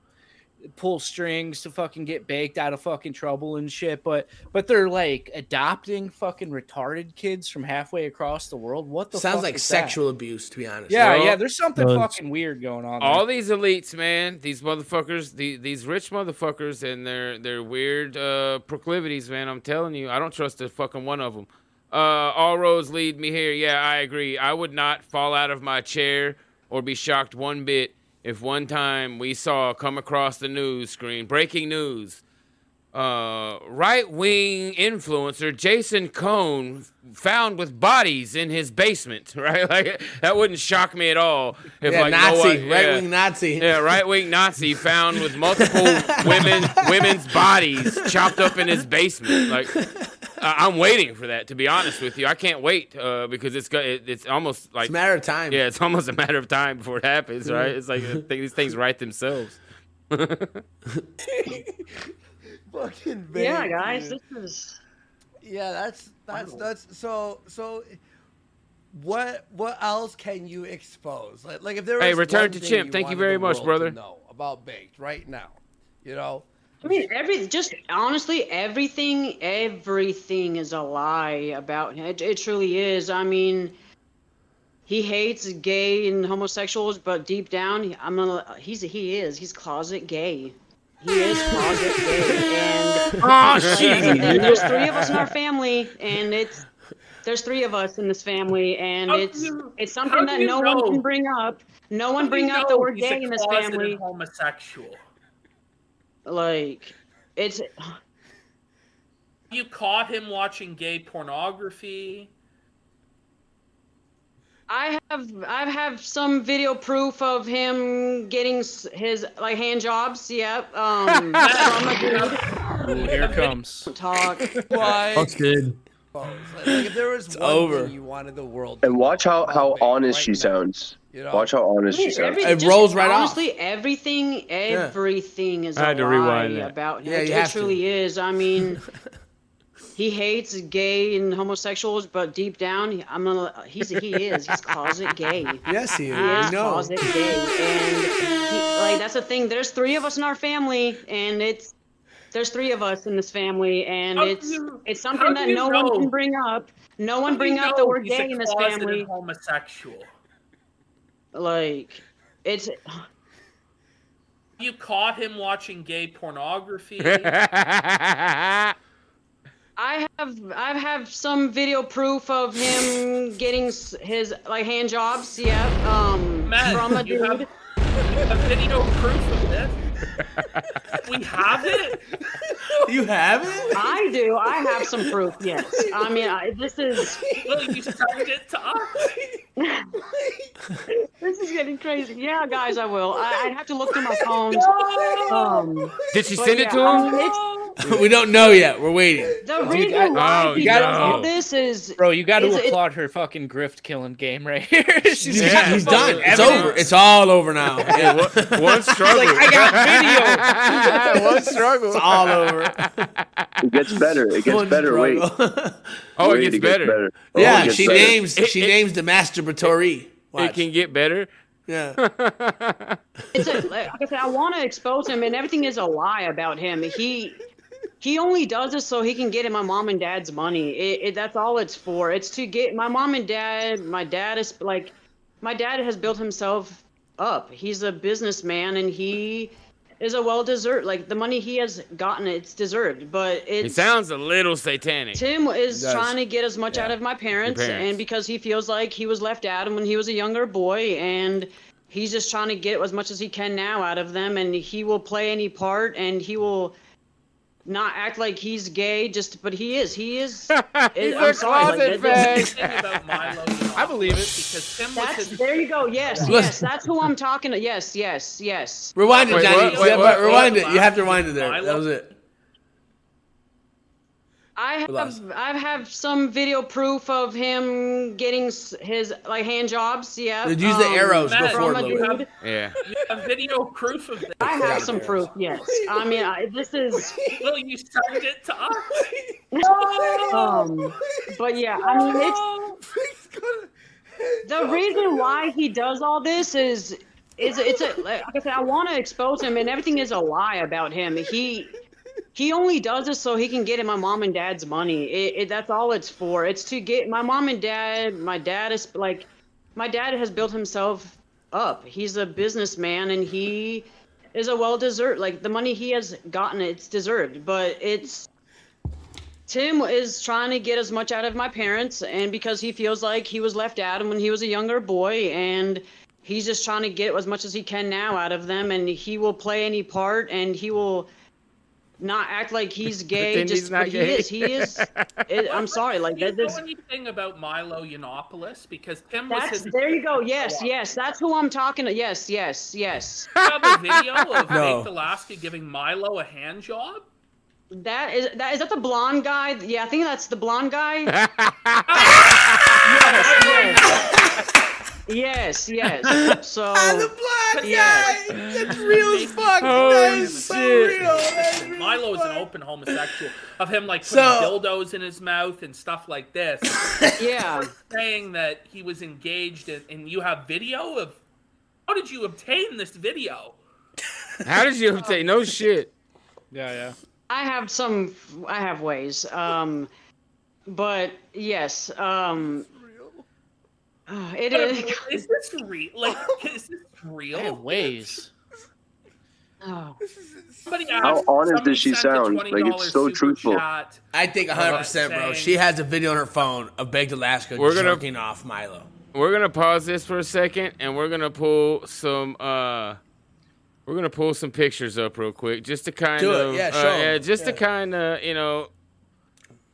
pull strings to fucking get baked out of fucking trouble and shit. But but they're like adopting fucking retarded kids from halfway across the world. What the Sounds fuck like is that? sexual abuse, to be honest. Yeah, Well, yeah. There's something well, fucking weird going on. There. All these elites, man, these motherfuckers, the, these rich motherfuckers, and their their weird uh, proclivities, man. I'm telling you, I don't trust a fucking one of them. Uh, all roads lead me here. Yeah, I agree. I would not fall out of my chair or be shocked one bit if one time we saw come across the news screen breaking news uh, right wing influencer Jason Cohn found with bodies in his basement. Right, like that wouldn't shock me at all. If Yeah, like Nazi, no right-wing yeah. Nazi. yeah, right wing Nazi found with multiple women women's bodies chopped up in his basement. Like I'm waiting for that. To be honest with you, I can't wait uh, because it's it, it's almost like It's a matter of time. Yeah, it's almost a matter of time before it happens. Right? It's like I these things write themselves. Fucking Yeah, guys, dude. this is. Yeah, that's that's that's so so. What what else can you expose? Like, like if there Hey, return to thing Chimp. Thank you very much, brother. No, about baked right now, you know. I mean, every just honestly, everything, everything is a lie about him. It, it truly is. I mean, he hates gay and homosexuals, but deep down, he- I'm gonna. He's he is. He's closet gay. He is closet gay, and Aw, like, shit. and there's three of us in our family, and it's there's three of us in this family, and How it's you- it's something that you no one can bring up. No one bring up know that we're gay in this closeted family. Homosexual. Like, it's You caught him watching gay pornography. I have I have some video proof of him getting his like hand jobs. Yep. Um, from a dude. Ooh, here it comes. Talk. Why? Busted. Like, like if there was It's one over. thing you wanted the world. And watch how how honest she sounds. You know? Watch how honest I she mean, sounds. every- just honestly, everything, everything is I had to lie rewind that. about him. Yeah, it, you it have to. truly is. I mean, he hates gay and homosexuals, but deep down, I'm gonna. He's he is. He's closet gay. Yes, he is. He is We know. closet gay, and he, like that's the thing. There's three of us in our family, and it's there's three of us in this family, and How it's you- it's something that no know? one can bring up. No one do bring up know that we're he's a gay in this closeted family. Homosexual. Like it's You caught him watching gay pornography. I have I have some video proof of him getting his like hand jobs. Yeah. Um, Matt, from a you dude. have, you have video proof of this. we have it. You have it? I do. I have some proof. Yes. I mean, I, this is Will you send it to us? this is getting crazy. Yeah, guys, I will. I, I'd have to look through my phones. Um, Did she but send it yeah, to him? mean, we don't know yet. We're waiting. the Dude, reason I- why oh, he no. does all this is Bro, you got to is it- applaud her fucking grift killing game right here. She's He's, got he's fucking done. It's evidence. over. It's all over now. Yeah. One struggle. Like, I got video. One struggle. It's all over. It gets better. It gets One better. Wait. Struggle. Oh, Wait, it gets better. Oh, it yeah, gets she better. names It- she it- names the masturbatory. It Watch. can get better. Yeah. it's a, like I said, I want to expose him, and everything is a lie about him. He he only does this so he can get in my mom and dad's money. It, it, that's all it's for. It's to get my mom and dad. My dad is like, my dad has built himself up. He's a businessman, and he is a well deserved. Like the money he has gotten, it's deserved. But It sounds a little satanic. Tim is trying to get as much out of my parents, parents. and because he feels like he was left out when he was a younger boy, and he's just trying to get as much as he can now out of them, and he will play any part, and he will not act like he's gay, just but he is. He is. He's eh, I'm a sorry, like, closet that- Thing about Milo I believe it. because Tim was his there you go. Yes, yes, that's who I'm talking to. Yes, yes, yes. Rewind it, Wait, Johnny. what? Wait, Yeah, what? rewind it. You have to rewind it there. Milo? That was it. I Relax. have I have some video proof of him getting his like hand jobs. Yeah. They'd use the um, arrows Matt, before from a Louis. you have, dude. Yeah. you have video proof of this. I have some proof. Yes. I mean, I, this is. Will you send it to us? Um, but yeah, I mean, it's the reason why he does all this is is it's a like I said, I want to expose him, and everything is a lie about him. He he only does this so he can get in my mom and dad's money. It, it, that's all it's for. It's to get my mom and dad. My dad is like, my dad has built himself up. He's a businessman, and he is a well deserved. Like the money he has gotten, it's deserved. But it's Tim is trying to get as much out of my parents, and because he feels like he was left out when he was a younger boy, and he's just trying to get as much as he can now out of them, and he will play any part, and he will not act like he's gay. Just he's not but he gay. is. He is. It, I'm sorry. Like Do you that. know This, anything about Milo Yiannopoulos? Because Tim was that's his. there. You go. Yes, yes. That's who I'm talking to. Yes, yes, yes. You have a video of No. Baked Alaska giving Milo a hand job? That is that is that the blonde guy? Yeah, I think that's the blonde guy. yes, yes. So the black yes. guy. That's real as fuck. Oh, that is so shit. real. That's real Milo is an open homosexual of him like So- putting dildos in his mouth and stuff like this. Yeah. saying that he was engaged and, and you have video of how did you obtain this video? How did you obtain? No shit. Yeah, yeah. I have some. I have ways. Um, but yes. Um, uh, it But is. Is this real? Like, is this real? I have ways. Oh. Somebody How asked- honest does she sound? Like it's so truthful. chat. I think 100, percent bro. She has a video on her phone of Baked Alaska We're gonna- jerking off Milo. We're gonna pause this for a second, and we're gonna pull some. uh We're gonna pull some pictures up real quick, just to kind Do it, of, yeah, uh, yeah, just to kind of, you know,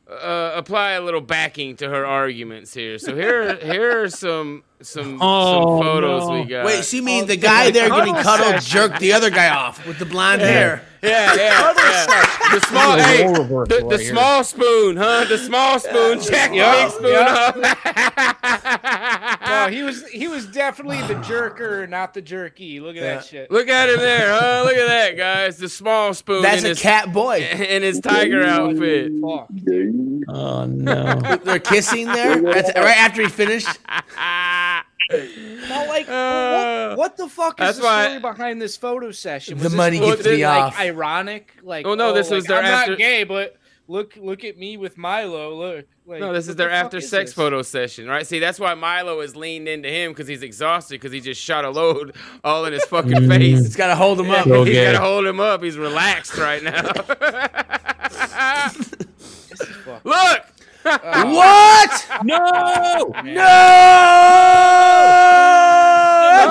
uh, apply a little backing to her arguments here. So here, here are some some Oh, some photos no. we got. Wait, she mean the guy there getting cuddled jerked the other guy off with the blonde hair. Yeah, yeah, yeah. The small, This hey, the, the right here. small spoon, huh? The small spoon, check the big spoon yeah. up. no, he was he was definitely the jerker, not the jerky. Look at that shit. Look at him there, huh? Look at that, guys. The small spoon. That's a his, cat boy. in his tiger outfit. Oh no! They're kissing there That's right after he finished. No, like what, what the fuck is Uh, that's the why- story behind this photo session? The Was this- money was gets it, me like, off. Ironic, like Oh, no, oh, this was like, their I'm after- not gay, but look look at me with Milo. Look, like, No, this is their the after sex this? photo session, right? See, that's why Milo is leaned into him because he's exhausted because he just shot a load all in his fucking mm. face. He's got to hold him up. He's So got to hold him up. He's relaxed right now. Look. Uh, what? No! That's No.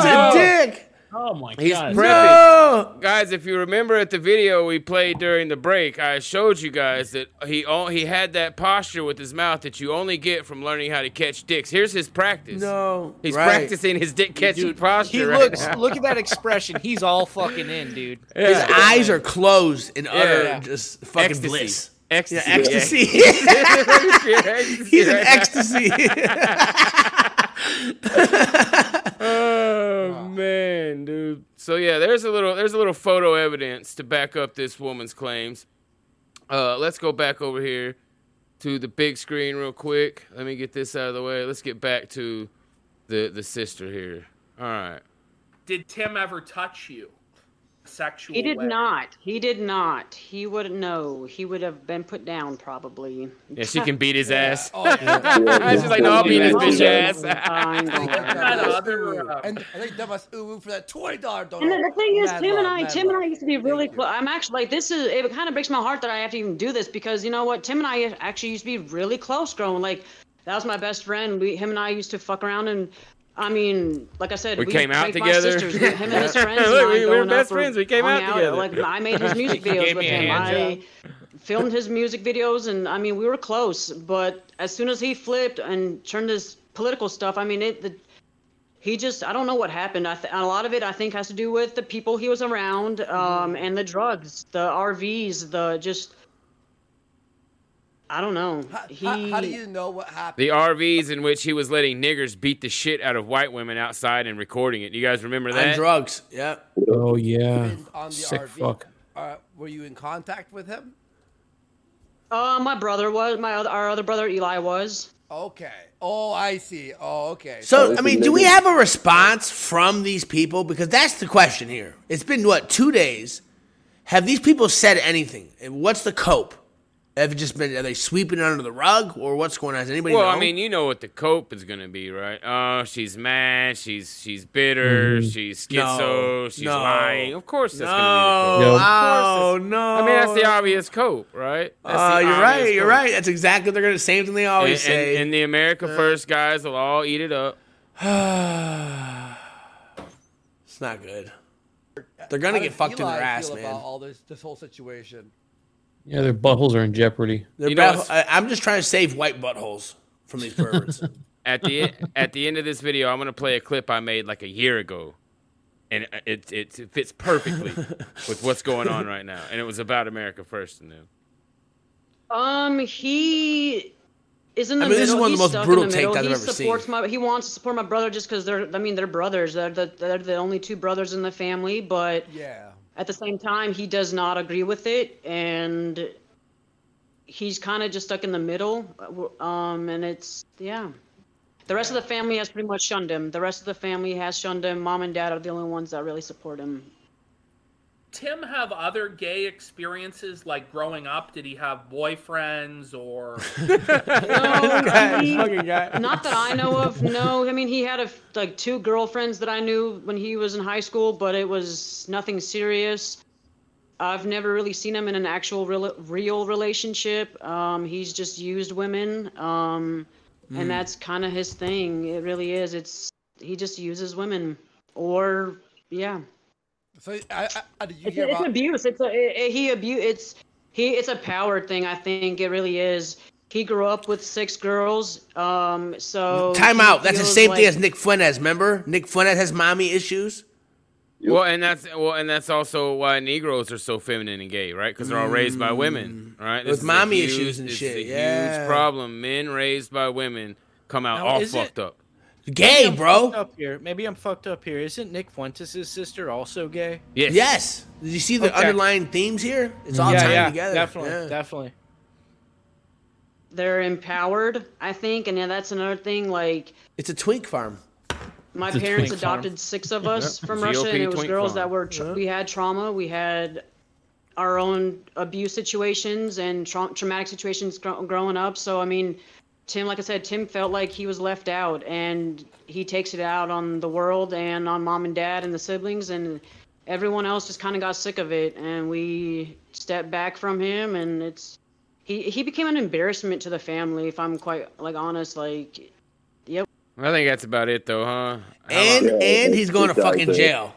That's a dick. Oh my He's god. prepping. Guys, if you remember at the video we played during the break, I showed you guys that he o- he had that posture with his mouth that you only get from learning how to catch dicks. Here's his practice. No. He's Right. practicing his dick catching Dude, posture He right looks. now. Look at that expression. He's all fucking in, dude. His eyes are closed in utter Yeah. just fucking Ecstasy. bliss. Ecstasy. Yeah, ecstasy. Ecstasy He's in ecstasy. oh man, dude. So yeah, there's a little there's a little photo evidence to back up this woman's claims. Uh, let's go back over here to the big screen real quick. Let me get this out of the way. Let's get back to the the sister here. All right. Did Tim ever touch you? Sexual He did way? not. He did not. He wouldn't know. He would have been put down probably. Yeah, she can beat his ass. Oh, yeah. She's like, no, I'll beat his bitch ass. uh, and I think that must ooh for that twenty dollar donut. And the, the thing is, Mad Tim and I, mad Tim and. I used to be really close. I'm actually like this is. It kind of breaks my heart that I have to even do this because you know what? Tim and I actually used to be really close growing. Like that was my best friend. We, him and I used to fuck around and. I mean, like I said, We came out together. Sisters, him and his friends. Look, we- we were best friends. We came out together. Like I made his music videos with him. I filmed his music videos, and I mean, we were close. But as soon as he flipped and turned his political stuff, I mean, it. The, he just I don't know what happened. I th- a lot of it I think has to do with the people he was around, um, and the drugs, the RVs, the just. I don't know. He. How, how do you know what happened? The RVs in which he was letting niggers beat the shit out of white women outside and recording it. You guys remember that? And drugs. Yeah. Oh yeah. on the Sick RV. fuck. Uh, were you in contact with him? Uh, my brother was my other, our other brother Eli was. Okay. Oh, I see. Oh, okay. So, I mean, do we have a response from these people? Because that's the question here. It's been, what, two days? Have these people said anything? And what's the cope? Have it just been, are they sweeping it under the rug? Or what's going on? Does anybody well, know? I mean, you know what the cope is going to be, right? Oh, she's mad. She's she's bitter. Mhm. She's No, schizo. she's no. lying. Of course, that's No, going to be the cope. No. Oh, no. I mean, that's the obvious cope, right? That's Uh, the you're obvious right. You're right. That's exactly what they're going to same thing they always and, say. And, and the America First guys will all eat it up. It's not good. They're gonna get does fucked in their ass, feel man. About all this, this whole situation. Yeah, their buttholes are in jeopardy. They're You know, butt- I, I'm just trying to save white buttholes from these perverts. At the at the end of this video, I'm gonna play a clip I made like a year ago, and it it, it fits perfectly with what's going on right now. And it was about America First and them. Um, he is in the I mean, this is middle. one of the He's most stuck brutal in the middle. takedowns he I've ever seen. supports my. He wants to support my brother just because they're. I mean, they're brothers. They're the they're the only two brothers in the family. But Yeah. At the same time, he does not agree with it, and he's kind of just stuck in the middle. Um, and it's yeah. The rest of the family has pretty much shunned him. The rest of the family has shunned him. Mom and dad are the only ones that really support him. Tim have other gay experiences like growing up? Did he have boyfriends or? I mean, Not that I know of. No, I mean he had a, like two girlfriends that I knew when he was in high school, but it was nothing serious. I've never really seen him in an actual real, real relationship. Um, he's just used women, um, Mm. and that's kind of his thing. It really is. It's he just uses women, or yeah. So I, I, did you It's, hear it's about? abuse. It's a it, it- he abuse. It's he. It's a power thing. I think it really is. He grew up with six girls. Um. So Time out. That's the feels same thing as Nick Fuentes. Remember, Nick Fuentes has mommy issues. Well, and that's well, and that's also why Negroes are so feminine and gay, right? Because they're all raised by women, right? With is mommy huge- issues and this shit, Is a yeah. huge problem. Men raised by women come out Now, all is it- fucked up. Gay, Maybe bro. Up here. Maybe I'm fucked up here. Isn't Nick Fuentes' sister also gay? Yes. Yes. Did you see the Okay. underlying themes here? It's all yeah, tied yeah, together. Definitely, Yeah. definitely. they're empowered. I think, and yeah, that's another thing. Like It's a twink farm. my It's parents twink farm. adopted six of us Yep. from GOP Russia, and it was girls farm. that were tra- uh-huh. we had trauma. We had our own abuse situations and tra- traumatic situations gro- growing up. So I mean, Tim, like I said, Tim felt like he was left out, and he takes it out on the world and on mom and dad and the siblings, and everyone else just kind of got sick of it, and we stepped back from him, and it's he he became an embarrassment to the family. If I'm quite like honest, like, yep. I think that's about it, though, huh? And Yeah, and he's going to fucking jail.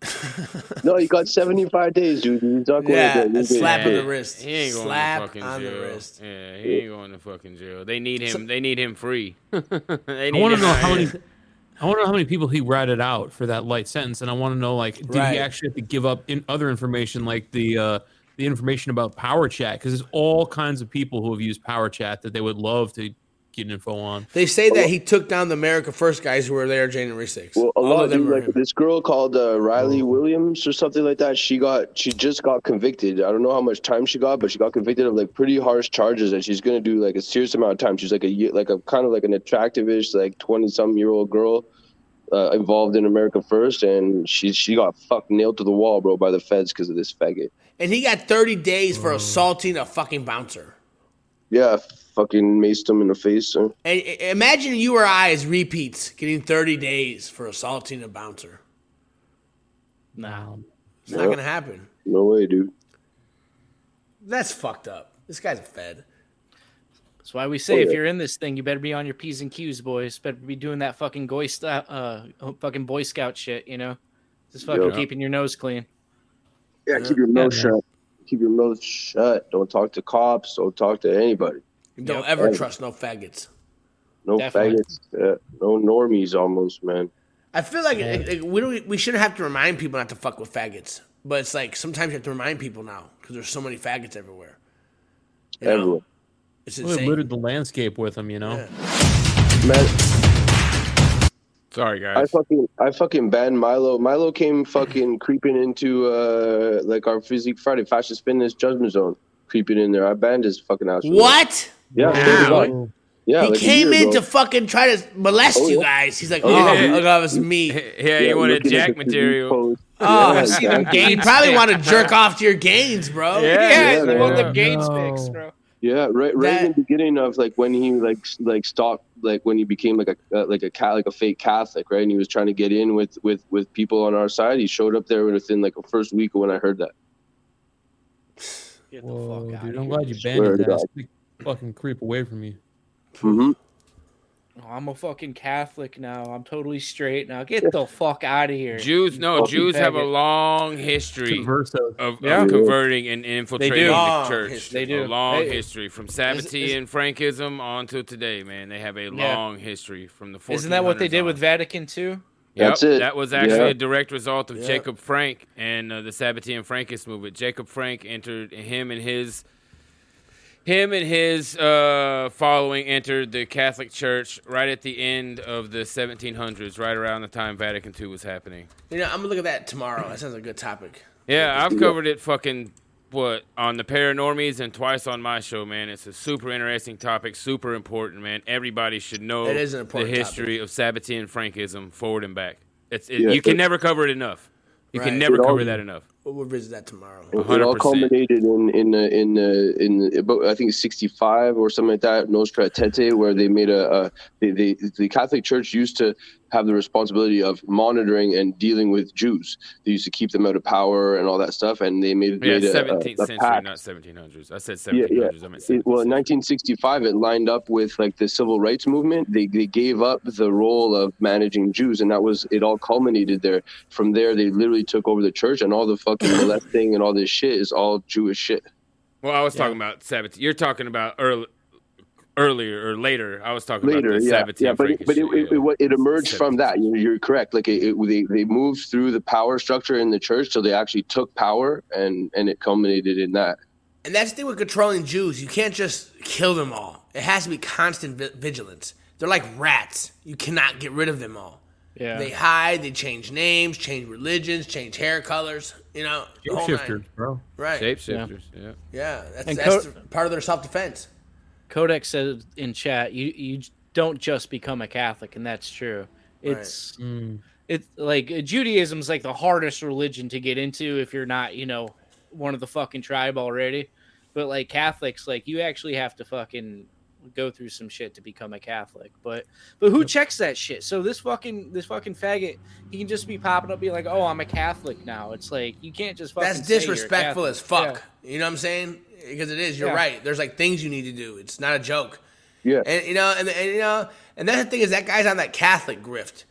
No, he got 75 days, dude. He's not going Yeah, to a slap on the wrist. He ain't going Slap to fucking on the jail. wrist. Yeah, he ain't going to fucking jail. They need him. they need him free. they I want to know how many. I want to know how many people he ratted out for that light sentence, and I want to know like, did Right. he actually have to give up in other information like the uh, the information about Power Chat? Because there's all kinds of people who have used Power Chat that they would love to get info on. They say that he took down the America First guys who were there January 6th. Well, a All lot of them dude, were like this girl called uh, Riley Williams or something like that. She got, she just got convicted. I don't know how much time she got, but she got convicted of like pretty harsh charges, and she's gonna do like a serious amount of time. She's like a like a kind of like an attractive-ish, like twenty some year old girl uh, involved in America First, and she she got fucked nailed to the wall, bro, by the feds because of this faggot. And he got 30 days for assaulting a fucking bouncer. Yeah, fucking maced him in the face. And imagine you or I as repeats getting 30 days for assaulting a bouncer. No. It's not going to happen. No way, dude. That's fucked up. This guy's a fed. That's why we say Oh, if you're in this thing, you better be on your p's and q's, boys. Better be doing that fucking boy st- uh, fucking boy scout shit. You know, just fucking Yeah. keeping your nose clean. Yeah, keep your mouth Yeah. shut. Keep your mouth shut. Don't talk to cops. Don't talk to anybody. Don't Yep. ever Hey. trust no faggots. No Definitely. faggots. Yeah, no normies, almost, man. I feel like, like, we don't, we shouldn't have to remind people not to fuck with faggots. But it's like sometimes you have to remind people now because there's so many faggots everywhere. You know? It's Well, insane. They littered the landscape with them, you know. Man, Sorry, I guys. fucking I fucking banned Milo. Milo came fucking creeping into uh like our Physique Friday Fascist Fitness Judgment Zone, creeping in there. I banned his fucking ass. for that. What? Yeah, Wow. swear yeah. he like came year in to fucking try to molest Oh, you guys. He's like, Oh, oh, yeah. look at this meat. Yeah, you wanted looking jack material. pose. Oh, Yeah, I see them gains. You probably want to jerk off to your gains, bro. Yeah, Yeah, yeah, you want yeah. them gains No. fixed, bro. Yeah, right. Right in the beginning of like when he like like stopped like when he became like a uh, like a cat like a fake Catholic, right? And he was trying to get in with with with people on our side. He showed up there within like a first week when I heard that. Get the Whoa, fuck out dude, of I'm here. glad you banned to his ass. God. Big Fucking creep away from me. hmm oh, I'm a fucking Catholic now. I'm totally straight now. Get the fuck out of here. Jews, no, fucking Jews have a faggot. long history Conversos. of, Yeah. of converting and infiltrating do. the Long church. history. They do. A long They- history from Sabbatean Frankism on to today, man. They have a Yeah. long history from the 1400s Isn't that what they did on. with Vatican II? Yep, That's it. That was actually Yeah. a direct result of Yeah. Jacob Frank and uh, the Sabbatean Frankist movement. Jacob Frank entered him and his him and his uh, following entered the Catholic Church right at the end of the 1700s, right around the time Vatican II was happening. You know, I'm gonna look at that tomorrow. That sounds like a good topic. Yeah, I've covered it fucking what on the Paranormies and twice on my show, man. It's a super interesting topic, super important, man. Everybody should know It is an the important history of Sabbatean Frankism forward and back. It's it, Yeah, you can never cover it enough. You Right. can never cover that enough. We'll, we'll visit that tomorrow. It, it all culminated in in uh, in uh, in about I think 65 or something like that Nostra Aetate, where they made a, a they, they, the Catholic Church used to have the responsibility of monitoring and dealing with Jews. They used to keep them out of power and all that stuff, and they made, Yeah, made a, a, 17th a century, pact. not 1700s. I said 1700s. yeah. I meant It- well, in 1965, it lined up with like the civil rights movement. They they gave up the role of managing Jews, and that was it. All culminated there. From there, they literally took over the church, and all the fucking molesting and all this shit is all Jewish shit. Well, I was talking about Sabbath. You're talking about early, earlier or later. I was talking later, about the yeah, Sabbatean yeah, but it, but it, Frankish it, it, it emerged from that. You're, you're correct. Like it, it, they they moved through the power structure in the church, so they actually took power, and and it culminated in that. And that's the thing with controlling Jews. You can't just kill them all. It has to be constant vi- vigilance. They're like rats. You cannot get rid of them all. Yeah. They hide. They change names, change religions, change hair colors. You know, the whole. Shapeshifters, bro. Right. Shapeshifters, yeah. Yeah, that's, And that's co- part of their self defense. Kodak said in chat, you you don't just become a Catholic, and that's true. It's mm. it's like Judaism's like the hardest religion to get into if you're not, you know, one of the fucking tribe already. But like Catholics, like you actually have to fucking go through some shit to become a Catholic. But but who checks that shit? So this fucking this fucking faggot, he can just be popping up, be like, oh, I'm a Catholic now. It's like you can't just fucking. That's say you're disrespectful as fuck. Yeah. You know what I'm saying? Because it is. You're Yeah. right. There's like things you need to do. It's not a joke. Yeah. And you know, and, and you know, and that's the thing is that guy's on that Catholic grift.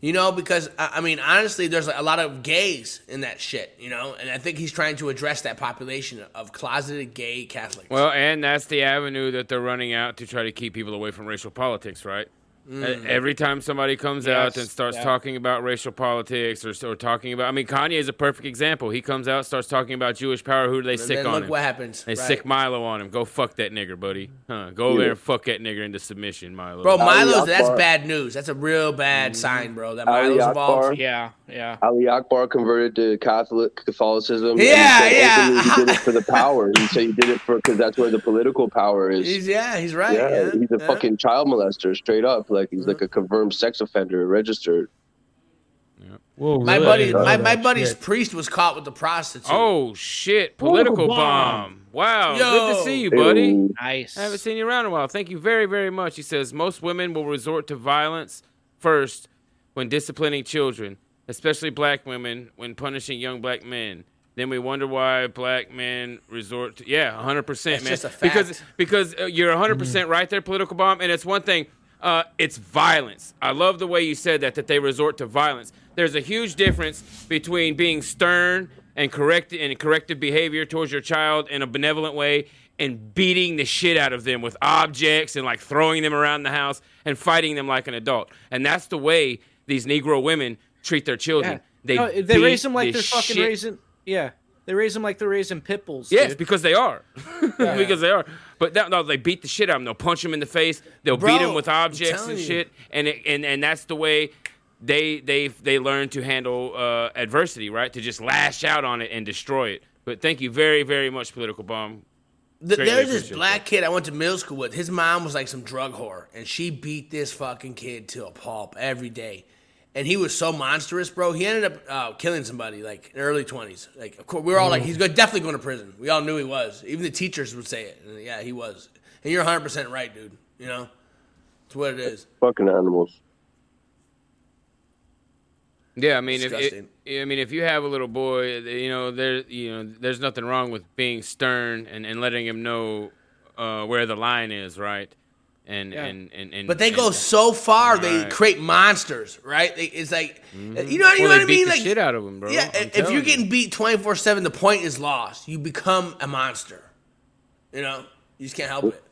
You know, because I mean, honestly, there's a lot of gays in that shit. You know, and I think he's trying to address that population of closeted gay Catholics. Well, and that's the avenue that they're running out to try to keep people away from racial politics, right? Mm. Every time somebody comes out and starts yeah. talking about racial politics or, or talking about, I mean, Kanye is a perfect example. He comes out, starts talking about Jewish power. Who do they And sick then on look him? what happens, They right. sick Milo on him. Go fuck that nigger, buddy. Huh? Go over Yeah. there and fuck that nigger into submission, Milo. Bro, Milo's that's bad news. That's a real bad Mm-hmm. sign, bro. That Ali Milo's Akbar. involved. Yeah, yeah. Ali Akbar converted to Catholic Catholicism. Yeah, he said yeah. He did it for the power. He said he did it for because that's where the political power is. He's yeah, he's right. yeah, Yeah, he's a yeah. fucking child molester, straight up. Like he's like a confirmed sex offender, registered. Whoa, My really? buddy, my, my buddy's shit. priest was caught with the prostitute. Oh shit! Political bomb. bomb. Wow, good to see you, buddy. Ew. Nice. I haven't seen you around in a while. Thank you very, very much. He says most women will resort to violence first when disciplining children, especially black women when punishing young black men. Then we wonder why black men resort to yeah, 100%, That's man. just a Because fact. because uh, you're 100% right there political bomb and it's one thing uh, it's violence. I love the way you said that that they resort to violence. There's a huge difference between being stern and correct and corrective behavior towards your child in a benevolent way and beating the shit out of them with objects and like throwing them around the house and fighting them like an adult. And that's the way these Negro women treat their children. Yeah. They No, they raise them like the they're fucking shit- raising. Yeah, they raise them like they're raising pit bulls. Yes, dude. because they are. because they are. But that, no, they beat the shit out of them. They'll punch them in the face. They'll beat them with objects and shit. And it, and and that's the way they they they learn to handle uh, adversity, right? To just lash out on it and destroy it. But thank you very very much, political bomb. Th- Greatly There's this appreciate black kid I went to middle school with. His mom was like some drug whore, and she beat this fucking kid to a pulp every day. And he was so monstrous, bro. He ended up uh, killing somebody like in early twenties. Like, of course, we were all like, he's go- definitely going to prison. We all knew he was. Even the teachers would say it. And yeah, he was. And you're 100 percent right, dude. You know, it's what it is. Fucking animals. Yeah, I mean, if it, I mean, if you have a little boy, you know, there, you know, there's nothing wrong with being stern and, and letting him know uh, where the line is, right? And Yeah. and, and and But they go so far, they Right. create monsters, right? They, it's like, Mhm. you know, you Well, know they what I beat mean? the Like, shit out of 'em, bro. Yeah, I'm if you're you. getting beat twenty four seven, the point is lost. You become a monster. You know, you just can't help it.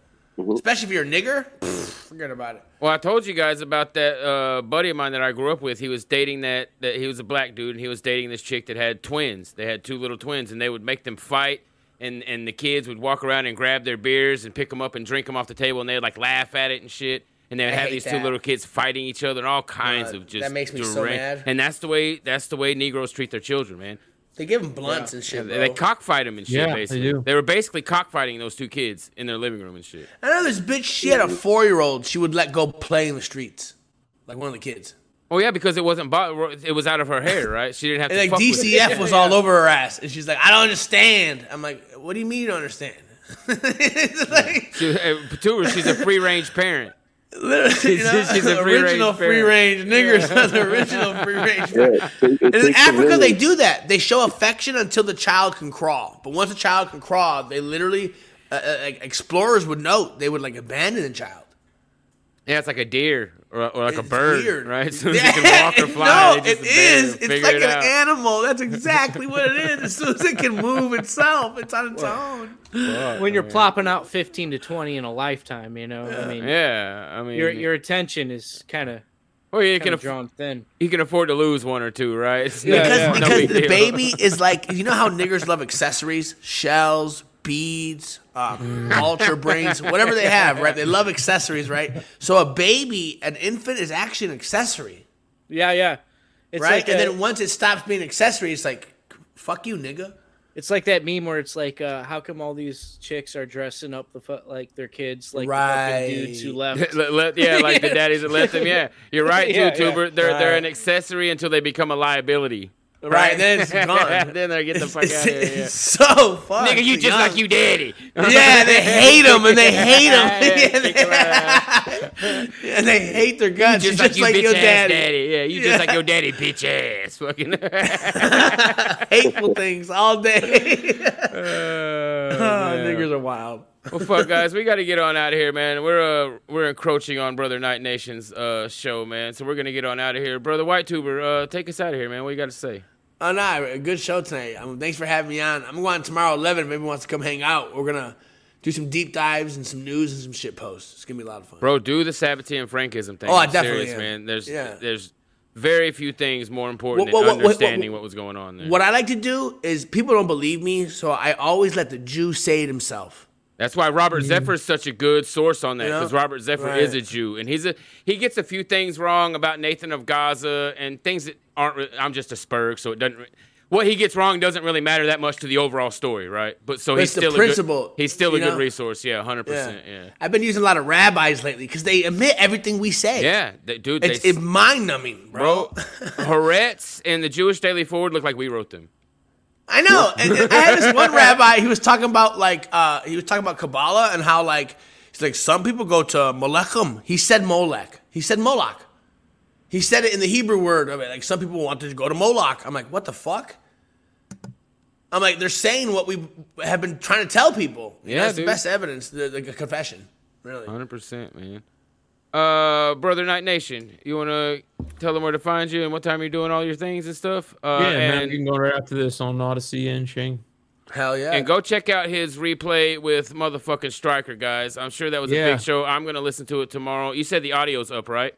Especially if you're a nigger, pfft, forget about it. Well, I told you guys about that uh, buddy of mine that I grew up with. He was dating that that he was a black dude, and he was dating this chick that had twins. They had two little twins, and they would make them fight. And and the kids would walk around and grab their beers and pick them up and drink them off the table, and they'd like laugh at it and shit. And they would I have hate these two little kids fighting each other and all kinds Uh, of just that makes me so mad. And that's the way that's the way Negroes treat their children, man. They give them blunts and shit, They, bro. they cockfight them and shit. Yeah, they do. They were basically cockfighting those two kids in their living room and shit. I know this bitch. She had a four year old. She would let go play in the streets, like one of the kids. Oh yeah, because it wasn't bo- it was out of her hair, right? She didn't have And to like fuck with it. DCF was all over her ass, and she's like, "I don't understand." I'm like, "What do you mean you don't understand?" She, uh, Patura, she's a free range parent. Literally, you know, she's a free original range free range niggers, Yeah. the original free range. Yeah, it- it and in Africa, they do that. They show affection until the child can crawl. But once a child can crawl, they literally, uh, uh, explorers would note, they would like abandon the child. Yeah, it's like a deer or, or like a bird, weird. right? As soon as it can walk or fly, no, they it just is. abandon- It's like it an out. animal. That's exactly what it is. As soon as it can move itself, it's on its own. when you're plopping out 15 to 20 in a lifetime, you know, I mean, Yeah, I mean, your your attention is kind of Oh, yeah, you kinda can aff- thin. You can afford to lose one or two, right? It's no- because no because big the deal. baby is like you know how niggers love accessories, shells, beads, uh, vulture brains, whatever they have, right? They love accessories, right? So a baby, an infant, is actually an accessory, Yeah, yeah. It's right? like and a- then once it stops being accessory, it's like, fuck you, nigga. It's like that meme where it's like, uh, how come all these chicks are dressing up the fu- like their kids like the dudes who left? Let- let- yeah, like the daddies that left them. Yeah, you're right, Yeah, too, yeah. Tuber. They're they're an accessory until they become a liability. Right, then it's gone. then they get the fuck out of here. Yeah. So fun. Nigga, you just like you daddy. Yeah, they hate him and they hate him. Yeah, Yeah, they- and they hate their guts. You You're just, like, you bitch your ass daddy. daddy. Yeah, you just like your daddy, bitch ass. Fucking. Hateful things all day. Oh, Oh, man. niggers are wild. well, fuck, guys, we got to get on out of here, man. We're uh we're encroaching on Brother Night Nation's uh show, man. So we're gonna get on out of here, Brother White Tuber. Uh, take us out of here, man. What you got to say? Oh no, a good show tonight. Um, thanks for having me on. I'm going tomorrow at 11 if anyone wants to come hang out. We're gonna do some deep dives and some news and some shit posts. It's gonna be a lot of fun. Bro, do the Sabbatean Frankism thing. Oh, I I'm definitely serious, am. man. There's Yeah. there's very few things more important than understanding what- what was going on there. What I like to do is people don't believe me, so I always let the Jew say it himself. That's why Robert Zephyr is such a good source on that know? because Robert Zephyr Right. is a Jew and he's a he gets a few things wrong about Nathan of Gaza and things that aren't. re- I'm just a spurg, so it doesn't. What he gets wrong doesn't really matter that much to the overall story, right? But so But he's still principle, A good, he's still a you good resource. Yeah, hundred percent. Yeah. I've been using a lot of rabbis lately because they admit everything we say. Yeah, they, dude, It's, they, it's mind numbing, bro. bro. Haaretz and the Jewish Daily Forward look like we wrote them. I know. And, and I had this one rabbi. He was talking about like uh, he was talking about Kabbalah and how like he's like some people go to Molechem. He said Molech. He said Moloch. He said it in the Hebrew word of it. Like some people want to go to Moloch. I'm like, what the fuck? I'm like, they're saying what we have been trying to tell people. Yeah, that's dude. the best evidence. The, the confession, really. Hundred percent, man. Uh, brother Night Nation, you want to tell them where to find you and what time you're doing all your things and stuff? Uh, yeah, man, you can go right after this on Odysee and Shing. Hell yeah. and go check out his replay with motherfucking Striker, guys. I'm sure that was a big show. I'm gonna listen to it tomorrow. You said the audio's up, right?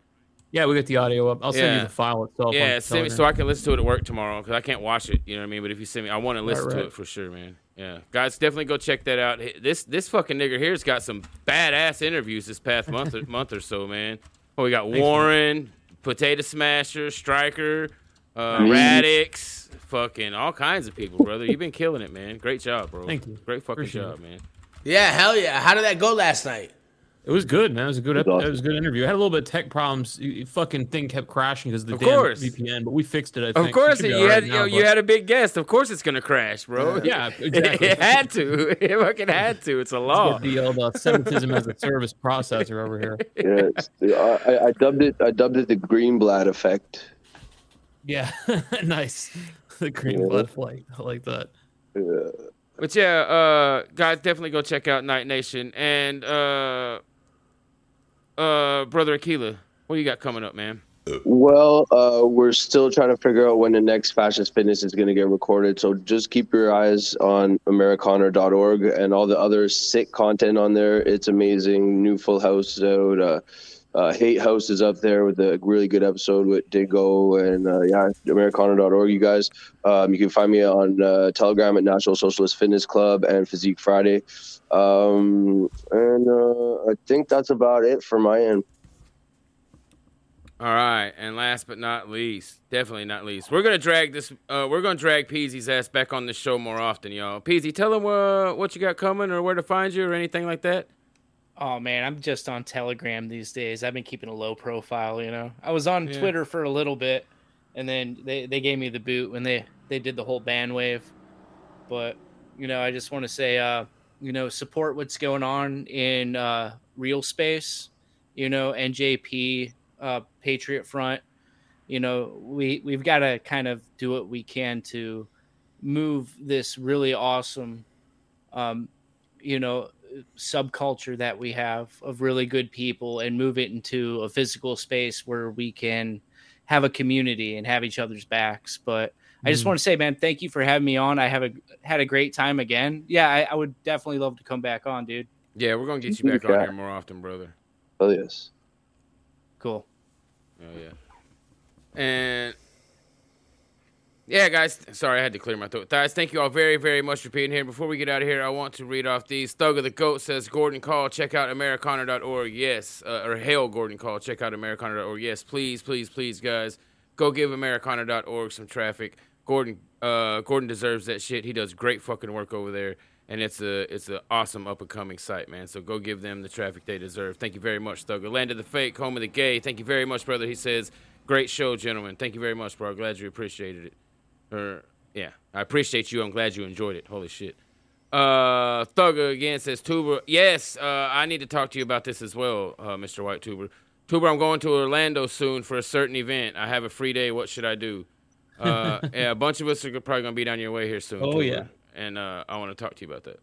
Yeah, we got the audio up. I'll send Yeah. you the file itself. on Yeah, send me so I can listen to it at work tomorrow because I can't watch it. You know what I mean? But if you send me, I want to listen to right. it for sure, man. Yeah, guys, definitely go check that out. This this fucking nigger here's got some badass interviews this past month or, month or so, man. Oh, we got Thanks, man. Warren, Potato Smasher, Striker, uh. Radix, fucking all kinds of people, brother. You've been killing it, man. Great job, bro. Thank you. Great fucking Appreciate job, it. man. Yeah, hell yeah. How did that go last night? It was good, man. It was a good. It Ep- was It was a good interview. I had a little bit of tech problems. You- you fucking thing kept crashing because of the Of damn course. VPN, but we fixed it. I Of think. It course, you all right had now, you, you but- had a big guest. Of course, it's gonna crash, bro. Yeah, it, exactly. had to. It fucking had to. It's a law. Let's the old uh, Semitism as a service processor over here. Yeah, I, I dubbed it. I dubbed it the Greenblatt effect. Yeah, nice. The green Yeah. blood flight. I like that. Yeah. But yeah, uh, guys, definitely go check out Night Nation. And uh, uh, brother Aquila, what you got coming up, man? Well, uh, we're still trying to figure out when the next Fascist Fitness is going to get recorded. So just keep your eyes on Americana.org and all the other sick content on there. It's amazing. New Full House out. Uh, uh, Hate House is up there with a really good episode with Diggo and uh, yeah, Americana.org. You guys, um, you can find me on uh, Telegram at National Socialist Fitness Club and Physique Friday. Um, and uh, I think that's about it for my end. All right, and last but not least, definitely not least, we're gonna drag this. Uh, we're gonna drag Peasy's ass back on the show more often, y'all. Peasy, tell him uh, what you got coming or where to find you or anything like that. Oh man, I'm just on Telegram these days. I've been keeping a low profile, you know. I was on Yeah. Twitter for a little bit, and then they, they gave me the boot when they they did the whole ban wave. But you know, I just want to say, uh, you know, support what's going on in uh, real space. You know, NJP, uh, Patriot Front. You know, we we've got to kind of do what we can to move this really awesome um, you know subculture that we have of really good people and move it into a physical space where we can have a community and have each other's backs but i just Mm. want to say man thank you for having me on i have a had a great time again yeah i, I would definitely love to come back on dude Yeah, we're gonna get you back on here more often, brother. Oh yes. cool Oh yeah. And yeah, guys. Sorry, I had to clear my throat. Guys, thank you all very, very much for being here. Before we get out of here, I want to read off these. Thug of the Goat says, Gordon Call, check out Americana.org. Yes. Uh, or hail Gordon Call, check out Americana.org. Yes, please, please, please, guys. Go give Americana.org some traffic. Gordon uh, Gordon deserves that shit. He does great fucking work over there. And it's a it's an awesome up and coming site, man. So go give them the traffic they deserve. Thank you very much, Thugger. Land of the Fake, home of the gay. Thank you very much, brother. He says, Great show, gentlemen. Thank you very much, bro. Glad you appreciated it. Or yeah, I appreciate you. I'm glad you enjoyed it. Holy shit. Uh, Thugger again says Tuber. Yes, uh, I need to talk to you about this as well, uh, Mr. White Tuber. Tuber, I'm going to Orlando soon for a certain event. I have a free day. What should I do? Uh, yeah, a bunch of us are probably gonna be down your way here soon. Oh, Tuber. yeah. and uh, I want to talk to you about that.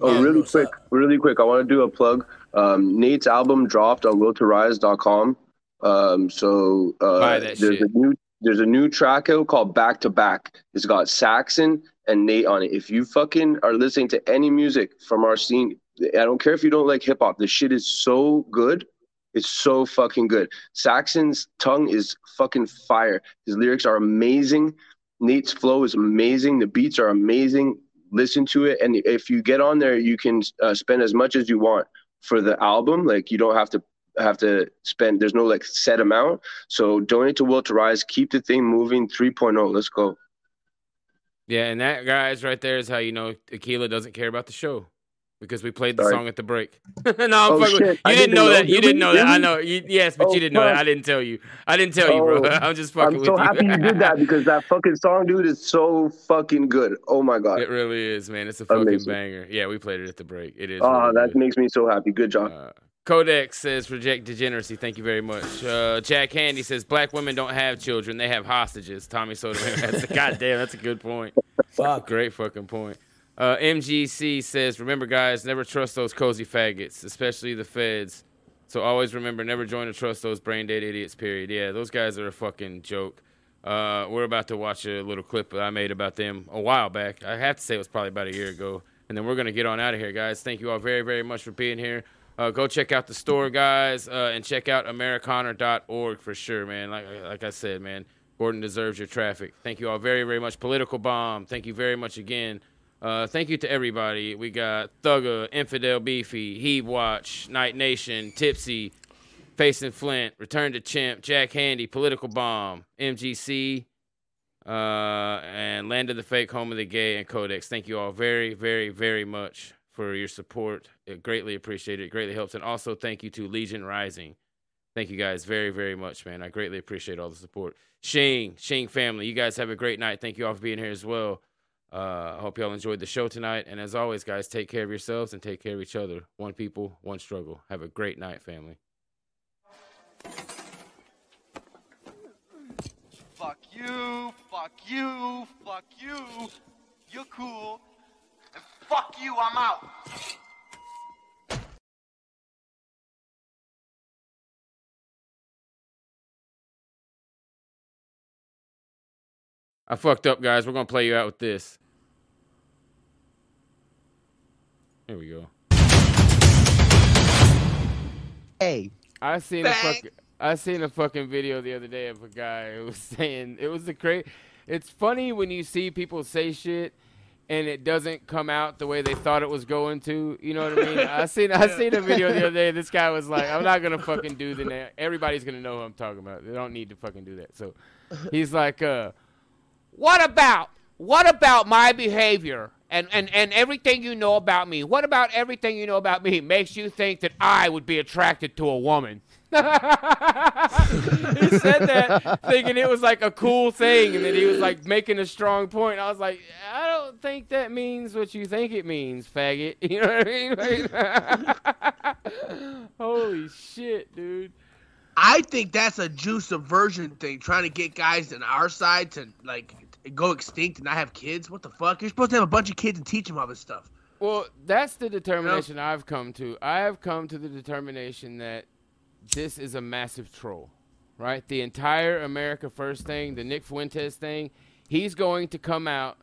Oh, really quick, really quick. I want to do a plug. Um, Nate's album dropped on willtorise.com. Um, so uh, there's shit. a new there's a new track out called Back to Back. It's got Saxon and Nate on it. If you fucking are listening to any music from our scene, I don't care if you don't like hip hop. The shit is so good. It's so fucking good. Saxon's tongue is fucking fire. His lyrics are amazing. Nate's flow is amazing. The beats are amazing. Listen to it, and if you get on there, you can uh, spend as much as you want for the album. Like you don't have to have to spend. There's no like set amount. So donate to Will to Rise. Keep the thing moving. 3.0. Let's go. Yeah, and that guys right there is how you know Aquila doesn't care about the show. Because we played the Sorry. song at the break. no, I'm Oh, fucking shit. You didn't didn't know know. that. You Did didn't know that. I know. You, yes, but Oh, you didn't know that. I didn't tell you. I didn't tell you, bro. Oh, I'm just fucking I'm with so you. happy you did that because that fucking song, dude, is so fucking good. Oh my god. It really is, man. It's a fucking Amazing. banger. Yeah, we played it at the break. It is. Oh, really that good. makes me so happy. Good job. Codex says reject degeneracy. Thank you very much. Uh, Jack Handy says black women don't have children; they have hostages. Tommy Soda. That's God damn, that's a good point. Fuck. Great fucking point. Uh, MGC says, remember, guys, never trust those cozy faggots, especially the feds. So always remember, never join or trust those brain dead idiots. Period. Yeah, those guys are a fucking joke. Uh, we're about to watch a little clip I made about them a while back. I have to say it was probably about a year ago. And then we're gonna get on out of here, guys. Thank you all very, very much for being here. Uh, go check out the store, guys, uh, and check out Americana.org for sure, man. Like, like I said, man, Gordon deserves your traffic. Thank you all very, very much. Political Bomb, thank you very much again. Uh, thank you to everybody. We got Thugger, Infidel Beefy, Heave Watch, Night Nation, Tipsy, Facing Flint, Return to Chimp, Jack Handy, Political Bomb, MGC, uh, and Land of the Fake, Home of the Gay, and Codex. Thank you all very, very, very much for your support. It greatly appreciate it. It greatly helps. And also thank you to Legion Rising. Thank you guys very, very much, man. I greatly appreciate all the support. Shane, Shane family, you guys have a great night. Thank you all for being here as well. Uh, I hope y'all enjoyed the show tonight. And as always, guys, take care of yourselves and take care of each other. One people, one struggle. Have a great night, family. Fuck you, fuck you, fuck you. You're cool. And fuck you, I'm out. I fucked up, guys. We're gonna play you out with this. There we go. Hey. I seen a fucking I seen a fucking video the other day of a guy who was saying it was the great. It's funny when you see people say shit and it doesn't come out the way they thought it was going to. You know what I mean? I seen I seen a video the other day. This guy was like, "I'm not gonna fucking do the name. Everybody's gonna know who I'm talking about. They don't need to fucking do that." So he's like, uh, "What about what about my behavior?" And, and, and everything you know about me. What about everything you know about me makes you think that I would be attracted to a woman? he said that thinking it was like a cool thing and that he was like making a strong point. I was like, I don't think that means what you think it means, faggot. You know what I mean? Holy shit, dude. I think that's a Jew subversion thing, trying to get guys on our side to like go extinct and not have kids. What the fuck? You're supposed to have a bunch of kids and teach them all this stuff. Well, that's the determination I've come to. I have come to the determination that this is a massive troll, right? The entire America First thing, the Nick Fuentes thing, he's going to come out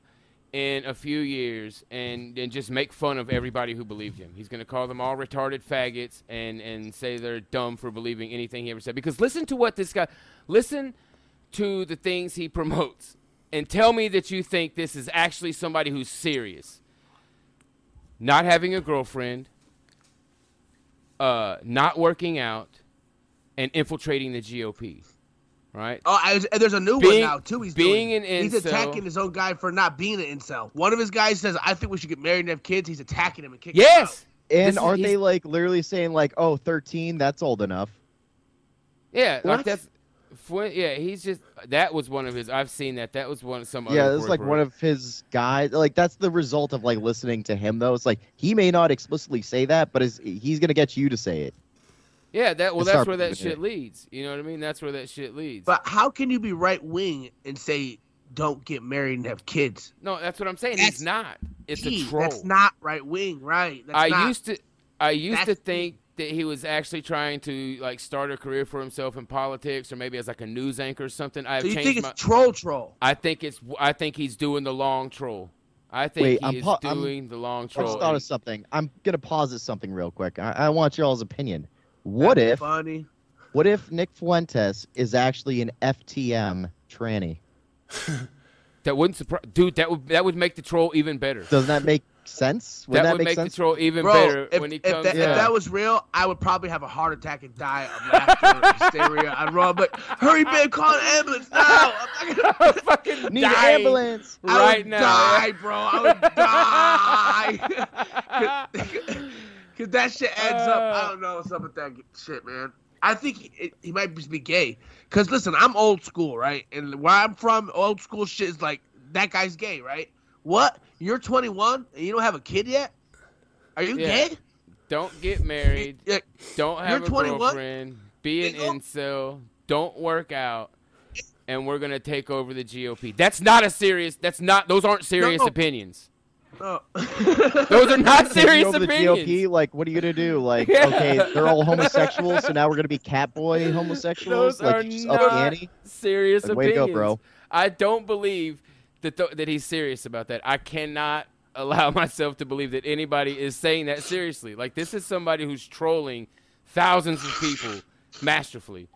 in a few years and, and just make fun of everybody who believed him. He's going to call them all retarded faggots and, and say they're dumb for believing anything he ever said. Because listen to what this guy, listen to the things he promotes and tell me that you think this is actually somebody who's serious. Not having a girlfriend, uh, not working out, and infiltrating the GOP. Right? Oh, I there's a new Being- one now too. He's being doing. an He's attacking his own guy for not being an incel. One of his guys says, "I think we should get married and have kids." He's attacking him and kicking him out. Yes! And This aren't they like literally saying like, "Oh, 13, that's old enough." Yeah, What? like that's. Fuen- Yeah, he's just. That was one of his. I've seen that. That was one of some. Yeah, other it's like one of his guys. Like that's the result of like listening to him though. It's like he may not explicitly say that, but is he's gonna get you to say it. Yeah, that. Well, and that's where that believing shit leads. You know what I mean? That's where that shit leads. But how can you be right wing and say don't get married and have kids? No, that's what I'm saying. He's not. It's Gee, a troll. That's not right wing, right? That's I not- used to. I used to that's- think that he was actually trying to like start a career for himself in politics, or maybe as like a news anchor or something. I've So you changed think it's my. troll troll? I think it's. I think he's doing the long troll. I think Wait, he I'm is pa- I'm- doing the long troll. I troll. just thought of something. I'm gonna pause at something real quick. I, I want y'all's opinion. What That'd if? funny? What if Nick Fuentes is actually an FTM tranny? That wouldn't surprise, dude. That would that would make the troll even better. Doesn't that make sense? Would that, that, would make, make sense? the troll even Bro, better if, when he if comes that, if that was real, I would probably have a heart attack and die of laughter and hysteria. I'd run, but hurry, man, call an ambulance now. I'm not gonna fucking Need an dying ambulance. I right would now. die, bro. I would die. Cause that shit adds up. I uh. don't know what's up with that shit, man. I think he, he might just be gay. Cause listen, I'm old school, right? And where I'm from, old school shit is like that guy's gay, right? What? You're 21 and you don't have a kid yet? Are you Yeah. gay? Don't get married. Yeah. Don't have You're a 21? girlfriend. Be an incel. Don't work out. And we're gonna take over the GOP. That's not a serious. That's not. Those aren't serious No. opinions. Oh. Those are not Taking serious over the. GOP, like, what are you gonna do? Like, Yeah. okay, they're all homosexuals, so now we're gonna be catboy homosexuals. Those are like, just up the not ante. serious Like, way to opinions. go, bro. I don't believe that th- that he's serious about that. I cannot allow myself to believe that anybody is saying that seriously. Like this is somebody who's trolling thousands of people masterfully.